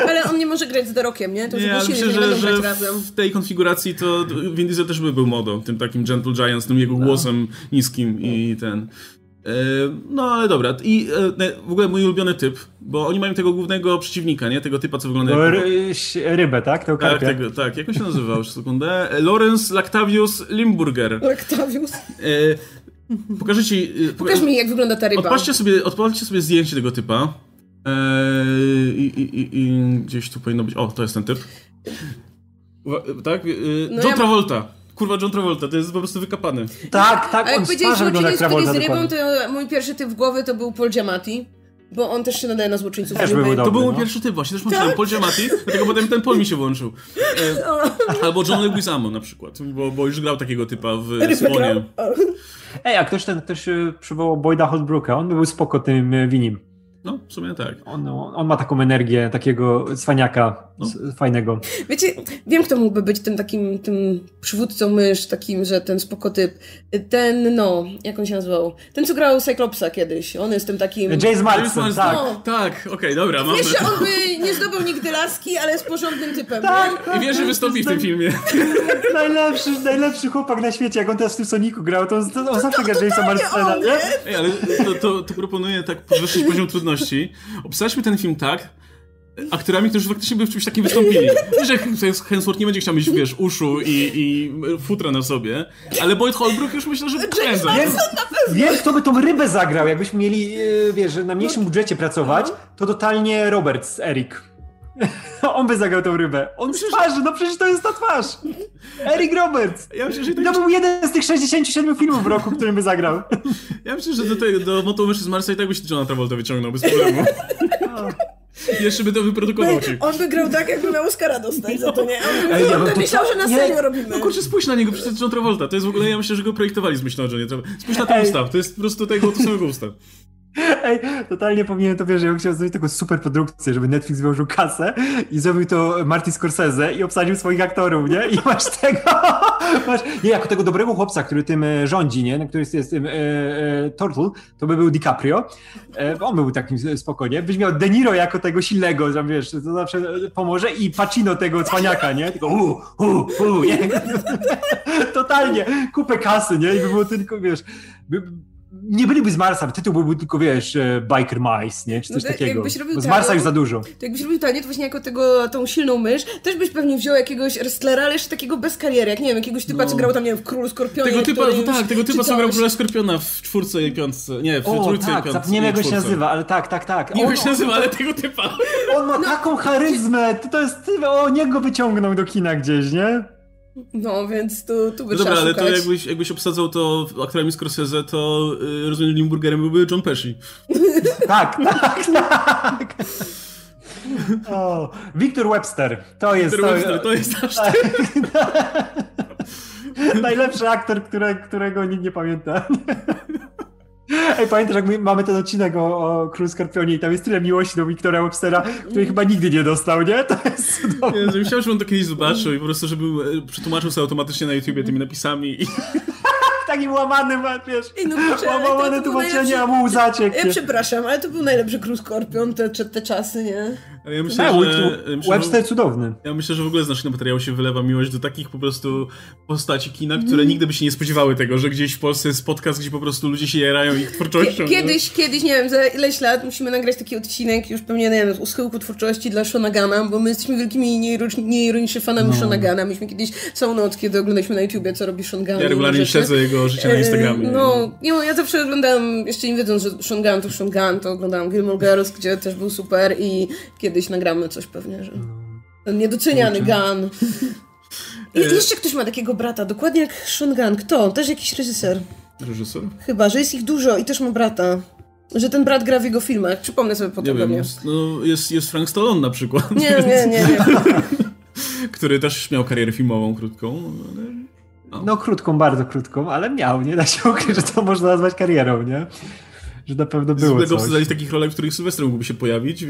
Ale on nie może grać z The Rockiem, nie? To Nie, nie, ale myślę, że nie że, będą że grać razem. w tej konfiguracji to Vin Diesel też by był modą, tym takim Gentle Giant, z tym jego głosem niskim i ten... E, No ale dobra, i e, w ogóle mój ulubiony typ, bo oni mają tego głównego przeciwnika, nie? Tego typa, co wygląda No, jak... ry- rybę, tak? Tego Tak, tego, tak, jak on się nazywał? Sekundę. E, Lawrence Lactavius Limburger. Octavius. Pokażę ci... e, Pokaż mi, jak wygląda ta ryba. Odpatrzcie sobie, odpatrzcie sobie zdjęcie tego typa. Eee, i, i, i, I gdzieś tu powinno być. O, to jest ten typ. Uwa- tak? Eee, No John ja- Travolta. Kurwa, John Travolta, to jest po prostu wykapany. Tak, tak, A jak on powiedziałeś, jak odcinek z rybą, to mój pierwszy typ w głowy to był Paul Giamatti. Bo on też się nadaje na złoczyńców Też był To dobry. był mój no. pierwszy typ, właśnie też myślałem, Paul Giamatti, dlatego potem ten Paul mi się włączył. E, albo John Leguizamo na przykład, bo, bo już grał takiego typa w Słonie. Ej, a ktoś ten ktoś y, przywołał Boyda Holbrooka, on by był spoko tym y, winim. No, w sumie tak. On, on ma taką energię takiego cwaniaka No. fajnego. Wiecie, wiem kto mógłby być tym takim, tym przywódcą mysz, takim, że ten spokotyp. Ten, no, jak on się nazywał? Ten, co grał Cyclopsa kiedyś. On jest tym takim... James Marsden, tak. No. Tak, okej, dobra, mamy. Wiesz, że on by nie zdobył nigdy laski, ale jest porządnym typem, Tak, nie? I wiesz, że wystąpi w tym filmie. Najlepszy, najlepszy chłopak na świecie, jak on teraz w tym Soniku grał, to on, to on zawsze gra Jamesa Marstena, nie? Ej, ale to, to, to proponuję tak podwyższyć poziom trudności. Obsadźmy ten film tak, aktorami, którzy faktycznie by w czymś takim wystąpili. Nie, że Hemsworth nie będzie chciał mieć, wiesz, uszu i, i futra na sobie, ale Boyd Holbrook już myślę, że prędzej. Wiem, wiem, kto by tą rybę zagrał, jakbyśmy mieli, e, wiesz, na mniejszym budżecie pracować, to totalnie Roberts, Eric. On by zagrał tą rybę. On z twarzy, no przecież to jest ta twarz. Eric Roberts. Ja myślę, że, To tak, był jeden z tych 67 filmów w roku, w którym by zagrał. ja myślę, że do, tego, do Myszy z Marsa i tak byś Johna Travolta wyciągnął bez problemu. Jeszcze by to wyprodukował ci. On by grał tak, jakby miał Oscara dostać za to, nie? On by, Ej, ja on by to- myślał, że na nie. serio robimy. No kurczę, spójrz na niego, przecież to jest John Travolta. To jest w ogóle, ja myślę, że go projektowali z myślą o Johnie Travolta. Spójrz na ten Ej. ustaw, to jest po prostu tego to samego ustaw. Ej, totalnie powinien to wiesz, ja bym chciał zrobić taką super produkcję, żeby Netflix wyłożył kasę i zrobił to Martin Scorsese i obsadził swoich aktorów, nie? I masz tego, masz, nie, jako tego dobrego chłopca, który tym e, rządzi, nie? Który jest, jest tym e, e, Turtle, to by był DiCaprio. E, on był takim spokojnie. Byś miał De Niro jako tego silnego, że wiesz, to zawsze pomoże i Pacino tego cwaniaka, nie? Tylko u, u, u, nie? Totalnie, kupę kasy, nie? I by było tylko, wiesz, by, nie byliby z Marsa, tytuł byłby tylko, wiesz, e, Biker Mice, nie? Czy coś no takiego. Bo z Marsa już za dużo. To jakbyś robił tanie, to właśnie jako tego, tą silną mysz, też byś pewnie wziął jakiegoś wrestlera, ale jeszcze takiego bez kariery, jak nie wiem, jakiegoś typa, no. co grał tam, nie wiem, w Królu Skorpionie. Tego typa, no tak, tego typa, co grał Króla Skorpiona w czwórce i piątce, nie, w o, trójce tak, i piątce. Nie wiem, jak go się nazywa, ale tak, tak, tak. Nie wiem, jak się nazywa, ale tego typa. On ma no. taką charyzmę, to, to jest, o niego wyciągnął do kina gdzieś, nie? No, więc tu, tu by No dobra, ale to jakbyś, jakbyś obsadzał to aktorami Scorsese, to yy, rozumiem, Limburgerem byłby John Pesci. tak, tak, tak. O, Victor Webster. To jest. Victor Webster, to jest nasz. Tak, Najlepszy aktor, które, którego nikt nie pamięta. Ej, pamiętasz, jak my mamy ten odcinek o, o Król Skorpionie i tam jest tyle miłości do Wiktora Webstera, który chyba nigdy nie dostał, nie? To jest cudowne. Ja, myślałem, że on to kiedyś zobaczył i po prostu, żeby e, przetłumaczył sobie automatycznie na YouTubie tymi napisami. I... Takim łamanym, wiesz, Ej, no, kurczę, łamane tłumaczenie, a mu zaciek. Ja przepraszam, ale to był najlepszy Król Skorpion te, te czasy, nie? Ale ja myślę, no, że, myślę, Webster cudowny. Ja myślę, że w ogóle z naszego materiału się wylewa miłość do takich po prostu postaci kina, które mm. nigdy by się nie spodziewały tego, że gdzieś w Polsce jest podcast, gdzie po prostu ludzie się jarają ich twórczością. Kiedyś, kiedyś, nie wiem, za ileś lat musimy nagrać taki odcinek już pewnie, nie wiem, u schyłku twórczości dla Shonagana, bo my jesteśmy wielkimi nieironicznymi fanami no. Shonagana. Myśmy kiedyś całą noc, kiedy oglądaliśmy na YouTubie, co robi Shongan. Ja regularnie śledzę jego życie na Instagramie. No, nie, ja zawsze oglądałam, jeszcze nie wiedząc, że Shongan to Shongan, to oglądałam Gilmore Girls, gdzie też był super i kiedyś nagramy coś pewnie, że ten niedoceniany Gun. I jeszcze ktoś ma takiego brata, dokładnie jak Sean Gunn. Kto? Też jakiś reżyser. Reżyser? Chyba, że jest ich dużo i też ma brata. Że ten brat gra w jego filmach. Przypomnę sobie potem. Nie wiem, jest, no, jest, jest Frank Stallone na przykład. Nie, nie, nie. nie. Który też miał karierę filmową krótką. No. no krótką, bardzo krótką, ale miał. Nie da się ukryć, że to można nazwać karierą, nie? Że na pewno było Zwykle coś. Zwykle takich rolach, w których Sylwester mógłby się pojawić,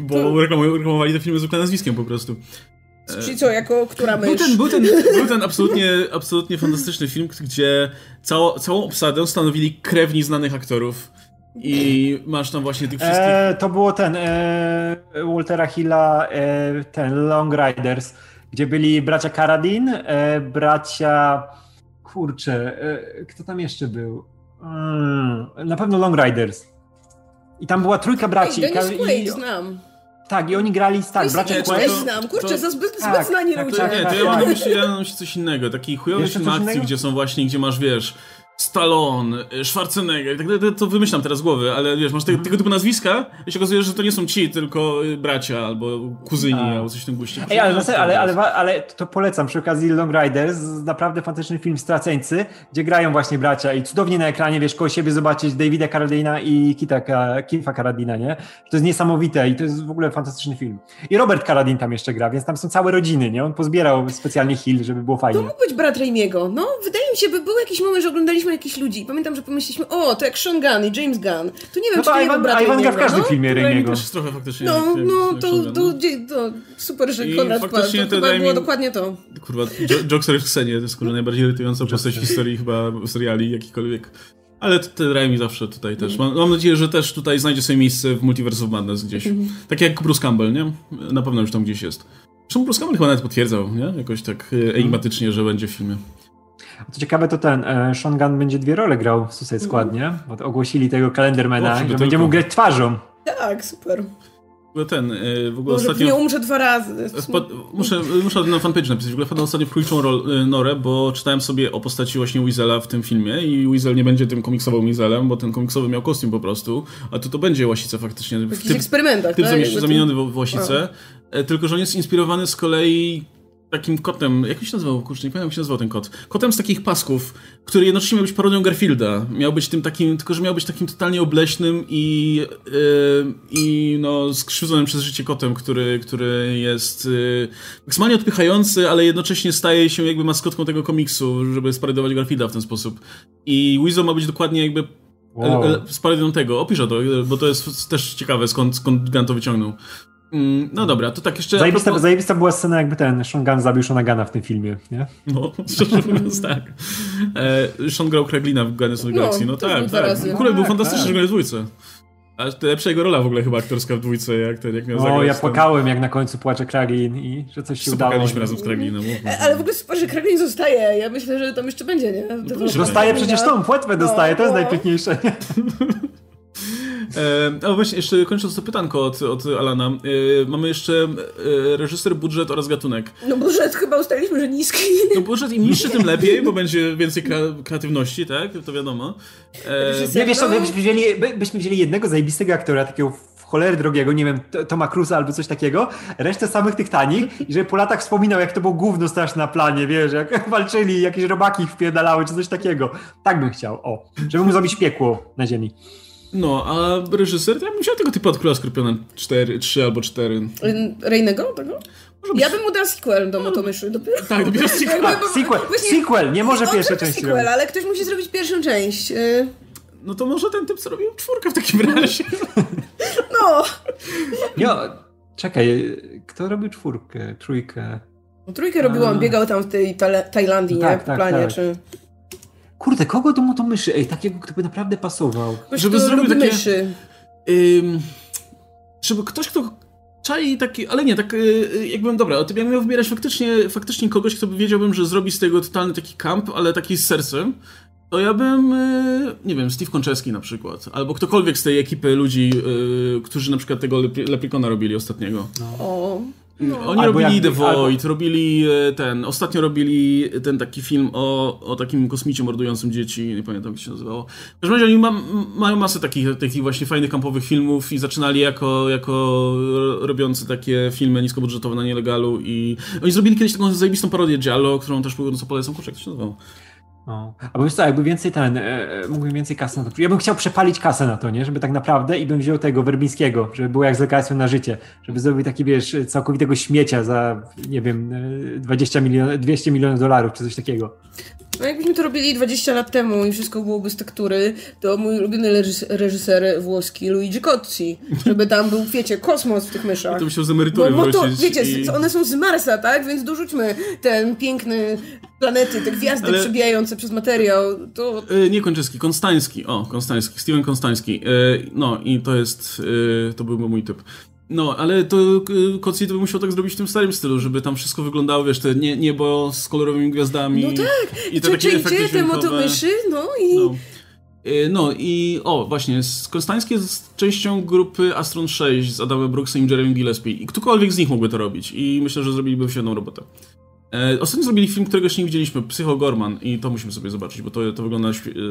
bo to... reklamowali te filmy zwykle nazwiskiem po prostu. Czyli co, jako która mysz? Był ten, był ten, był ten absolutnie, absolutnie fantastyczny film, gdzie cało, całą obsadę stanowili krewni znanych aktorów. I masz tam właśnie tych wszystkich... E, to było ten, e, Waltera Hilla, e, ten Long Riders, gdzie byli bracia Carradine, e, bracia... Kurczę, e, kto tam jeszcze był? Mm, na pewno Long Riders. I tam była trójka braci. Ej, Dennis Quaid, i... znam. Tak, i oni grali tak, bracia Quaid. Ja znam, kurczę, to, za zbyt, tak, zbyt znani tak, ludzie. Tak, nie, to ja mam myśli, ja mam coś innego. Taki chujowy film akcji, gdzie są właśnie, gdzie masz, wiesz, Stallone, y, Schwarzenegger, tak, to, to wymyślam teraz z głowy, ale wiesz, masz te, tego typu nazwiska i się okazuje, że to nie są ci, tylko y, bracia albo kuzyni albo coś w tym guście. Ej, ale, ale, ale, ale, to polecam przy okazji Long Riders, naprawdę fantastyczny film Straceńcy, gdzie grają właśnie bracia i cudownie na ekranie, wiesz, koło siebie zobaczyć Davida Carradina i Kita, Kifa Carradina, nie? To jest niesamowite i to jest w ogóle fantastyczny film. I Robert Carradine tam jeszcze gra, więc tam są całe rodziny, nie? On pozbierał specjalnie Hill, żeby było fajnie. To mógł być brat Raimiego. No, wydaje mi się, by był jakiś moment, że oglądaliśmy jakichś ludzi. Pamiętam, że pomyśleliśmy, o, to jak Sean Gunn i James Gunn. To nie wiem, no to czy to Ivan gra w każdym no? filmie Raimiego. też trochę faktycznie. No, no, to, to, to, to super, że Konrad To, to chyba było dokładnie to. Kurwa, Joker w scenie to jest kurwa najbardziej irytująca postać w historii chyba seriali jakikolwiek. Ale ten Raimi zawsze tutaj też. Mam, mam, nadzieję, że też tutaj znajdzie sobie miejsce w Multiverse of Madness gdzieś. Mhm. Tak jak Bruce Campbell, nie? Na pewno już tam gdzieś jest. Zresztą Bruce Campbell chyba nawet potwierdzał, nie? Jakoś tak e, enigmatycznie, że będzie w filmie. Co ciekawe, to ten e, Sean Gunn będzie dwie role grał w Suicide Squad, nie? Bo ogłosili tego Calendarmana, że będzie mógł grać twarzą. Tak, super. No ten, e, w ogóle Może ostatnio... nie umrze dwa razy. muszę, muszę na fanpage napisać. W ogóle wpadłem ostatnio w króliczą e, norę, bo czytałem sobie o postaci właśnie Weasela w tym filmie i Weasel nie będzie tym komiksowym Weaselem, bo ten komiksowy miał kostium po prostu, a to to będzie Łasica faktycznie. W jakichś eksperymentach, typ tak? zamieniony w Łasicę, tylko że on jest inspirowany z kolei takim kotem, jak się nazywał, kurczę, nie pamiętam jak się nazywał ten kot. Kotem z takich pasków, który jednocześnie miał być parodią Garfielda. Miał być tym takim, tylko że miał być takim totalnie obleśnym i, yy, i no skrzywdzonym przez życie kotem, który, który jest yy, maksymalnie odpychający, ale jednocześnie staje się jakby maskotką tego komiksu, żeby sparodować Garfielda w ten sposób. I Weasel ma być dokładnie jakby Wow. Z parodią tego, opiszę to, bo to jest też ciekawe, skąd, skąd Gunn to wyciągnął. Mm, no dobra, to tak jeszcze... Zajebista, propos... zajebista była scena, jakby ten Sean Gunn zabił Shonagana w tym filmie, nie? No, szczerze mówiąc tak. E, Sean grał Kraglina w Guardians of the Galaxy, no, no tak, tak. Kulek był tak, fantastyczny, tak. że w dwójce. A to lepsza jego rola w ogóle chyba aktorska w dwójce, jak ten, jak miał O, zagrać ja płakałem, jak na końcu płacze Kraglin i że coś się udało. Płakaliśmy razem z Kraglinem. E, ale w ogóle super, że Kraglin zostaje. Ja myślę, że tam jeszcze będzie, nie? No, dostaje przecież tą płetwę dostaje, to jest no. najpiękniejsze. E, a właśnie, jeszcze kończąc to pytanko od, od Alana. E, mamy jeszcze e, reżyser, budżet oraz gatunek. No budżet chyba ustaliliśmy, że niski. No budżet im niższy, tym lepiej, bo będzie więcej kreatywności, tak? To wiadomo. E... Nie, wiesz co, byśmy wzięli, byśmy wzięli jednego zajebistego aktora, takiego w cholery drogiego, nie wiem, Toma Cruza albo coś takiego, resztę samych tych tanich i żeby po latach wspominał, jak to było gówno straszne na planie, wiesz, jak walczyli, jakieś robaki ich wpierdalały, czy coś takiego. Tak bym chciał, o, żeby mu zrobić piekło na ziemi. No, a reżyser, ja bym wziął tego typu od Króla Skorpiona 4, 3 albo 4. Rejnego tego? Ja bym mu dał sequel do Motomyszy dopiero. Tak, dopiero sequel. Sequel, sequel, nie może pierwsza część sequel, robić. ale ktoś musi zrobić pierwszą część. Y. No to może ten typ, co robił czwórkę w takim razie. No. Nie, czekaj, kto robił czwórkę, trójkę? No, trójkę robił, on biegał tam w tej Tajlandii, tak, nie? W tak, planie, tak. czy... Kurde, kogo to mu to myszy? Ej, takiego, kto by naprawdę pasował. Ktoś, żeby zrobił takie... myszy. Ym, żeby ktoś, kto czai taki, ale nie, tak y, jakbym, dobra, o tym ja miał wybierać faktycznie, faktycznie kogoś, kto by wiedziałbym, że zrobi z tego totalny taki kamp, ale taki z sercem, to ja bym, y, nie wiem, Steve Konczewski na przykład, albo ktokolwiek z tej ekipy ludzi, y, którzy na przykład tego Leplikona robili ostatniego. No. O. No. Oni albo robili The Void, albo... robili e, ten, ostatnio robili ten taki film o, o takim kosmicie mordującym dzieci, nie pamiętam jak się nazywało. W każdym razie oni ma, mają masę takich, takich właśnie fajnych kampowych filmów i zaczynali jako, jako robiący takie filmy niskobudżetowe na nielegalu i oni zrobili kiedyś taką zajebistą parodię Giallo, którą też co polecam, kurczę, jak to się nazywało. No. Albo wiesz co, jakby więcej ten, e, e, mógłbym więcej kasy na to. Ja bym chciał przepalić kasę na to, nie? Żeby tak naprawdę i bym wziął tego Werbińskiego, żeby było jak z lekacją na życie. Żeby zrobił taki, wiesz, całkowitego śmiecia za, nie wiem, 20 milionów, 200 milionów dolarów, czy coś takiego. No jakbyśmy to robili 20 lat temu i wszystko byłoby z tektury, to mój ulubiony reżyser włoski Luigi Cozzi, żeby tam był, wiecie, kosmos w tych myszach. To musiał z emerytury Bo, to, Wiecie, i... one są z Marsa, tak? Więc dorzućmy ten piękny planety, te gwiazdy Ale... przebijające przez materiał. To... Yy, nie Kończyski, Konstański. O, Konstański, Steven Konstański. Yy, no i to jest, yy, to był mój typ. No, ale to y, Koci to by musiał tak zrobić w tym starym stylu, żeby tam wszystko wyglądało, wiesz, te nie, niebo z kolorowymi gwiazdami. No tak, i te takie efekty te motomyszy, no i... No. Y, no i o, właśnie, Konstański jest częścią grupy Astron 6 z Adamem Brooksem i Jeremy Gillespie i ktokolwiek z nich mógłby to robić i myślę, że zrobiliby świetną robotę. E, ostatnio zrobili film, którego jeszcze nie widzieliśmy, Psycho Gorman i to musimy sobie zobaczyć, bo to, to wygląda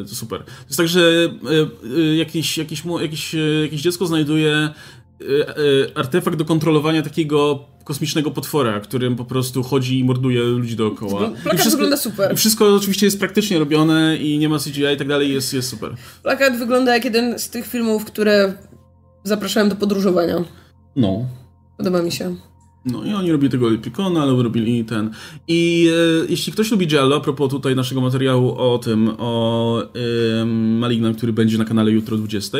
to super. To jest tak, że e, e, jakieś, jakieś, jakieś, jakieś dziecko znajduje E, e, artefakt do kontrolowania takiego kosmicznego potwora, którym po prostu chodzi i morduje ludzi dookoła. Plakat wszystko, wygląda super. Wszystko oczywiście jest praktycznie robione i nie ma CGI i tak dalej, jest, jest super. Plakat wygląda jak jeden z tych filmów, które zapraszałem do podróżowania. No. Podoba mi się. No i oni robili tego Epicona, ale robili ten. I e, jeśli ktoś lubi Giallo, a propos tutaj naszego materiału o tym, o e, Malignam, który będzie na kanale jutro o 20,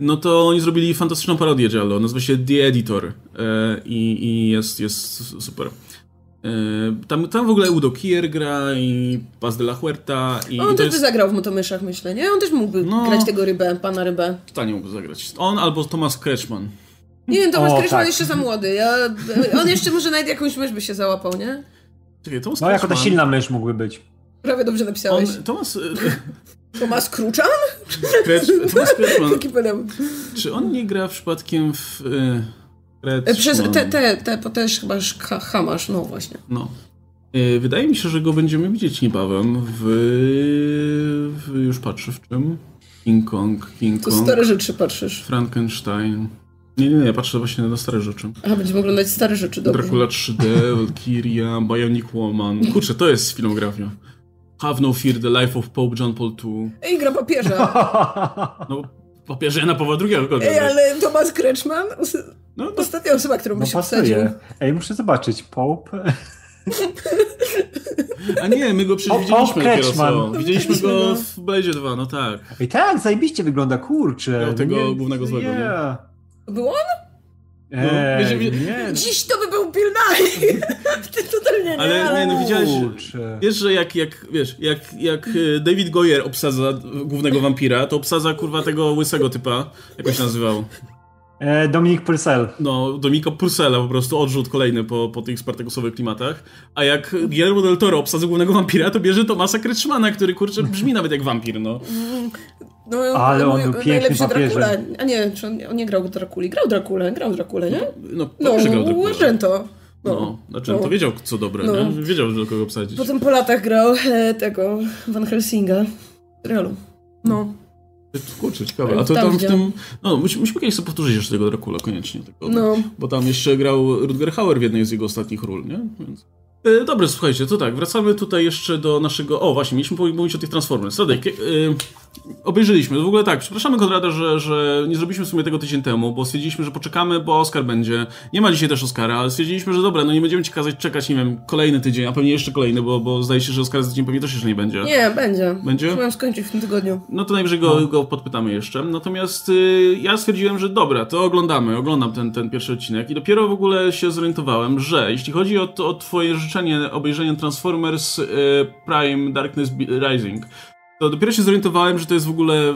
no to oni zrobili fantastyczną parodię Giallo, nazywa się The Editor e, i, i jest, jest super. E, tam, tam w ogóle Udo Kier gra i Paz de la Huerta. I, on i też jest... by zagrał w Motomyszach, myślę, nie? On też mógłby no, grać tego rybę, pana rybę. Totalnie mógłby zagrać. On albo Thomas Kretschmann. Nie wiem, Tomasz Kryszman tak. jeszcze za młody. Ja, on jeszcze może nawet jakąś mysz by się załapał, nie? Czekaj, Tomasz no, jako ta silna mysz mógłby być. Prawie dobrze napisałeś. On, Tomasz... Tomasz Kruczan? Tomasz Kretschman. Czy on nie gra przypadkiem w... E, Przez te, te, te, to też chyba Hamasz, no właśnie. No. E, wydaje mi się, że go będziemy widzieć niebawem w... w już patrzę w czym. King Kong, King Kong. To stare rzeczy patrzysz. Frankenstein. Nie, nie, nie, patrzę właśnie na stare rzeczy. A, będziemy oglądać stare rzeczy, dobrze. Dracula 3D, Valkyria, Bionic Woman. Kurczę, to jest filmografia. Have No Fear, The Life of Pope John Paul II. Ej, gra papieża. No, papieża Jana Pawła II. Ej, ale Thomas Kretschmann? No, no, Ostatnia osoba, którą no, by się wsadził. Ej, muszę zobaczyć. Pope... A nie, my go przecież O, widzieliśmy o, dopiero co. No, Widzieliśmy go w Blaze 2, no tak. I tak, zajebiście wygląda, kurczę. Miał tego Nie- głównego złego, nie? To było on? Eee, No, wiecie- nie, Dziś to by był Bill Nye. Ty totalnie nie, Ale nie, no widziałeś. Wiesz, że jak, jak, wiesz, jak, jak e, David Goyer obsadza głównego wampira, to obsadza kurwa tego łysego typa, jak on się nazywał. E, Dominik Purcell. No, Dominika Purcella po prostu odrzut kolejny po, po tych spartakusowych klimatach. A jak Guillermo del Toro obsadza głównego wampira, to bierze Tomasa Kretschmana, który kurczę brzmi nawet jak wampir, no. No, Ale on był najlepszy papieżem. Dracula. A nie, czy on, on nie grał Drakuli. Grał Drakulę, grał Drakulę, nie? No, No, no grał Dracula. Argento. No, znaczy no. to wiedział co dobre, No. nie? Wiedział, że do kogo obsadzić. Potem po latach grał e, tego Van Helsinga w serialu. No. Kurczę, ciekawe. A Tam to tam w widziałam. tym... No, musimy, musimy kiedyś sobie powtórzyć jeszcze tego Dracula koniecznie. Tylko, No. Bo tam jeszcze grał Rutger Hauer w jednej z jego ostatnich ról, nie? Więc... E, Dobra, słuchajcie, to tak, wracamy tutaj jeszcze do naszego... O, właśnie, mieliśmy mówić o tych Transformers. Radek, e, obejrzeliśmy. W ogóle tak, przepraszamy Konrada, że, że nie zrobiliśmy w sumie tego tydzień temu, bo stwierdziliśmy, że poczekamy, bo Oscar będzie. Nie ma dzisiaj też Oscara, ale stwierdziliśmy, że dobra, no nie będziemy ci kazać czekać, nie wiem, kolejny tydzień, a pewnie jeszcze kolejny, bo, bo zdaje się, że Oscar za tydzień pewnie też jeszcze nie będzie. Nie, będzie. Będzie? Miałem skończyć w tym tygodniu. No to najwyżej go, go podpytamy jeszcze. Natomiast y, ja stwierdziłem, że dobra, to oglądamy, oglądam ten, ten pierwszy odcinek i dopiero w ogóle się zorientowałem, że jeśli chodzi o, to, o twoje życzenie obejrzenia Transformers y, Prime Darkness Rising, to dopiero się zorientowałem, że to jest w ogóle,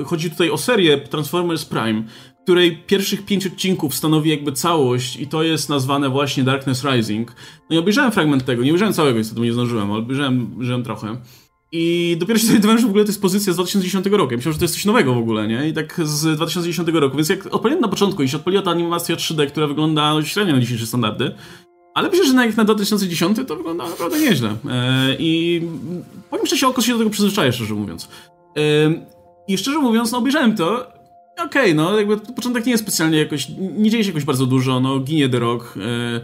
y, chodzi tutaj o serię Transformers Prime, której pierwszych pięć odcinków stanowi jakby całość i to jest nazwane właśnie Darkness Rising. No i obejrzałem fragment tego, nie obejrzałem całego, niestety nie zdążyłem, ale obejrzałem, obejrzałem trochę. I dopiero się zorientowałem, że w ogóle to jest pozycja z 2010 roku. Ja myślałem, że to jest coś nowego w ogóle, nie? I tak z 2010 roku. Więc jak odpaliłem na początku i się odpaliła ta animacja 3D, która wygląda średnio na dzisiejsze standardy, ale myślę, że na, na 2010 to wygląda naprawdę nieźle. E, I powiem szczerze, oko się do tego przyzwyczaja, szczerze mówiąc. E, I szczerze mówiąc, no obejrzałem to. Okej, no jakby początek nie jest specjalnie jakoś, nie dzieje się jakoś bardzo dużo, no ginie The Rock, e,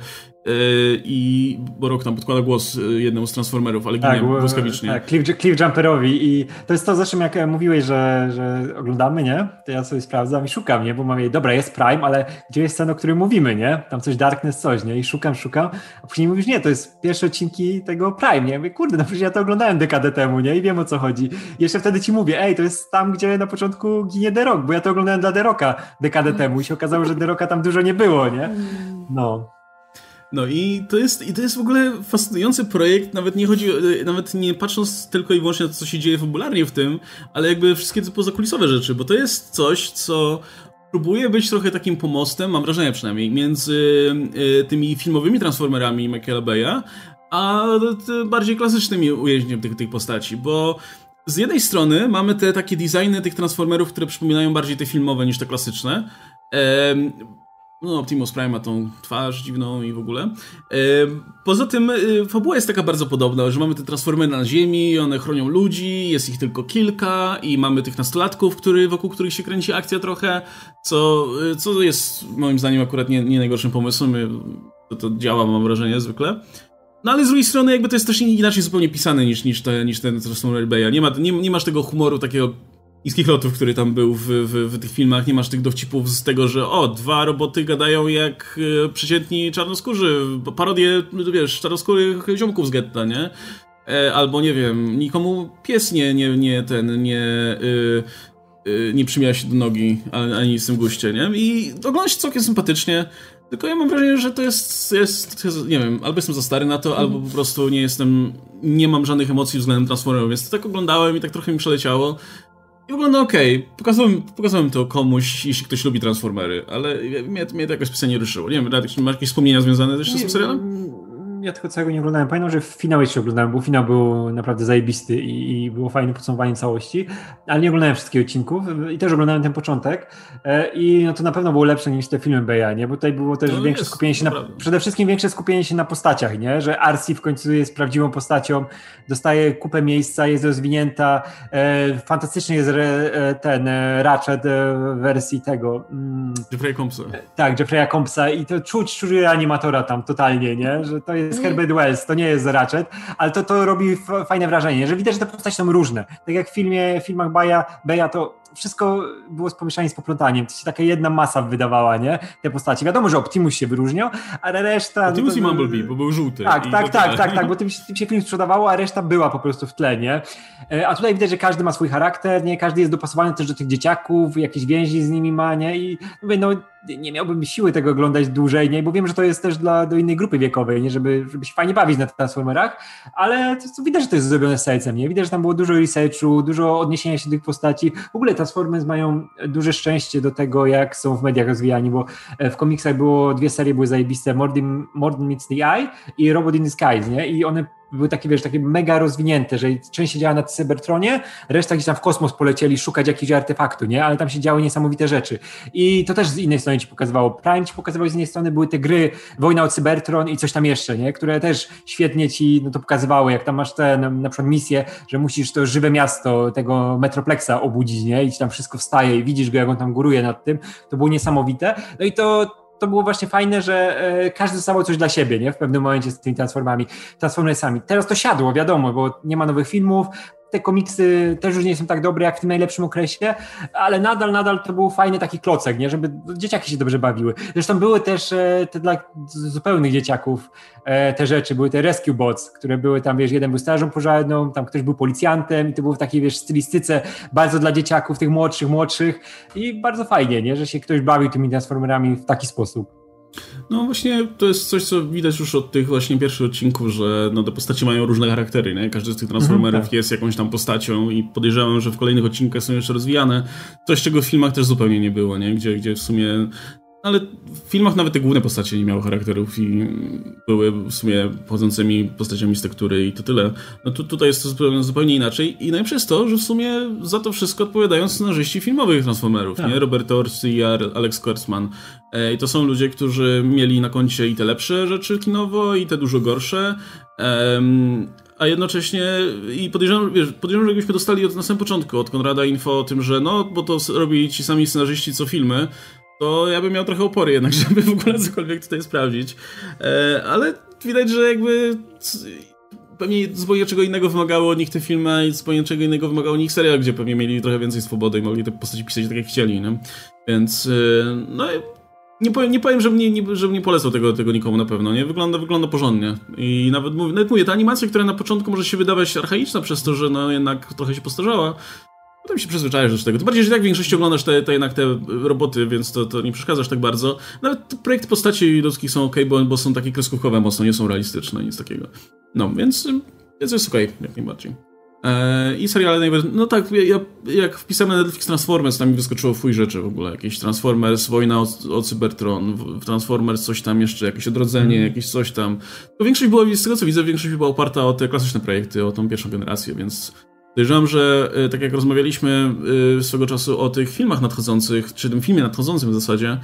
i bo Rock tam podkłada głos e, jednemu z Transformerów, ale ginie Tak, bo- błyskawicznie. tak Cliff, Cliffjumperowi i to jest to zresztą jak mówiłeś, że, że oglądamy, nie? To ja sobie sprawdzam i szukam, nie? Bo mam jej, dobra, jest Prime, ale gdzie jest ten, o którym mówimy, nie? Tam coś Darkness, coś, nie? I szukam, szukam, a później mówisz, nie, to jest pierwsze odcinki tego Prime, nie? Ja mówię, kurde, no przecież ja to oglądałem dekadę temu, nie? I wiem o co chodzi. I jeszcze wtedy ci mówię, ej, to jest tam, gdzie na początku ginie The Rock, bo ja to oglądałem dla The Rocka dekadę temu i się okazało, że The Rocka tam dużo nie było, nie? No. No i to jest, i to jest w ogóle fascynujący projekt, nawet nie chodzi, nawet nie patrząc tylko i wyłącznie na to, co się dzieje fabularnie w tym, ale jakby wszystkie te pozakulisowe rzeczy, bo to jest coś, co próbuje być trochę takim pomostem, mam wrażenie przynajmniej, między y, tymi filmowymi Transformerami Michaela Bay'a, a bardziej klasycznymi ujęciem tych, tych postaci, bo z jednej strony mamy te takie designy tych Transformerów, które przypominają bardziej te filmowe niż te klasyczne. No, Optimus Prime ma tą twarz dziwną i w ogóle. Poza tym e, fabuła jest taka bardzo podobna, że mamy te transformery na ziemi, one chronią ludzi, jest ich tylko kilka i mamy tych nastolatków, który, wokół których się kręci akcja trochę, co, e, co jest moim zdaniem akurat nie, nie najgorszym pomysłem. e, To, to działa, mam wrażenie, zwykle. No ale z drugiej strony jakby to jest też inaczej zupełnie pisane niż, niż, te, niż ten Transformer Bay'a. Nie, ma, nie, nie masz tego humoru takiego niskich lotów, który tam był w, w, w tych filmach. Nie masz tych dowcipów z tego, że o, dwa roboty gadają jak e, przeciętni czarnoskórzy. Parodie, wiesz, czarnoskórych ziomków z getta, nie? E, albo nie wiem, nikomu pies nie, nie, nie ten, nie... Y, y, nie przymija się do nogi, ani w tym guście, nie? I ogląda się całkiem sympatycznie, tylko ja mam wrażenie, że to jest, jest, nie wiem, albo jestem za stary na to, albo po prostu nie jestem, nie mam żadnych emocji względem Transformerów, więc to tak oglądałem i tak trochę mi przeleciało. I wygląda okej. Pokazałem, pokazałem to komuś, jeśli ktoś lubi Transformery, ale mnie, mnie to jakoś specjalnie ruszyło. Nie wiem, czy masz jakieś wspomnienia związane z tym serialem? Ja tylko całego nie oglądałem. Pamiętam, że finał jeszcze oglądałem, bo finał był naprawdę zajebisty i, i było fajne podsumowanie całości, ale nie oglądałem wszystkich odcinków i też oglądałem ten początek e, i no to na pewno było lepsze niż te filmy Beja, nie? Bo tutaj było też No większe jest, skupienie się na, naprawdę. przede wszystkim większe skupienie się na postaciach, nie? Że Arsi w końcu jest prawdziwą postacią, dostaje kupę miejsca, jest rozwinięta, e, fantastyczny jest re, e, ten e, Ratchet e, wersji tego... Mm, Jeffrey Combsa. tak, Jeffrey'a Combsa i to czuć, czuć animatora tam totalnie, nie? Że to jest Herbert Wells, to nie jest Ratchet, ale to, to robi fajne wrażenie, że widać, że te postacie są różne. Tak jak w filmie, w filmach Baja, Beja to wszystko było z pomieszaniem, z poplątaniem. To się taka jedna masa wydawała, nie? Te postacie. Wiadomo, że Optimus się wyróżniał, ale reszta... Optimus no i Mumblebee, bo był żółty. Tak, tak, tak, tak, tak, bo tym, tym się film sprzedawało, a reszta była po prostu w tle, nie? E, a tutaj widać, że każdy ma swój charakter, nie? Każdy jest dopasowany też do tych dzieciaków, jakieś więzi z nimi ma, nie? I no nie miałbym siły tego oglądać dłużej, nie? bo wiem, że to jest też dla do innej grupy wiekowej, nie? Żeby, żeby się fajnie bawić na Transformerach, ale to, to widać, że to jest zrobione sercem. Nie? Widać, że tam było dużo researchu, dużo odniesienia się do tych postaci. W ogóle Transformers mają duże szczęście do tego, jak są w mediach rozwijani, bo e, w komiksach było dwie serie były zajebiste, Mordin, Mordin Meets the Eye i Robot in the Skies, nie? I one były takie, wiesz, takie mega rozwinięte, że część się działa na Cybertronie, reszta gdzieś tam w kosmos polecieli szukać jakiegoś artefaktu, nie? Ale tam się działy niesamowite rzeczy. I to też z innej strony ci pokazywało. Prime ci pokazywał z innej strony, były te gry Wojna o Cybertron i coś tam jeszcze, nie? Które też świetnie ci no to pokazywały, jak tam masz te na przykład misję, że musisz to żywe miasto tego Metroplexa obudzić, nie? I ci tam wszystko wstaje i widzisz go, jak on tam góruje nad tym. To było niesamowite. No i to to było właśnie fajne, że e, każdy dostawał coś dla siebie, nie? W pewnym momencie z tymi transformami, transformersami. Teraz to siadło, wiadomo, bo nie ma nowych filmów, te komiksy też już nie są tak dobre jak w tym najlepszym okresie, ale nadal, nadal to był fajny taki klocek, nie? żeby dzieciaki się dobrze bawiły. Zresztą były też e, te dla zupełnych dzieciaków e, te rzeczy, były te rescue bots, które były tam, wiesz, jeden był strażą pożarną, tam ktoś był policjantem i to było w takiej, wiesz, stylistyce bardzo dla dzieciaków, tych młodszych, młodszych i bardzo fajnie, nie? że się ktoś bawił tymi transformerami w taki sposób. No właśnie to jest coś, co widać już od tych właśnie pierwszych odcinków, że no, te postacie mają różne charaktery, nie? Każdy z tych Transformerów mhm, tak. jest jakąś tam postacią i podejrzewam, że w kolejnych odcinkach są jeszcze rozwijane. Coś, czego w filmach też zupełnie nie było, nie? Gdzie, gdzie w sumie ale w filmach nawet te główne postacie nie miały charakterów i były w sumie pochodzącymi postaciami z tektury i to tyle. No tu, tutaj jest to zupełnie, zupełnie inaczej i najlepsze jest to, że w sumie za to wszystko odpowiadają scenarzyści filmowych Transformerów, tak. nie? Robert Orsi i Alex Kurtzman. E, I to są ludzie, którzy mieli na koncie i te lepsze rzeczy kinowo i te dużo gorsze. a jednocześnie i podejrzewam, wiesz, podejrzewam, że jakbyśmy dostali od, na samym początku od Konrada info o tym, że no, bo to robili ci sami scenarzyści co filmy, to ja bym miał trochę opory jednak, żeby w ogóle cokolwiek tutaj sprawdzić. E, ale widać, że jakby pewnie zupełnie czego innego wymagało od nich te filmy i zupełnie czego innego wymagało od nich serial, gdzie pewnie mieli trochę więcej swobody i mogli te postaci pisać tak jak chcieli, nie? Więc e, no nie powiem, nie powiem żebym, nie, nie, żebym nie polecał tego, tego nikomu na pewno, nie? Wygląda, wygląda porządnie. I nawet mówię, nawet mówię, ta animacja, która na początku może się wydawać archaiczna przez to, że no jednak trochę się postarzała, Potem się przyzwyczajasz do tego. Tym bardziej, że tak w większości oglądasz te, te jednak te roboty, więc to, to nie przeszkadzasz tak bardzo. Nawet projekty postaci ludzkich są ok, bo, bo są takie kreskówkowe mocno, nie są realistyczne, nic takiego. No, więc, więc jest ok, jak najbardziej. Eee, I seriale najbardziej... No tak, ja, jak wpisałem na Netflix Transformers, tam mi wyskoczyło fuj rzeczy w ogóle. Jakieś Transformers, Wojna o, o Cybertron, Transformers, coś tam jeszcze, jakieś odrodzenie, mm. jakieś coś tam. To większość była, z tego co widzę, większość była oparta o te klasyczne projekty, o tą pierwszą generację, więc Podejrzewam, że e, tak jak rozmawialiśmy e, swego czasu o tych filmach nadchodzących, czy tym filmie nadchodzącym w zasadzie,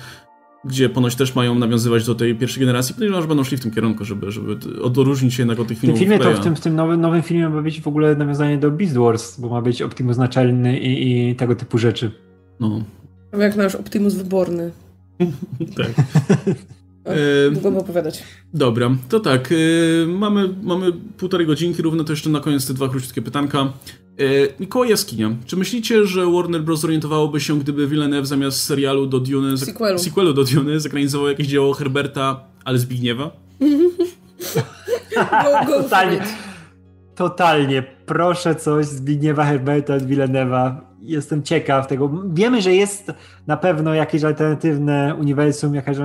gdzie ponoć też mają nawiązywać do tej pierwszej generacji, podejrzewam, że będą szli w tym kierunku, żeby, żeby odróżnić się jednak od tych filmów. W tym filmie to w tym, w tym nowym, nowym filmie ma być w ogóle nawiązanie do Beast Wars, bo ma być Optimus naczelny i, i tego typu rzeczy. No. Jak nasz Optimus wyborny. tak. Długo opowiadać. Dobra, to tak. mamy, mamy półtorej godzinki równo, to jeszcze na koniec te dwa krótkie pytanka. Mikołaj Jaskinia, czy myślicie, że Warner Bros. zorientowałoby się, gdyby Villeneuve zamiast serialu do Dune, sequelu, sequelu do Dune zakranizował jakieś dzieło Herberta, ale Zbigniewa? go, go totalnie, totalnie. Proszę coś Zbigniewa Herberta od Villeneuve'a jestem ciekaw tego. Wiemy, że jest na pewno jakieś alternatywne uniwersum, jakaś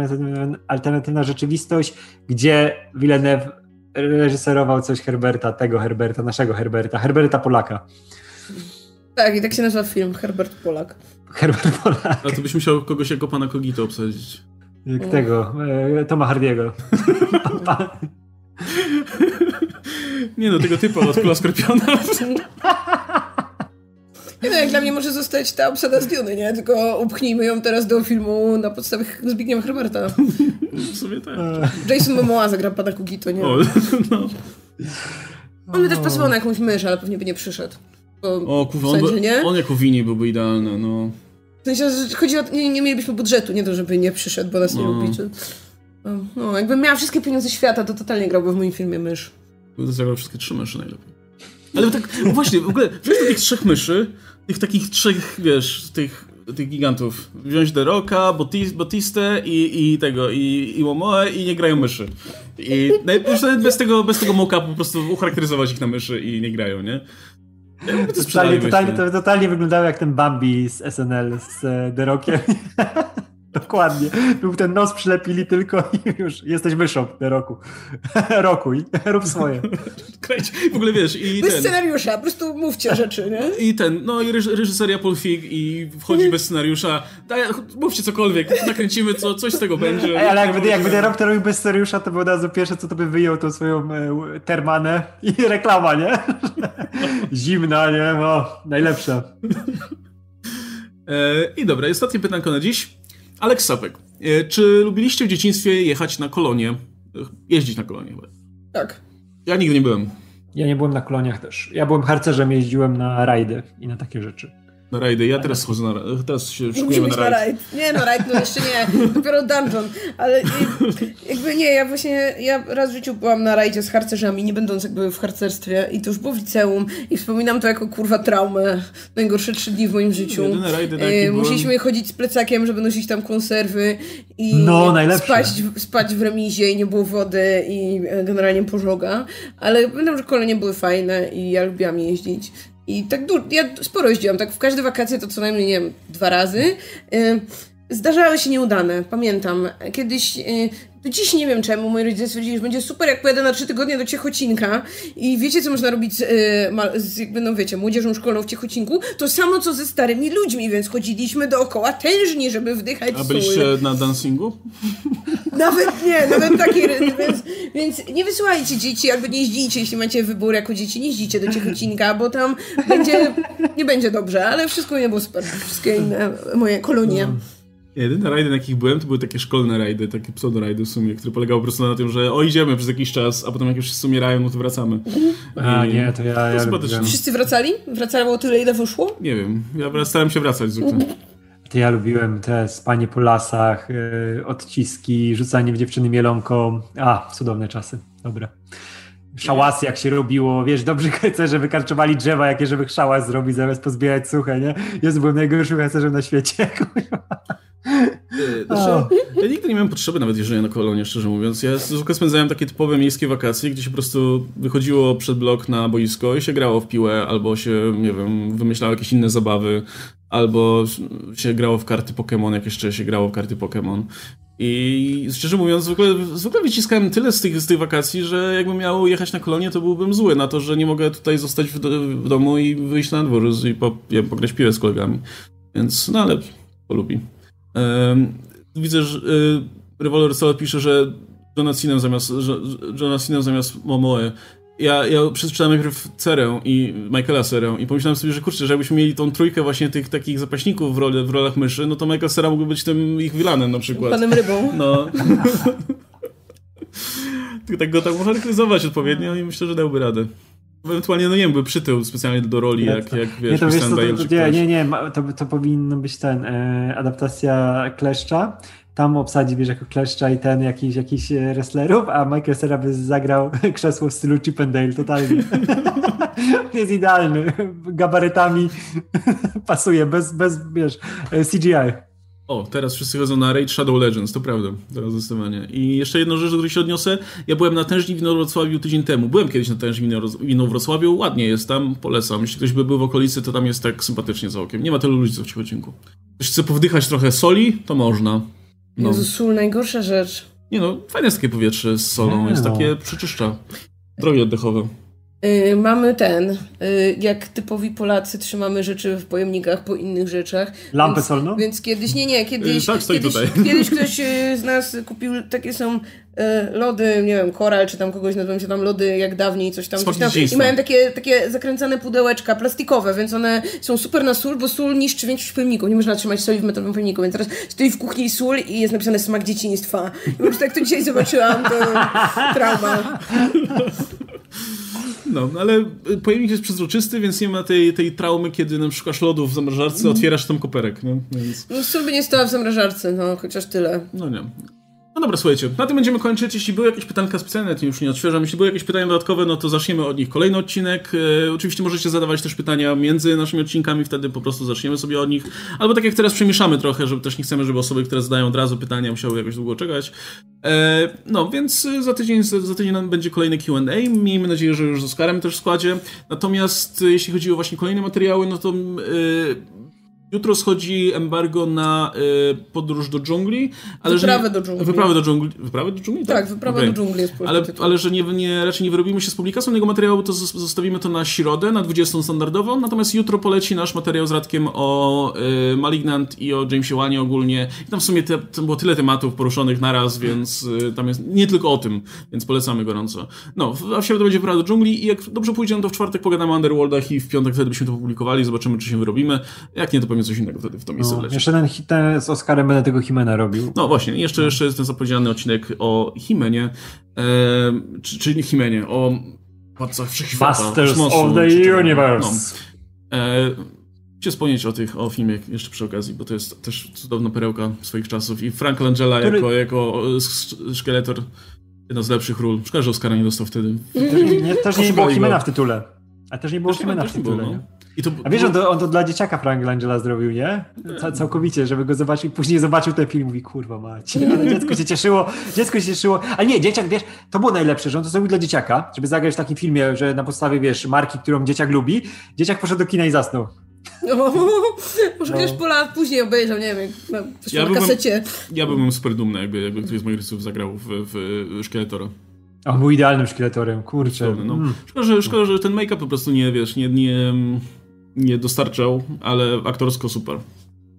alternatywna rzeczywistość, gdzie Villeneuve reżyserował coś Herberta, tego Herberta, naszego Herberta, Herberta Polaka. Tak, i tak się nazywa film, Herbert Polak. Herbert Polak. A to byś musiał kogoś jako pana Kogito obsadzić. Jak tego, e, Toma Hardiego. Nie no, tego typu od Kula Skorpiona. Nie no, jak dla mnie może zostać ta obsada z Duny, nie? Tylko upchnijmy ją teraz do filmu na podstawie Zbigniewa Herberta. W sumie tak. Jason Momoa zagra pana Kugito, nie? O, no. On by też pasował na jakąś mysz, ale pewnie by nie przyszedł. Bo o, kurwa, on, nie? on jako Wini byłby idealny, no. W sensie, że chodzi o nie, nie mielibyśmy budżetu, nie to, żeby nie przyszedł, bo nas no. nie lubi. Czy... No, jakbym miała wszystkie pieniądze świata, to totalnie grałby w moim filmie mysz. By zagrał wszystkie trzy myszy najlepiej. Ale tak, właśnie, w ogóle, wziąć tych trzech myszy, tych takich trzech, wiesz, tych, tych gigantów. Wziąć The Rocka, Batistę i, i tego, i, i Momoe i nie grają myszy. I bez tego, bez tego moka po prostu ucharakteryzować ich na myszy i nie grają, nie? To totalnie, totalnie, to totalnie wyglądało jak ten Bambi z SNL z e, The Rockiem. Dokładnie. Był ten nos przylepili tylko i już jesteś myszą na roku. Rokuj, rób swoje. Kręć. W ogóle wiesz i Bez ten... scenariusza, po prostu mówcie rzeczy, nie? I ten, no i reżyseria Paul Fig i wchodzi bez scenariusza. Daj, mówcie cokolwiek, nakręcimy, co, coś z tego będzie. Ej, ale jakby, jakby ten rok to robił bez scenariusza, to było od razu pierwsze, co to by wyjął tą swoją e, termanę i reklama, nie? Zimna, nie? No, najlepsza. E, I dobra, ostatnie pytanko na dziś. Aleks Sapek, e, czy lubiliście w dzieciństwie jechać na kolonie? Jeździć na kolonie chyba. Tak. Ja nigdy nie byłem. Ja nie byłem na koloniach też. Ja byłem harcerzem, jeździłem na rajdy i na takie rzeczy na rajdy. Ja teraz chodzę na Teraz się szukujemy na, na rajd. Nie, no rajd no jeszcze nie. Dopiero dungeon. Ale jakby nie, ja właśnie, ja raz w życiu byłam na rajdzie z harcerzami, nie będąc jakby w harcerstwie i to już było w liceum i wspominam to jako kurwa traumę. Najgorsze trzy dni w moim życiu. Jedyne rajdy, e, Musieliśmy byłem... chodzić z plecakiem, żeby nosić tam konserwy i no, najlepsze. spać, spać w remizie i nie było wody i generalnie pożoga. Ale pamiętam, że kole nie były fajne i ja lubiłam jeździć. I tak dużo, ja sporo jeździłam, tak w każde wakacje to co najmniej, nie wiem, dwa razy. Zdarzały się nieudane, pamiętam. Kiedyś y, dziś nie wiem czemu moi rodzice stwierdzili, że będzie super, jak pojadę na trzy tygodnie do Ciechocinka i wiecie, co można robić z, y, z jakby, no wiecie, młodzieżą szkolną w Ciechocinku? To samo, co ze starymi ludźmi, więc chodziliśmy dookoła tężni, żeby wdychać A byliście sól. na dancingu? Nawet nie, nawet taki, więc, więc nie wysyłajcie dzieci, albo nie jeździcie, jeśli macie wybór jako dzieci, nie jeździcie do Ciechocinka, bo tam będzie, nie będzie dobrze, ale wszystko nie było super, wszystkie inne moje kolonie. Jedyne rajdy, na jakich byłem, to były takie szkolne rajdy, takie pseudo-rajdy w sumie, które polegały po prostu na tym, że o, idziemy przez jakiś czas, a potem jak już wszyscy umierają, no to wracamy. A, I... nie, to ja... To ja Wszyscy wracali? Wracało tyle, ile wyszło? Nie wiem, ja starałem się wracać zwykle. To ja lubiłem te spanie po lasach, yy, odciski, rzucanie w dziewczyny mielonką. A, cudowne czasy, dobra. Szałasy jak się robiło, wiesz, dobrzy harcerze wykarczowali drzewa, jakie żeby szałas zrobić zamiast pozbierać suche, nie? Jest byłem najgorszym harcerzem na świecie. Znaczy, ja nigdy nie miałem potrzeby nawet jeżdżenia na kolonie, szczerze mówiąc. Ja zwykle spędzałem takie typowe miejskie wakacje, gdzie się po prostu wychodziło przed blok na boisko i się grało w piłę, albo się, nie wiem, wymyślało jakieś inne zabawy, albo się grało w karty Pokémon, jak jeszcze się grało w karty Pokémon. I szczerze mówiąc, zwykle, zwykle wyciskałem tyle z tych, z tych wakacji, że jakbym miał jechać na kolonie, to byłbym zły na to, że nie mogę tutaj zostać w, do, w domu i wyjść na dwór i po, ja, pograć piłę z kolegami. Więc, no ale polubi. Widzę, że y, Revolver Soul pisze, że Jonathanem zamiast, Jonathanem zamiast Momoe. Ja, ja przeczytałem najpierw Cerę i Michaela Serę i pomyślałem sobie, że kurczę, że jakbyśmy mieli tą trójkę właśnie tych takich zapaśników w, roli, w rolach myszy, no to Michael Sera mógłby być tym ich wilanem na przykład. Panem rybą. No. tak go tak charakteryzować odpowiednio i myślę, że dałby radę. Ewentualnie, no nie wiem, by przytył specjalnie do roli, jak, jak wiesz, nie, to wiesz, to, to, nie, nie, nie, to, to powinno być ten, e, adaptacja Kleszcza, tam obsadzi, wiesz, jako kleszcza i ten jakiś, jakiś wrestlerów, a Michael Cera by zagrał krzesło w stylu Chip and Dale, totalnie. jest idealny, gabarytami pasuje, bez, bez, wiesz, CGI. O, teraz wszyscy chodzą na Raid Shadow Legends, to prawda, teraz zdecydowanie. I jeszcze jedną rzecz, do której się odniosę. Ja byłem na tężni Wrocławiu tydzień temu. Byłem kiedyś na tężni Wrocławiu, ładnie jest tam, polecam. Jeśli ktoś by był w okolicy, to tam jest tak sympatycznie za okiem. Nie ma tylu ludzi, co w Ciechocinku. Ktoś chce powdychać trochę soli, to można. No. Jezu, sól, najgorsza rzecz. Nie no, fajne jest takie powietrze z solą, jest no. takie przeczyszcza. Drogi oddechowe. Yy, mamy ten, yy, jak typowi Polacy trzymamy rzeczy w pojemnikach po innych rzeczach. Lampę więc, solną? Więc kiedyś, nie, nie, kiedyś, yy, tak, kiedyś, kiedyś ktoś z nas kupił, takie są lody, nie wiem, koral, czy tam kogoś nazywam się tam lody jak dawniej, coś tam. Coś tam. I mają takie, takie zakręcane pudełeczka plastikowe, więc one są super na sól, bo sól niszczy większość pojemników. Nie można trzymać soli w metalowym pojemniku, więc teraz stoi w kuchni sól i jest napisane smak dzieciństwa. I po prostu jak to dzisiaj zobaczyłam, to trauma. No, ale pojemnik jest przezroczysty, więc nie ma tej, tej traumy, kiedy na przykład lodów w zamrażarce, otwierasz tam koperek, nie? Więc... No by nie stała w zamrażarce, no, chociaż tyle. No nie. No dobra, słuchajcie, na tym będziemy kończyć. Jeśli były jakieś pytanka specjalne, to już nie odświeżam. Jeśli były jakieś pytania dodatkowe, no to zaczniemy od nich kolejny odcinek. E, oczywiście możecie zadawać też pytania między naszymi odcinkami, wtedy po prostu zaczniemy sobie od nich. Albo tak jak teraz przemieszamy trochę, żeby też nie chcemy, żeby osoby, które zadają od razu pytania, musiały jakoś długo czekać. E, no, więc za tydzień, za tydzień będzie kolejny Q&A. Miejmy nadzieję, że już z Oskarem też w składzie. Natomiast e, jeśli chodzi o właśnie kolejne materiały, no to... E, Jutro schodzi embargo na y, podróż do dżungli. Ale wyprawę nie, do dżungli. Wyprawę do dżungli. Wyprawę do dżungli? Tak, tak wyprawę okay. do dżungli jest Ale, ale że nie, nie, raczej nie wyrobimy się z publikacją tego materiału, to zostawimy to na środę, na 20 standardowo. Natomiast jutro poleci nasz materiał z Radkiem o y, Malignant i o Jamesie Wanie ogólnie. I tam w sumie te, było tyle tematów poruszonych naraz, więc y, tam jest nie tylko o tym, więc polecamy gorąco. No, a w środę będzie wyprawa do dżungli i jak dobrze pójdzie, no to w czwartek pogadamy o Underworldach i w piątek wtedy byśmy to publikowali, zobaczymy, czy się wyrobimy. Jak nie, to pewnie coś innego wtedy w to miejsce no, Jeszcze ten, ten z Oscarem będę tego Himena robił. No właśnie, jeszcze, no. jeszcze jest ten zapowiedziany odcinek o Himenie, e, czy, czyli Himenie, o Władcach Wszechświata. Masters of the Universe. No. E, Chcę wspomnieć o tych, o filmie jeszcze przy okazji, bo to jest też cudowna perełka swoich czasów i Frank Langella Który... jako, jako szkieletor jedna z lepszych ról. Szkoda, że Oscara nie dostał wtedy. Też nie, też nie było Himena w tytule. A też nie było Himena w tytule. Było, no. To, A wiesz, on to, on to dla dzieciaka Frank Langella zrobił, nie? Całkowicie, żeby go zobaczyć. Później zobaczył ten film i mówi, kurwa mać. Ale dziecko się cieszyło, dziecko się cieszyło. Ale nie, dzieciak, wiesz, to było najlepsze, że on to zrobił dla dzieciaka, żeby zagrać w takim filmie, że na podstawie, wiesz, marki, którą dzieciak lubi, dzieciak poszedł do kina i zasnął. No, może no. po lat później obejrzał, nie wiem, na, coś ja na kasecie. ja byłbym super dumny, jakby, jakby ktoś z moich rodziców zagrał w, w Szkieletora. On był idealnym szkieletorem, kurczę. No. Mm. Szkoda, że, szkoda, że ten make-up po prostu nie, wiesz, nie, nie, nie dostarczał, ale aktorsko super.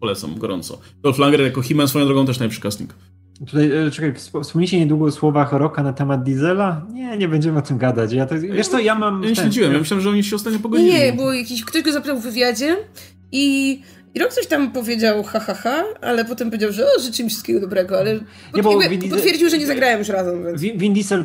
Polecam gorąco. Dolph Langer jako He-Man swoją drogą też najlepszy casting. Tutaj, e, czekaj, wspomnieliście niedługo o słowach Roka na temat Diesela? Nie, nie będziemy o tym gadać. Ja to, wiesz co, ja mam... Ja nie śledziłem, ja myślałem, że oni się ostatnio pogodzili. Nie, bo jakiś, ktoś go zapytał w wywiadzie i i rok coś tam powiedział ha, ha, ha, ale potem powiedział, że o, życzę mi wszystkiego dobrego, ale nie, bo Vin potwierdził, że nie zagrałem już razem. Więc. Vin Diesel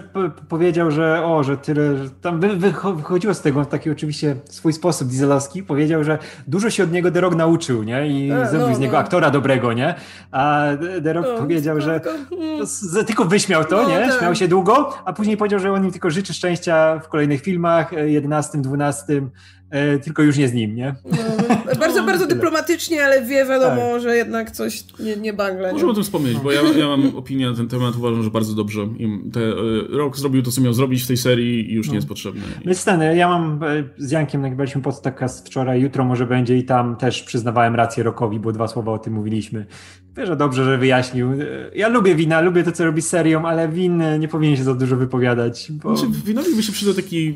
powiedział, że o, że tyle, że tam wychodziło z tego w taki oczywiście swój sposób dieselowski, powiedział, że dużo się od niego Rock nauczył, nie? I A, zrobił no, z niego no. aktora dobrego, nie? A Rock no, powiedział, że mm. tylko wyśmiał to, no, nie? Tak. Śmiał się długo, a później powiedział, że on im tylko życzy szczęścia w kolejnych filmach, 11, 12, E, tylko już nie z nim, nie? No, bardzo, no, bardzo dyplomatycznie, ale wie wiadomo, tak. że jednak coś nie, nie bangle. Możemy o tym wspomnieć, bo ja, ja mam opinię na ten temat, uważam, że bardzo dobrze. Te, e, Rok zrobił to, co miał zrobić w tej serii i już no. nie jest potrzebny. Więc ten, ja mam e, z Jankiem, nagrywaliśmy podcast wczoraj, jutro może będzie i tam też przyznawałem rację Rokowi, bo dwa słowa o tym mówiliśmy. Wiesz, że dobrze, że wyjaśnił. Ja lubię wina, lubię to, co robi serią, ale win nie powinien się za dużo wypowiadać. Bo... Znaczy, winowi by się przydał taki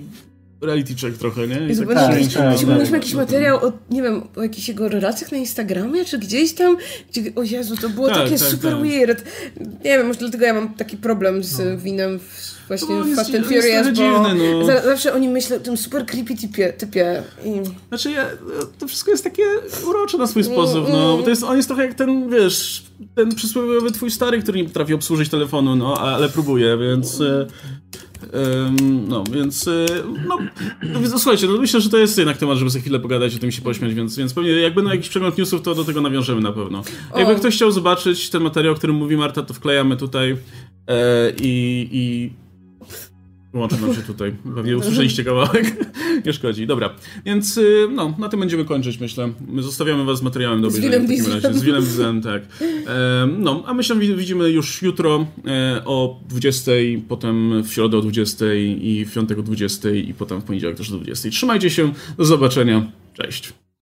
reality check trochę, nie? I tak, tak, tak, jakiś materiał o, nie wiem, o jakichś jego relacjach na Instagramie, czy gdzieś tam, gdzie, o Jezu, to było tak, takie tak, super tak. weird. Nie wiem, może dlatego ja mam taki problem z no. winem w, właśnie w Fast and Furious, bo dziwne, no. zawsze oni myślą o tym super creepy typie. typie i... Znaczy, ja, to wszystko jest takie urocze na swój mm, sposób, no, mm. bo to jest, on jest trochę jak ten, wiesz, ten przysłowiowy twój stary, który nie potrafi obsłużyć telefonu, no, ale próbuje, więc... E, no, więc, e, no, no, słuchajcie, no myślę, że to jest jednak temat, żeby za chwilę pogadać o tym się pośmiać, więc, więc pewnie jak będą jakiś przegląd newsów, to do tego nawiążemy na pewno. Jakby ktoś chciał zobaczyć ten materiał, o którym mówi Marta, to wklejamy tutaj e, i, i Wyłączę nam się tutaj. Pewnie usłyszeliście kawałek. Nie szkodzi. Dobra. Więc y, no, na tym będziemy kończyć, myślę. My zostawiamy was z materiałem do obejrzenia. Z Willem Dieselem. Z Willem Dieselem, tak. No, a my się widzimy już jutro e, o 20, potem w środę o 20 i w piątek o 20 i potem w poniedziałek też o 20. Trzymajcie się. Do zobaczenia. Cześć.